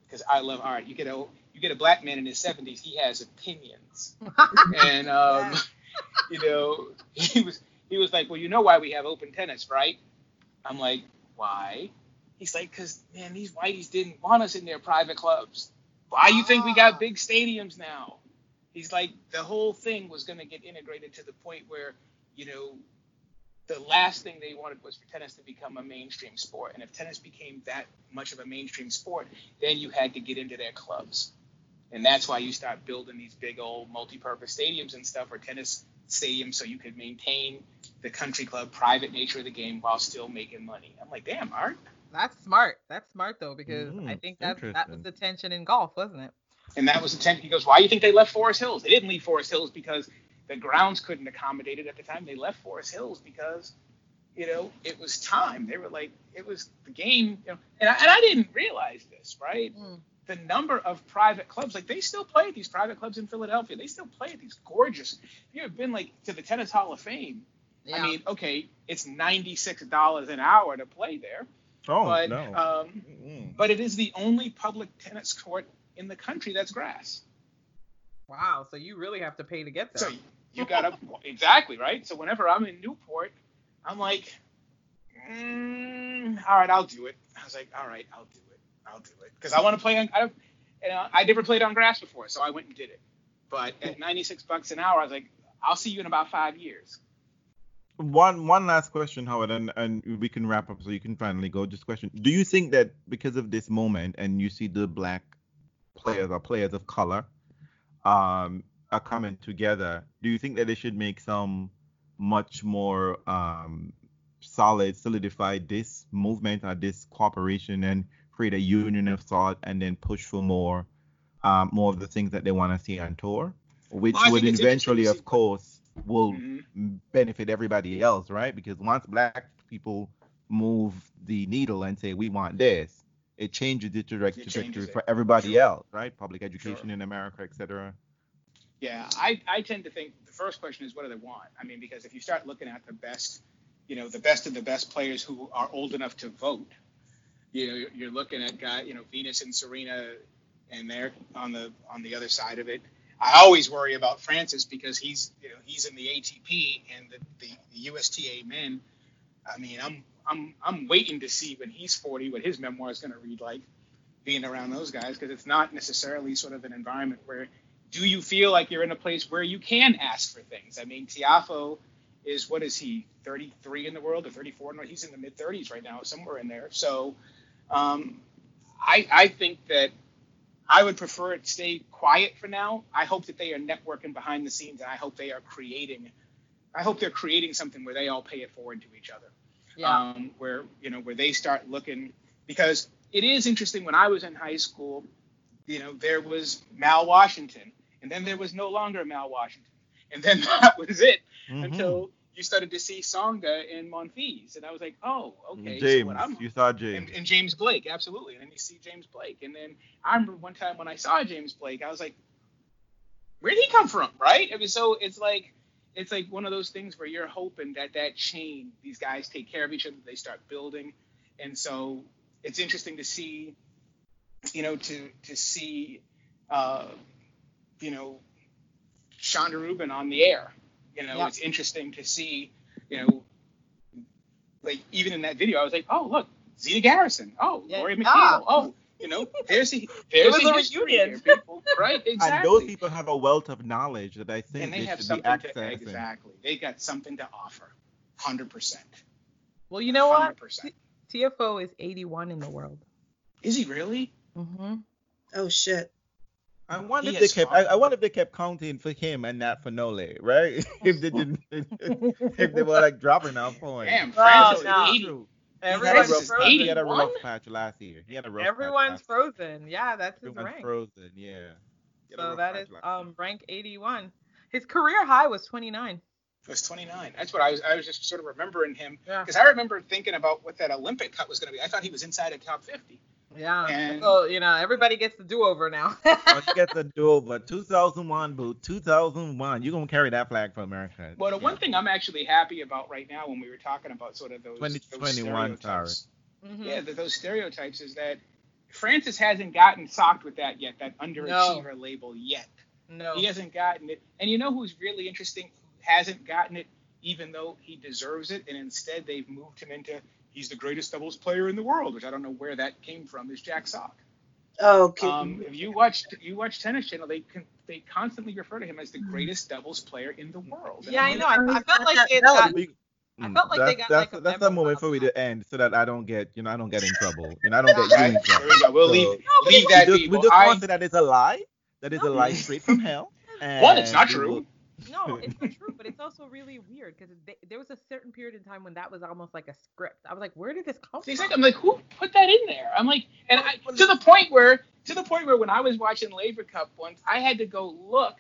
because I love Art. You get a you get a black man in his 70s, he has opinions, and um, you know, he was he was like, well, you know why we have open tennis, right? I'm like, why? He's like, because man, these whiteys didn't want us in their private clubs. Why you think we Ah. got big stadiums now? He's like, the whole thing was going to get integrated to the point where, you know, the last thing they wanted was for tennis to become a mainstream sport. And if tennis became that much of a mainstream sport, then you had to get into their clubs. And that's why you start building these big old multi-purpose stadiums and stuff, or tennis stadiums, so you could maintain the country club private nature of the game while still making money. I'm like, damn, Art. That's smart. That's smart though, because I Mm, think that that was the tension in golf, wasn't it? And that was the tension. He goes, why do you think they left Forest Hills? They didn't leave Forest Hills because the grounds couldn't accommodate it at the time. They left Forest Hills because, you know, it was time. They were like, it was the game. You know, and I, and I didn't realize this, right? Mm. The number of private clubs, like they still play at these private clubs in Philadelphia. They still play at these gorgeous. If you have been like to the Tennis Hall of Fame, Yeah. I mean, okay, it's ninety six dollars an hour to play there, Oh but no. um, Mm. but it is the only public tennis court in the country that's grass. wow. So you really have to pay to get there. So you got to exactly right. So whenever I'm in Newport, I'm like, mm, all right, I'll do it. I was like, all right, I'll do it. I'll do it because I want to play on. I, don't- you know, I never played on grass before, so I went and did it. But at 96 bucks an hour, I was like, I'll see you in about five years. One one last question, Howard, and, and we can wrap up so you can finally go. Just question: Do you think that because of this moment, and you see the black players or players of color, um, are coming together, do you think that they should make some much more um solid, solidify this movement or this cooperation and create a union of thought, and then push for more, um, more of the things that they want to see on tour, which Well, would eventually, of course, will Mhm. benefit everybody else, right? Because once black people move the needle and say we want this, it changes the direct trajectory for everybody Sure. else, right? Public education Sure. in America, etc. Yeah, I, I tend to think the first question is what do they want? I mean, because if you start looking at the best, you know, the best of the best players who are old enough to vote, you know, you're- you're looking at guy, you know, Venus and Serena, and they're on the on the other side of it. I always worry about Frances because he's, you know, he's in the ATP and the, the, the USTA men. I mean, I'm I'm I'm waiting to see when he's 40 what his memoir is going to read like, being around those guys because it's not necessarily sort of an environment where do you feel like you're in a place where you can ask for things? I mean, Tiafoe is what is he, 33 in the world or 34? No, he's in the mid 30s right now, somewhere in there. So, um, I I think that I would prefer it stay quiet for now. I hope that they are networking behind the scenes, and I hope they are creating. I hope they're creating something where they all pay it forward to each other yeah. um, where you know where they start looking because it is interesting when I was in high school, you know there was Mal Washington and then there was no longer Mal Washington and then that was it Mm-hmm. until you started to see Tsonga and Monfils and I was like oh okay so James, what I'm you saw and, James. and James Blake absolutely and then you see James Blake and then I remember one time when I saw James Blake I was like where did he come from right I mean so it's like it's like one of those things where you're hoping that that chain, these guys take care of each other, they start building, and so it's interesting to see, you know, to to see, uh, you know, Chanda Rubin on the air. You know, Yeah. it's interesting to see, you know, like even in that video, I was like, oh look, Zina Garrison, oh Yeah. Lori McNeil, Ah. oh, you know, there's a there's a, a reunion. here, people, right? Exactly And those people have a wealth of knowledge that I think and they, they, have should be something to accessing. exactly. They got something to offer, hundred percent. Well, you know what? Hundred percent. Tiafoe is 81 in the world. Is he really? Mm-hmm. Oh shit. I wonder He if they kept. I, I wonder if they kept counting for him and not for Nole, right? if they didn't, if they were like dropping out points. Damn, Oh, Frances no. is 80. Everyone's he, had a rough, frozen. he had a rough patch last year. He had a rough patch Everyone's last frozen. Yeah, that's his Everyone's rank. frozen, yeah. He had a So rough that patch is last year. um rank 81. His career high was 29. It was 29. That's what I was. I was just sort of remembering him Yeah. because I remember thinking about what that Olympic cut was going to be. I thought he was inside a top 50. Yeah. And- so you know everybody gets the do-over now. Well, you get the do over 2001 boot 2001 you're gonna carry that flag for america Well, the one thing I'm actually happy about right now, when we were talking about sort of those, those 2021, stereotypes, Mhm. yeah, that those stereotypes is that Frances hasn't gotten socked with that yet, that underachiever label yet. No. He hasn't gotten it. And you know who's really interesting? Who hasn't gotten it, even though he deserves it, and instead they've moved him into he's the greatest doubles player in the world, which I don't know where that came from, is Jack Sock. Okay. Um, if you watch you watch Tennis Channel, they con- they constantly refer to him as the Hmm. greatest doubles player in the world. And Yeah, I'm I know. I, I felt like that they got, I Mm, felt like they that's, got, that's, like, a that's memo the moment for me to end so that I don't get you know I don't get in trouble. and I don't get you in trouble. There we go. We'll So, leave leave that we be. just, we just I- want to say that it's a lie. That is a lie straight from hell. One, it's and not we true. Will- No, it's not true, but it's also really weird because there was a certain period in time when that was almost like a script. I was like, where did this come It's from? like, I'm like, who put that in there? I'm like, and I, to the point where, to the point where when I was watching Laver Cup once, I had to go look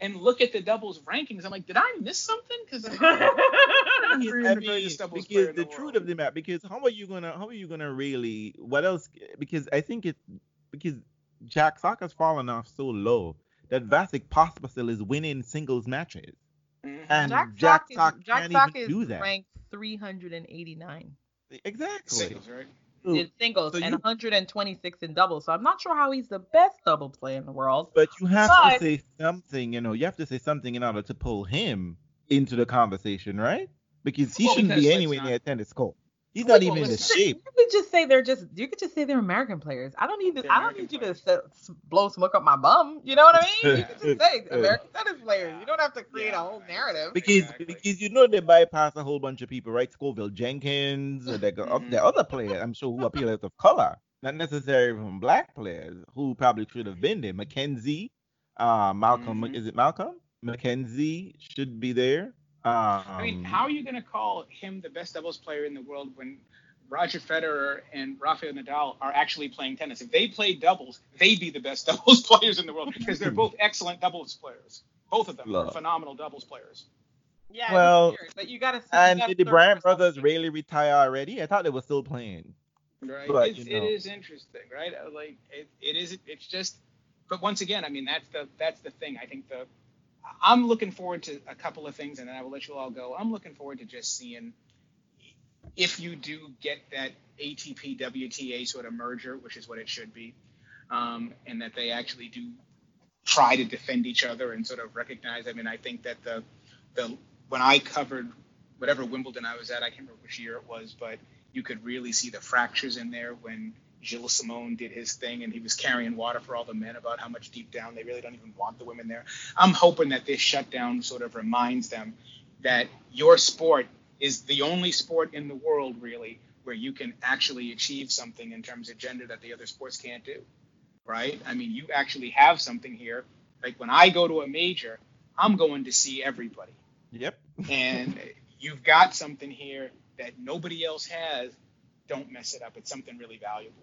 and look at the doubles rankings. I'm like, did I miss something? Because I You're mean, the greatest because the the truth of the matter, because how are you gonna how are you gonna really what else? Because I think it because Jack Sock has fallen off so low that Vasek Pospisil is winning singles matches, mm-hmm. and Jack, Jack, Sock Sock is, Jack can't Sock even is do that. ranked 389 Exactly. singles, right? In singles so and you- 126 in doubles. So I'm not sure how he's the best double player in the world. But you have But- to say something, you know, you have to say something in order to pull him into the conversation, right? Because he Well, shouldn't because be anywhere not- near tennis court. He's not even in the shape. You could just say they're just. You could just say they're American players. I don't need to. I don't need you to s- blow smoke up my bum. You know what I mean? You could just say American tennis players. You don't have to create Yeah, a whole narrative. Because Exactly. because you know they bypass a whole bunch of people, right? Scoville Jenkins, uh, they Mhm. the other players, I'm sure who are players of color, not necessarily from black players who probably should have been there. Mackenzie, uh, Malcolm, Mhm. is it Malcolm? Mackenzie should be there. Um, I mean, how are you going to call him the best doubles player in the world when Roger Federer and Rafael Nadal are actually playing tennis? If they played doubles, they'd be the best doubles players in the world because they're both excellent doubles players. Both of them are phenomenal doubles players. Yeah, Well, weird, but you gotta. see- And did the search Bryan brothers really retire already? I thought they were still playing. Right. But, it's, you know. It is interesting, right? Uh, Like it, it is. It's just. But once again, I mean, that's the that's the thing. I think the. I'm looking forward to a couple of things, and then I will let you all go. I'm looking forward to just seeing if you do get that ATP WTA sort of merger, which is what it should be, um, and that they actually do try to defend each other and sort of recognize. I mean, I think that the the when I covered whatever Wimbledon I was at, I can't remember which year it was, but you could really see the fractures in there when Gilles Simon did his thing and he was carrying water for all the men about how much deep down they really don't even want the women there. I'm hoping that this shutdown sort of reminds them that your sport is the only sport in the world really where you can actually achieve something in terms of gender that the other sports can't do. Right? I mean, you actually have something here. Like when I go to a major, I'm going to see everybody Yep. and you've got something here that nobody else has. Don't mess it up. It's something really valuable.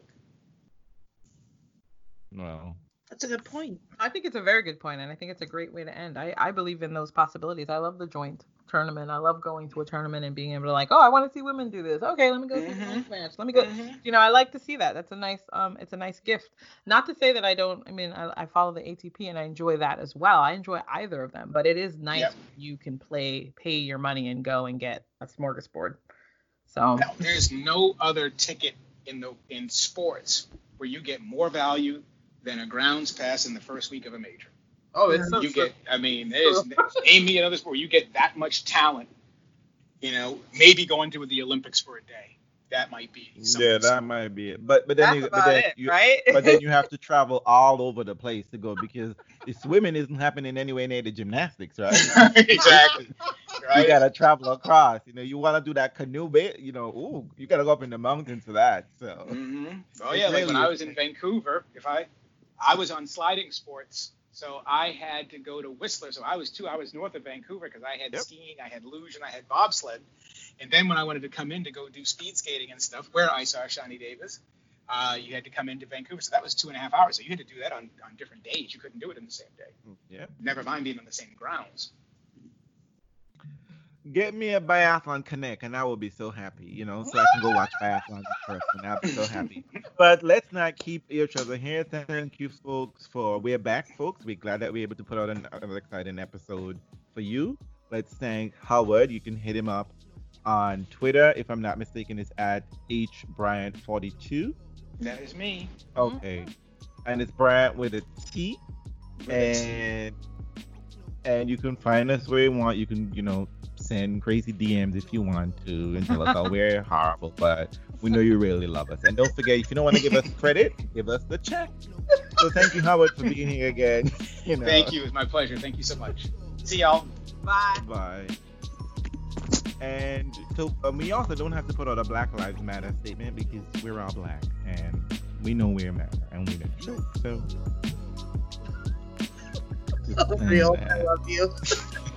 Well, That's a good point. I think it's a very good point, and I think it's a great way to end. I, I believe in those possibilities. I love the joint tournament. I love going to a tournament and being able to like, oh, I want to see women do this. Okay, let me go see the Mhm. men's match. Let me go. You know, I like to see that. That's a nice um, it's a nice gift. Not to say that I don't. I mean, I, I follow the ATP and I enjoy that as well. I enjoy either of them, but it is nice Yep. you can play, pay your money, and go and get a smorgasbord. So Now, there's no other ticket in the in sports where you get more value than a grounds pass in the first week of a major. oh, it's so you true. get, I mean, there's name me another sport you get that much talent. You know, maybe going to the Olympics for a day. That might be. yeah, that might be it. But but then That's you, but then it, you, right? but then you have to travel all over the place to go because the swimming isn't happening anywhere near the gymnastics, right? exactly. Right. You gotta travel across. You know, you want to do that canoe bit. You know, ooh, you gotta go up in the mountains for that. So hmm Oh It yeah, like when I was in Vancouver, if I I was on sliding sports, so I had to go to Whistler. So I was two hours north of Vancouver because I had Yep. skiing, I had luge, and I had bobsled. And then when I wanted to come in to go do speed skating and stuff, where I saw Shani Davis, uh, you had to come into Vancouver. So that was two and a half hours. So you had to do that on, on different days. You couldn't do it in the same day. yeah, Never mind being on the same grounds. Get me a biathlon connect, and I will be so happy. You know, so I can go watch biathlon in person. I'll be so happy. But let's not keep each other here. Thank you, folks, for we're back, folks. We're glad that we're able to put out an- another exciting episode for you. Let's thank Howard. You can hit him up on Twitter, if I'm not mistaken, it's at hbryant42. That is me. Okay. And it's Bryant with a T. With a T. And and you can find us where you want. You can, you know, send crazy DMs if you want to and tell us how we're horrible, but we know you really love us. And don't forget, if you don't want to give us credit, give us the check. So thank you, Howard, for being here again. You know. Thank you. It's my pleasure. Thank you so much. See y'all. Bye. Bye. And so um, we also don't have to put out a Black Lives Matter statement because we're all black and we know we're matter and we know. So. Just saying Real, I love you.